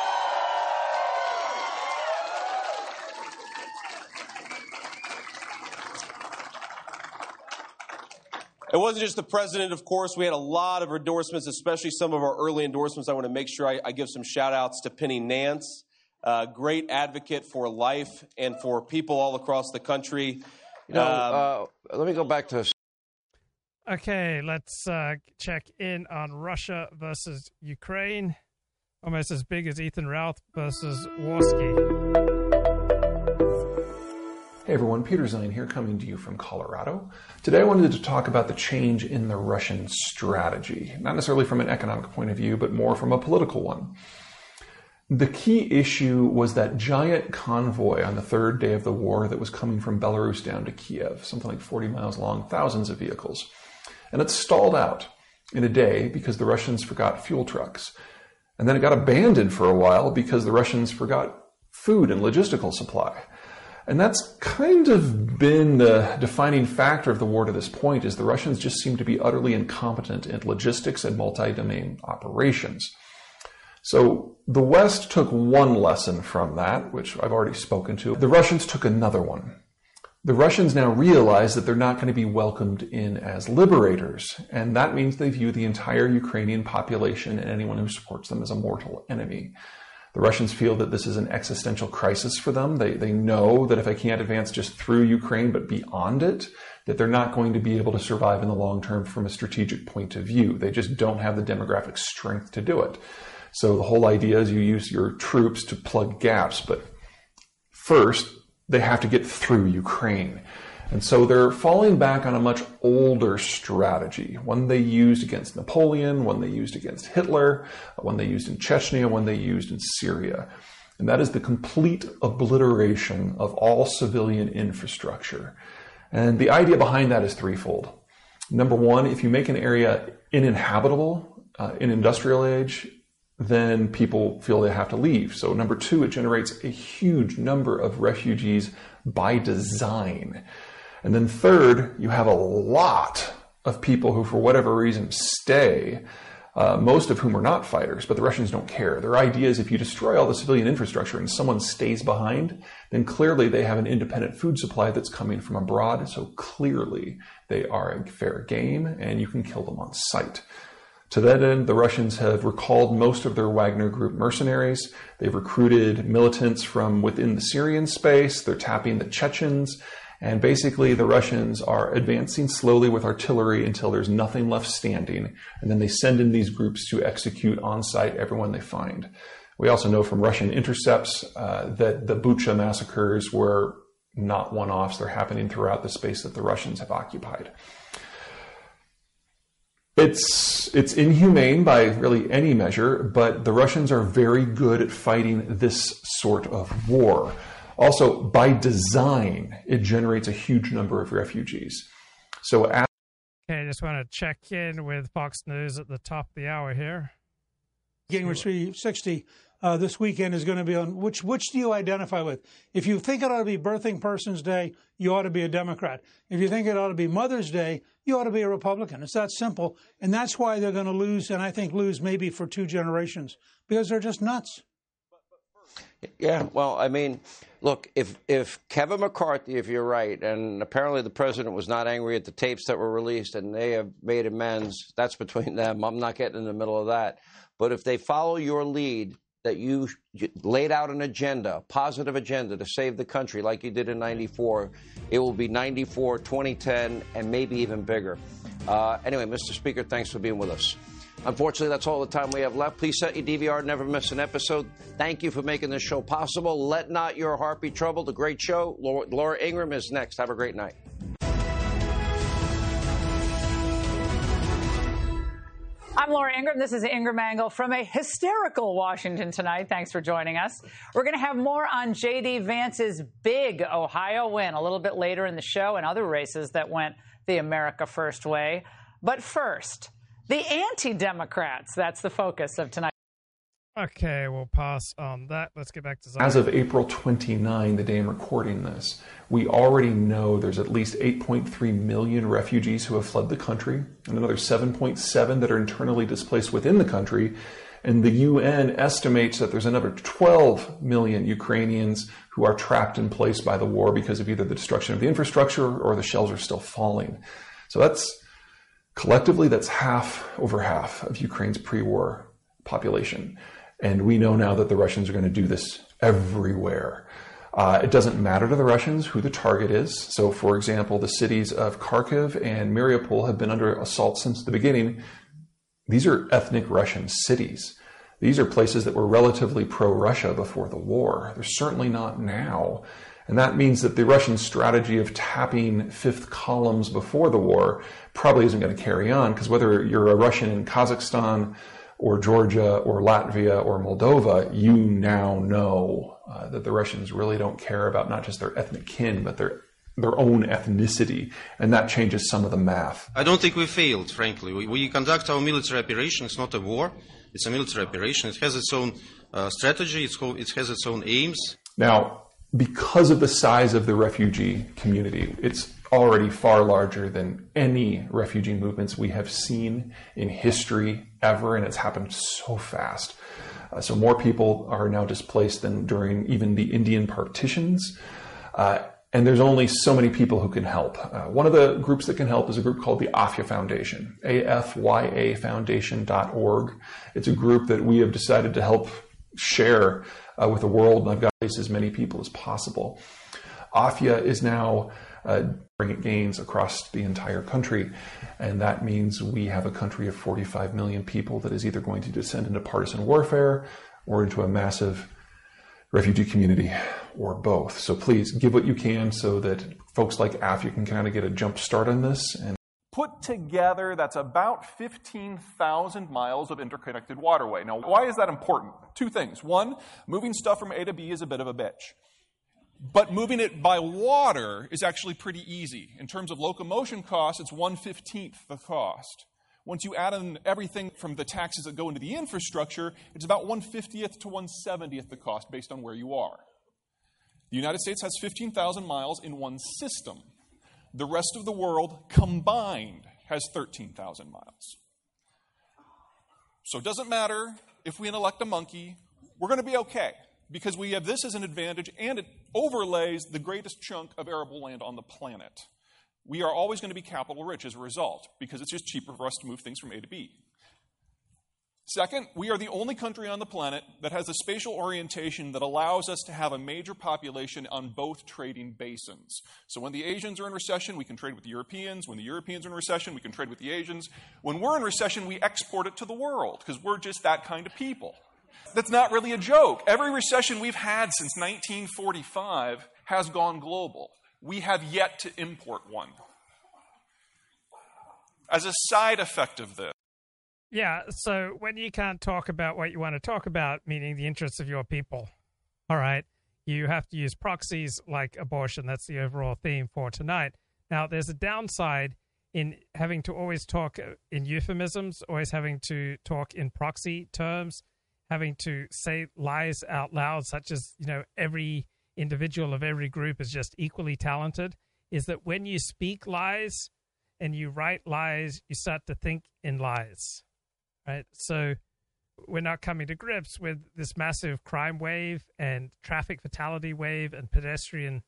It wasn't just the president, of course. We had a lot of endorsements, especially some of our early endorsements. I want to make sure I, I give some shout outs to Penny Nance, uh, great advocate for life and for people all across the country. You know, Um, uh, let me go back to Okay, let's uh, check in on Russia versus Ukraine. Almost as big as Ethan Ralph versus Warski. Hey everyone, Peter Zeihan here coming to you from Colorado. Today I wanted to talk about the change in the Russian strategy, not necessarily from an economic point of view, but more from a political one. The key issue was that giant convoy on the third day of the war that was coming from Belarus down to Kiev, something like 40 miles long, thousands of vehicles. And it stalled out in a day because the Russians forgot fuel trucks. And then it got abandoned for a while because the Russians forgot food and logistical supply. And that's kind of been the defining factor of the war to this point is the Russians just seem to be utterly incompetent in logistics and multi-domain operations. So the West took one lesson from that, which I've already spoken to. The Russians took another one. The Russians now realize that they're not going to be welcomed in as liberators, and that means they view the entire Ukrainian population and anyone who supports them as a mortal enemy. The Russians feel that this is an existential crisis for them. They, they know that if they can't advance just through Ukraine, but beyond it, that they're not going to be able to survive in the long term from a strategic point of view. They just don't have the demographic strength to do it. So the whole idea is you use your troops to plug gaps, but first they have to get through Ukraine. And so they're falling back on a much older strategy, one they used against Napoleon, one they used against Hitler, one they used in Chechnya, one they used in Syria. And that is the complete obliteration of all civilian infrastructure. And the idea behind that is threefold. Number one, if you make an area uninhabitable uh, in industrial age, then people feel they have to leave. So number two, it generates a huge number of refugees by design. And then third, you have a lot of people who, for whatever reason, stay, uh, most of whom are not fighters, but the Russians don't care. Their idea is if you destroy all the civilian infrastructure and someone stays behind, then clearly they have an independent food supply that's coming from abroad. So clearly they are a fair game and you can kill them on sight. To that end, the Russians have recalled most of their Wagner Group mercenaries. They've recruited militants from within the Syrian space. They're tapping the Chechens. And basically, the Russians are advancing slowly with artillery until there's nothing left standing. And then they send in these groups to execute on site everyone they find. We also know from Russian intercepts uh, that the Bucha massacres were not one offs, they're happening throughout the space that the Russians have occupied. It's it's inhumane by really any measure, but the Russians are very good at fighting this sort of war. Also, by design, it generates a huge number of refugees. So, as Okay, I just want to check in with Fox News at the top of the hour here. Gingrich 360 uh, this weekend is going to be on which which do you identify with? If you think it ought to be Birthing Persons Day, you ought to be a Democrat. If you think it ought to be Mother's Day, you ought to be a Republican. It's that simple, and that's why they're going to lose, and I think lose maybe for two generations because they're just nuts. Yeah, well, I mean, look, if if Kevin McCarthy, if you're right, and apparently the president was not angry at the tapes that were released, and they have made amends, that's between them. I'm not getting in the middle of that. But if they follow your lead, that you laid out an agenda, a positive agenda to save the country, like you did in '94, it will be '94, 2010, and maybe even bigger. Uh, anyway, Mr. Speaker, thanks for being with us. Unfortunately, that's all the time we have left. Please set your DVR, never miss an episode. Thank you for making this show possible. Let not your heart be troubled. A great show. Laura, Laura Ingraham is next. Have a great night. I'm Laura Ingraham. This is Ingraham Angle from a hysterical Washington tonight. Thanks for joining us. We're going to have more on J.D. Vance's big Ohio win a little bit later in the show and other races that went the America First way. But first, the anti Democrats. That's the focus of tonight. Okay, we'll pass on that. Let's get back to Zeihan. As of April 29, the day I'm recording this, we already know there's at least 8.3 million refugees who have fled the country, and another 7.7 that are internally displaced within the country. And the UN estimates that there's another 12 million Ukrainians who are trapped in place by the war because of either the destruction of the infrastructure or the shells are still falling. So that's Collectively, that's half, over half of Ukraine's pre war population. And we know now that the Russians are going to do this everywhere. Uh, it doesn't matter to the Russians who the target is. So, for example, the cities of Kharkiv and Mariupol have been under assault since the beginning. These are ethnic Russian cities. These are places that were relatively pro Russia before the war. They're certainly not now. And that means that the Russian strategy of tapping fifth columns before the war probably isn't going to carry on because whether you're a Russian in Kazakhstan or Georgia or Latvia or Moldova, you now know uh, that the Russians really don't care about not just their ethnic kin, but their their own ethnicity, and that changes some of the math. I don't think we failed, frankly. We, we conduct our military operation. It's not a war; it's a military operation. It has its own uh, strategy. It's, it has its own aims. Now, because of the size of the refugee community, it's already far larger than any refugee movements we have seen in history ever, and it's happened so fast. Uh, so more people are now displaced than during even the Indian partitions. Uh, and there's only so many people who can help. Uh, one of the groups that can help is a group called the AFYA Foundation, A-F-Y-A Foundation.org. It's a group that we have decided to help share uh, with the world, and I've got as many people as possible. AFYA is now uh, bringing gains across the entire country. And that means we have a country of 45 million people that is either going to descend into partisan warfare or into a massive refugee community or both. So please give what you can so that folks like AFYA can kind of get a jump start on this. And Put together, that's about 15,000 miles of interconnected waterway. Now, why is that important? Two things. One, moving stuff from A to B is a bit of a bitch. But moving it by water is actually pretty easy. In terms of locomotion costs, it's 115th the cost. Once you add in everything from the taxes that go into the infrastructure, it's about 150th to 170th the cost based on where you are. The United States has 15,000 miles in one system. The rest of the world combined has 13,000 miles. So it doesn't matter if we elect a monkey, we're going to be okay because we have this as an advantage and it overlays the greatest chunk of arable land on the planet. We are always going to be capital rich as a result because it's just cheaper for us to move things from A to B. Second, we are the only country on the planet that has a spatial orientation that allows us to have a major population on both trading basins. So when the Asians are in recession, we can trade with the Europeans. When the Europeans are in recession, we can trade with the Asians. When we're in recession, we export it to the world because we're just that kind of people. That's not really a joke. Every recession we've had since 1945 has gone global. We have yet to import one. As a side effect of this, yeah, so when you can't talk about what you want to talk about, meaning the interests of your people, all right, you have to use proxies like abortion. That's the overall theme for tonight. Now, there's a downside in having to always talk uh, in euphemisms, always having to talk in proxy terms having to say lies out loud, such as, you know, every individual of every group is just equally talented, is that when you speak lies and you write lies, you start to think in lies, right? So we're not coming to grips with this massive crime wave and traffic fatality wave and pedestrian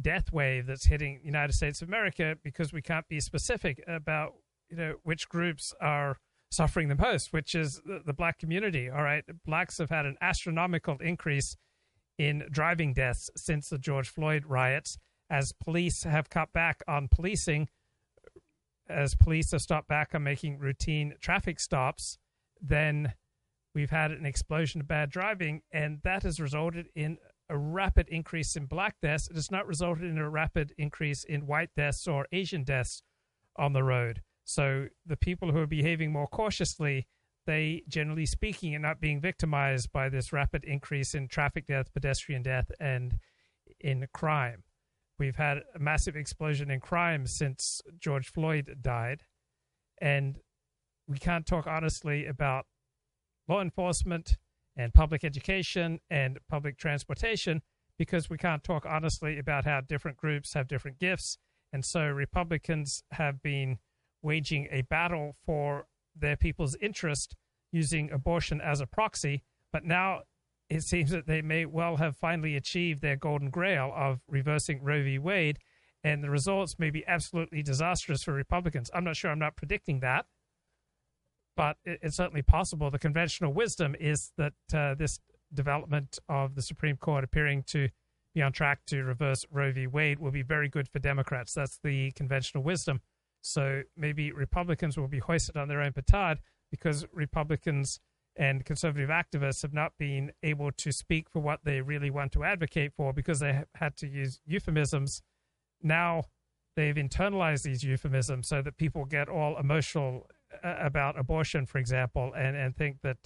death wave that's hitting United States of America because we can't be specific about, you know, which groups are suffering the most, which is the, the black community. All right, blacks have had an astronomical increase in driving deaths since the George Floyd riots, as police have cut back on policing, as police have stopped back on making routine traffic stops, then we've had an explosion of bad driving, and that has resulted in a rapid increase in black deaths. It has not resulted in a rapid increase in white deaths or Asian deaths on the road. So the people who are behaving more cautiously, they generally speaking are not being victimized by this rapid increase in traffic death, pedestrian death, and in crime. We've had a massive explosion in crime since George Floyd died. And we can't talk honestly about law enforcement and public education and public transportation because we can't talk honestly about how different groups have different gifts. And so Republicans have been waging a battle for their people's interest using abortion as a proxy. But now it seems that they may well have finally achieved their golden grail of reversing Roe v. Wade. and the results may be absolutely disastrous for Republicans. I'm not sure. I'm not predicting that, but it's certainly possible. The conventional wisdom is that uh, this development of the Supreme Court appearing to be on track to reverse Roe v. Wade will be very good for Democrats. That's the conventional wisdom. So maybe Republicans will be hoisted on their own petard because Republicans and conservative activists have not been able to speak for what they really want to advocate for because they had to use euphemisms. Now they've internalized these euphemisms so that people get all emotional uh, about abortion, for example, and, and think that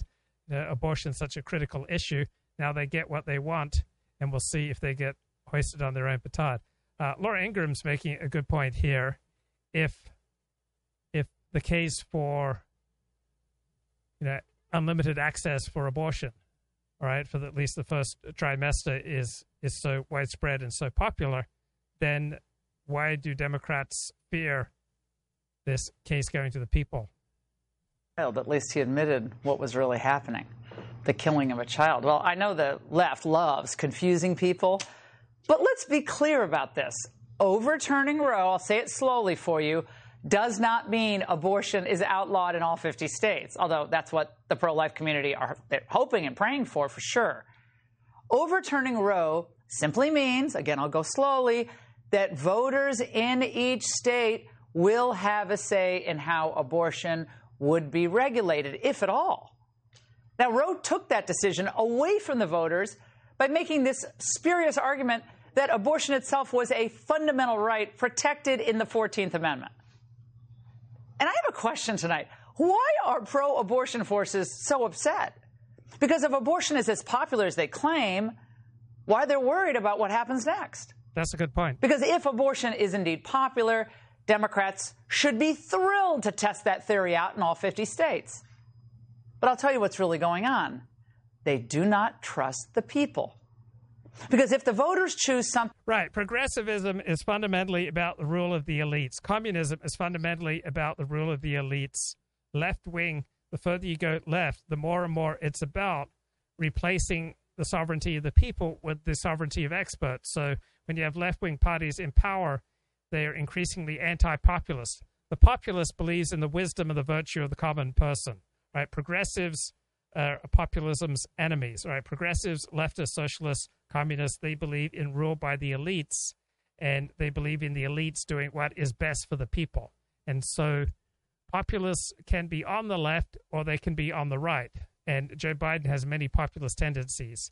abortion is such a critical issue. Now they get what they want, and we'll see if they get hoisted on their own petard. Uh, Laura Ingraham's making a good point here. If if the case for you know unlimited access for abortion, all right, for the, at least the first trimester is is so widespread and so popular, then why do Democrats fear this case going to the people? Well, at least he admitted what was really happening the killing of a child. Well, I know the left loves confusing people, but let's be clear about this. Overturning Roe, I'll say it slowly for you, does not mean abortion is outlawed in all 50 states, although that's what the pro life community are hoping and praying for, for sure. Overturning Roe simply means, again, I'll go slowly, that voters in each state will have a say in how abortion would be regulated, if at all. Now, Roe took that decision away from the voters by making this spurious argument that abortion itself was a fundamental right protected in the 14th Amendment. And I have a question tonight. Why are pro abortion forces so upset? Because if abortion is as popular as they claim, why they're worried about what happens next? That's a good point. Because if abortion is indeed popular, Democrats should be thrilled to test that theory out in all 50 states. But I'll tell you what's really going on. They do not trust the people. Because if the voters choose something. Right. Progressivism is fundamentally about the rule of the elites. Communism is fundamentally about the rule of the elites. Left wing, the further you go left, the more and more it's about replacing the sovereignty of the people with the sovereignty of experts. So when you have left wing parties in power, they are increasingly anti populist. The populist believes in the wisdom and the virtue of the common person right? Progressives are populism's enemies, right? Progressives, leftists, socialists, communists, they believe in rule by the elites and they believe in the elites doing what is best for the people. And so populists can be on the left or they can be on the right. And Joe Biden has many populist tendencies.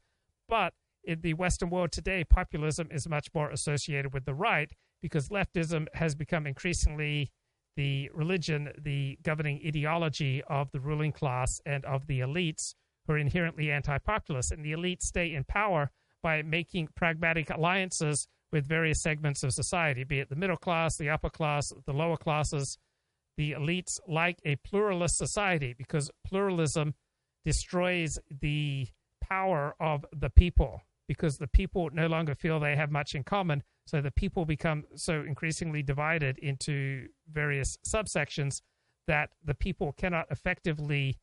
But in the Western world today, populism is much more associated with the right because leftism has become increasingly the religion, the governing ideology of the ruling class and of the elites who are inherently anti populist. And the elites stay in power by making pragmatic alliances with various segments of society, be it the middle class, the upper class, the lower classes. The elites like a pluralist society because pluralism destroys the power of the people because the people no longer feel they have much in common so the people become so increasingly divided into various subsections that the people cannot effectively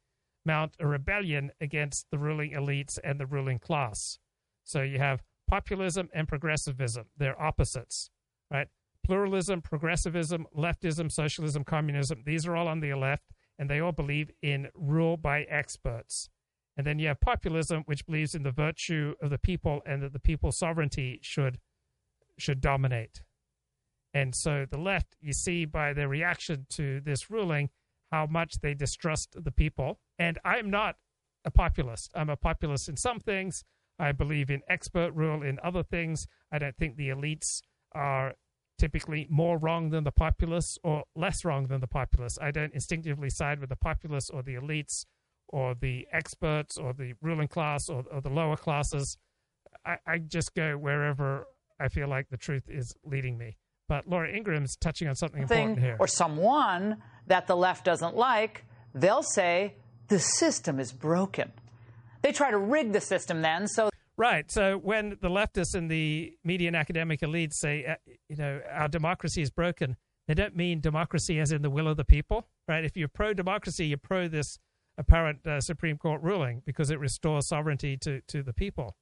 mount a rebellion against the ruling elites and the ruling class. So you have populism and progressivism. They're opposites, right? Pluralism, progressivism, leftism, socialism, communism, these are all on the left, and they all believe in rule by experts. And then you have populism, which believes in the virtue of the people and that the people's sovereignty should should dominate. And so the left, you see by their reaction to this ruling how much they distrust the people. And I'm not a populist. I'm a populist in some things. I believe in expert rule in other things. I don't think the elites are typically more wrong than the populace or less wrong than the populace. I don't instinctively side with the populace or the elites or the experts or the ruling class or, or the lower classes. I, I just go wherever I feel like the truth is leading me. But Laura Ingraham's touching on something important here. Or someone that the left doesn't like, they'll say the system is broken. They try to rig the system then so Right. So when the leftists and the media and academic elites say, uh, you know, our democracy is broken, they don't mean democracy as in the will of the people, right? If you're pro democracy, you're pro this apparent uh, Supreme Court ruling because it restores sovereignty to, to the people,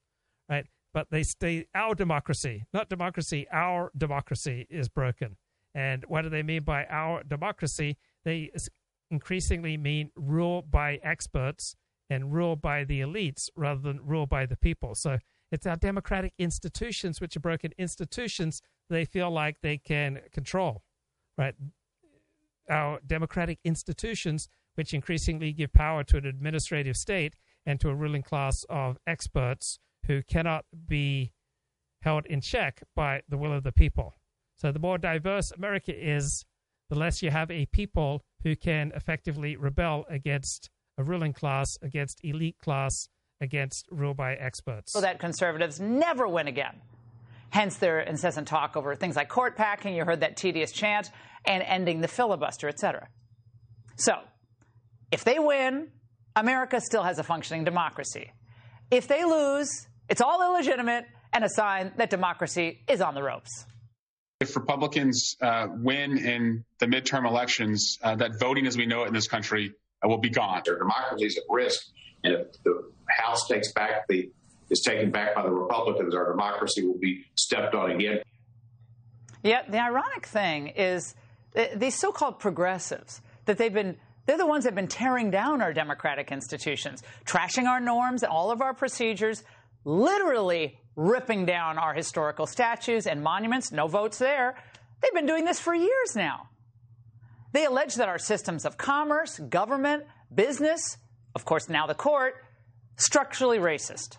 right? but they stay our democracy, not democracy, our democracy is broken. And what do they mean by our democracy? They increasingly mean rule by experts and rule by the elites rather than rule by the people. So it's our democratic institutions, which are broken institutions, they feel like they can control, right? Our democratic institutions, which increasingly give power to an administrative state and to a ruling class of experts who cannot be held in check by the will of the people. So the more diverse America is, the less you have a people who can effectively rebel against a ruling class, against elite class, against rule by experts. So that conservatives never win again. Hence their incessant talk over things like court packing, you heard that tedious chant, and ending the filibuster, etc. So, if they win, America still has a functioning democracy. If they lose, it's all illegitimate and a sign that democracy is on the ropes. If Republicans uh, win in the midterm elections, uh, that voting as we know it in this country uh, will be gone. Our democracy is at risk, and if the House takes back the is taken back by the Republicans, our democracy will be stepped on again. Yet the ironic thing is these so-called progressives that they've been they're the ones that have been tearing down our democratic institutions, trashing our norms and all of our procedures, literally ripping down our historical statues and monuments. No votes there. They've been doing this for years now. They allege that our systems of commerce, government, business, of course, now the court, structurally racist.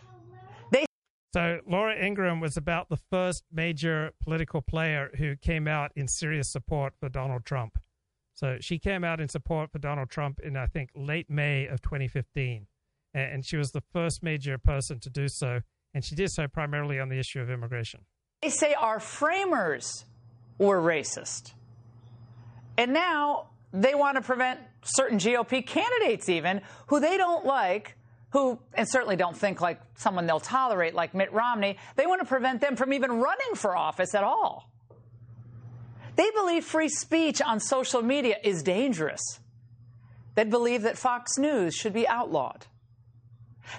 They so Laura Ingraham was about the first major political player who came out in serious support for Donald Trump. So she came out in support for Donald Trump in I think late May of 2015, and she was the first major person to do so, and she did so primarily on the issue of immigration. They say our framers were racist, and now they want to prevent certain GOP candidates, even who they don't like, who and certainly don't think like someone they'll tolerate, like Mitt Romney. They want to prevent them from even running for office at all. They believe free speech on social media is dangerous. They believe that Fox News should be outlawed.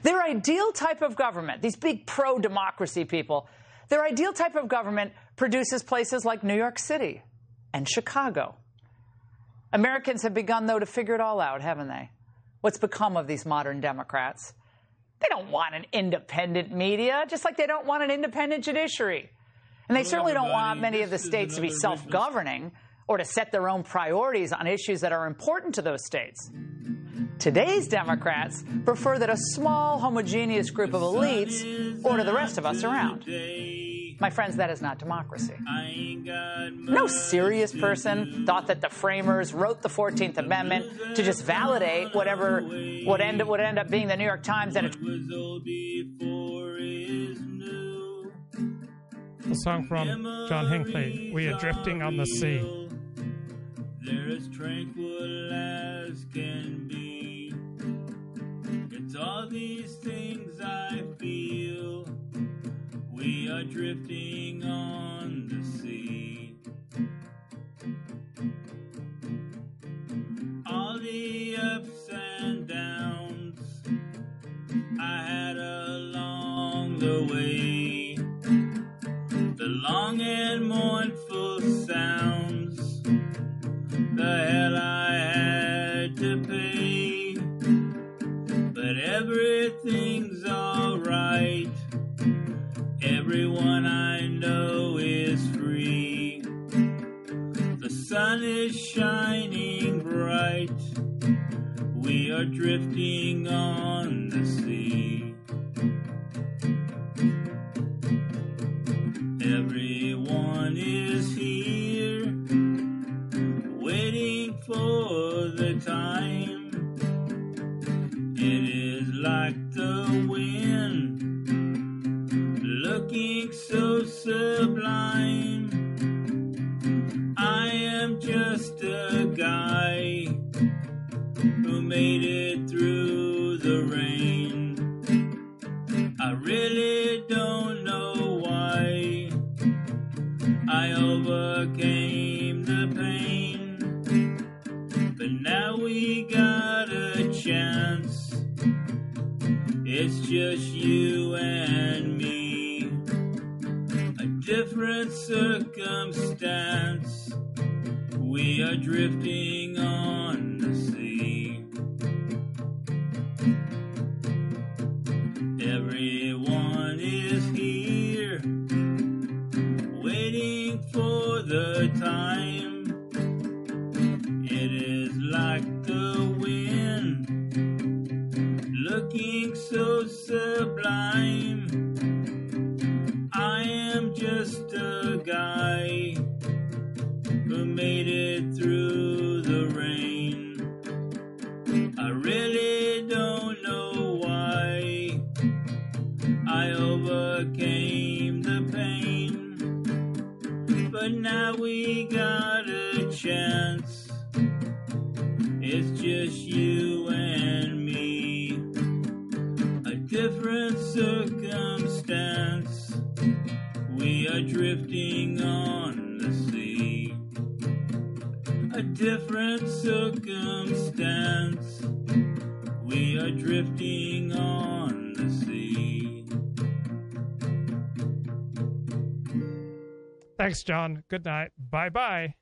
Their ideal type of government, these big pro democracy people, their ideal type of government produces places like New York City and Chicago. Americans have begun, though, to figure it all out, haven't they? What's become of these modern Democrats? They don't want an independent media, just like they don't want an independent judiciary. And they certainly don't want many of the states to be self governing or to set their own priorities on issues that are important to those states. Today's Democrats prefer that a small, homogeneous group of elites order the rest of us around. My friends, that is not democracy. No serious person thought that the framers wrote the 14th Amendment to just validate whatever would end, would end up being the New York Times and a song from John Hinckley, We Are Drifting on the Sea. They're as tranquil as can be. It's all these things I feel. We are drifting on the sea. All the ups and downs I had along the way The long and mournful sounds. The hell I had to pay, but everything's alright. Everyone I know is free. The sun is shining bright. We are drifting on the sea. Everyone is here, waiting for the time. It is like the wind, so sublime. I am just a guy who made it through the rain. I really don't know why. I overcame the pain. But now we got a chance. It's just you and me. Different circumstance. We are drifting on the sea. Everyone is here, waiting for the time. It is like the wind, looking so sublime. Overcame the pain, but now we got a chance. It's just you and me, a different circumstance. We are drifting on the sea. A different circumstance. We are drifting on the sea. Thanks, John. Good night. Bye bye.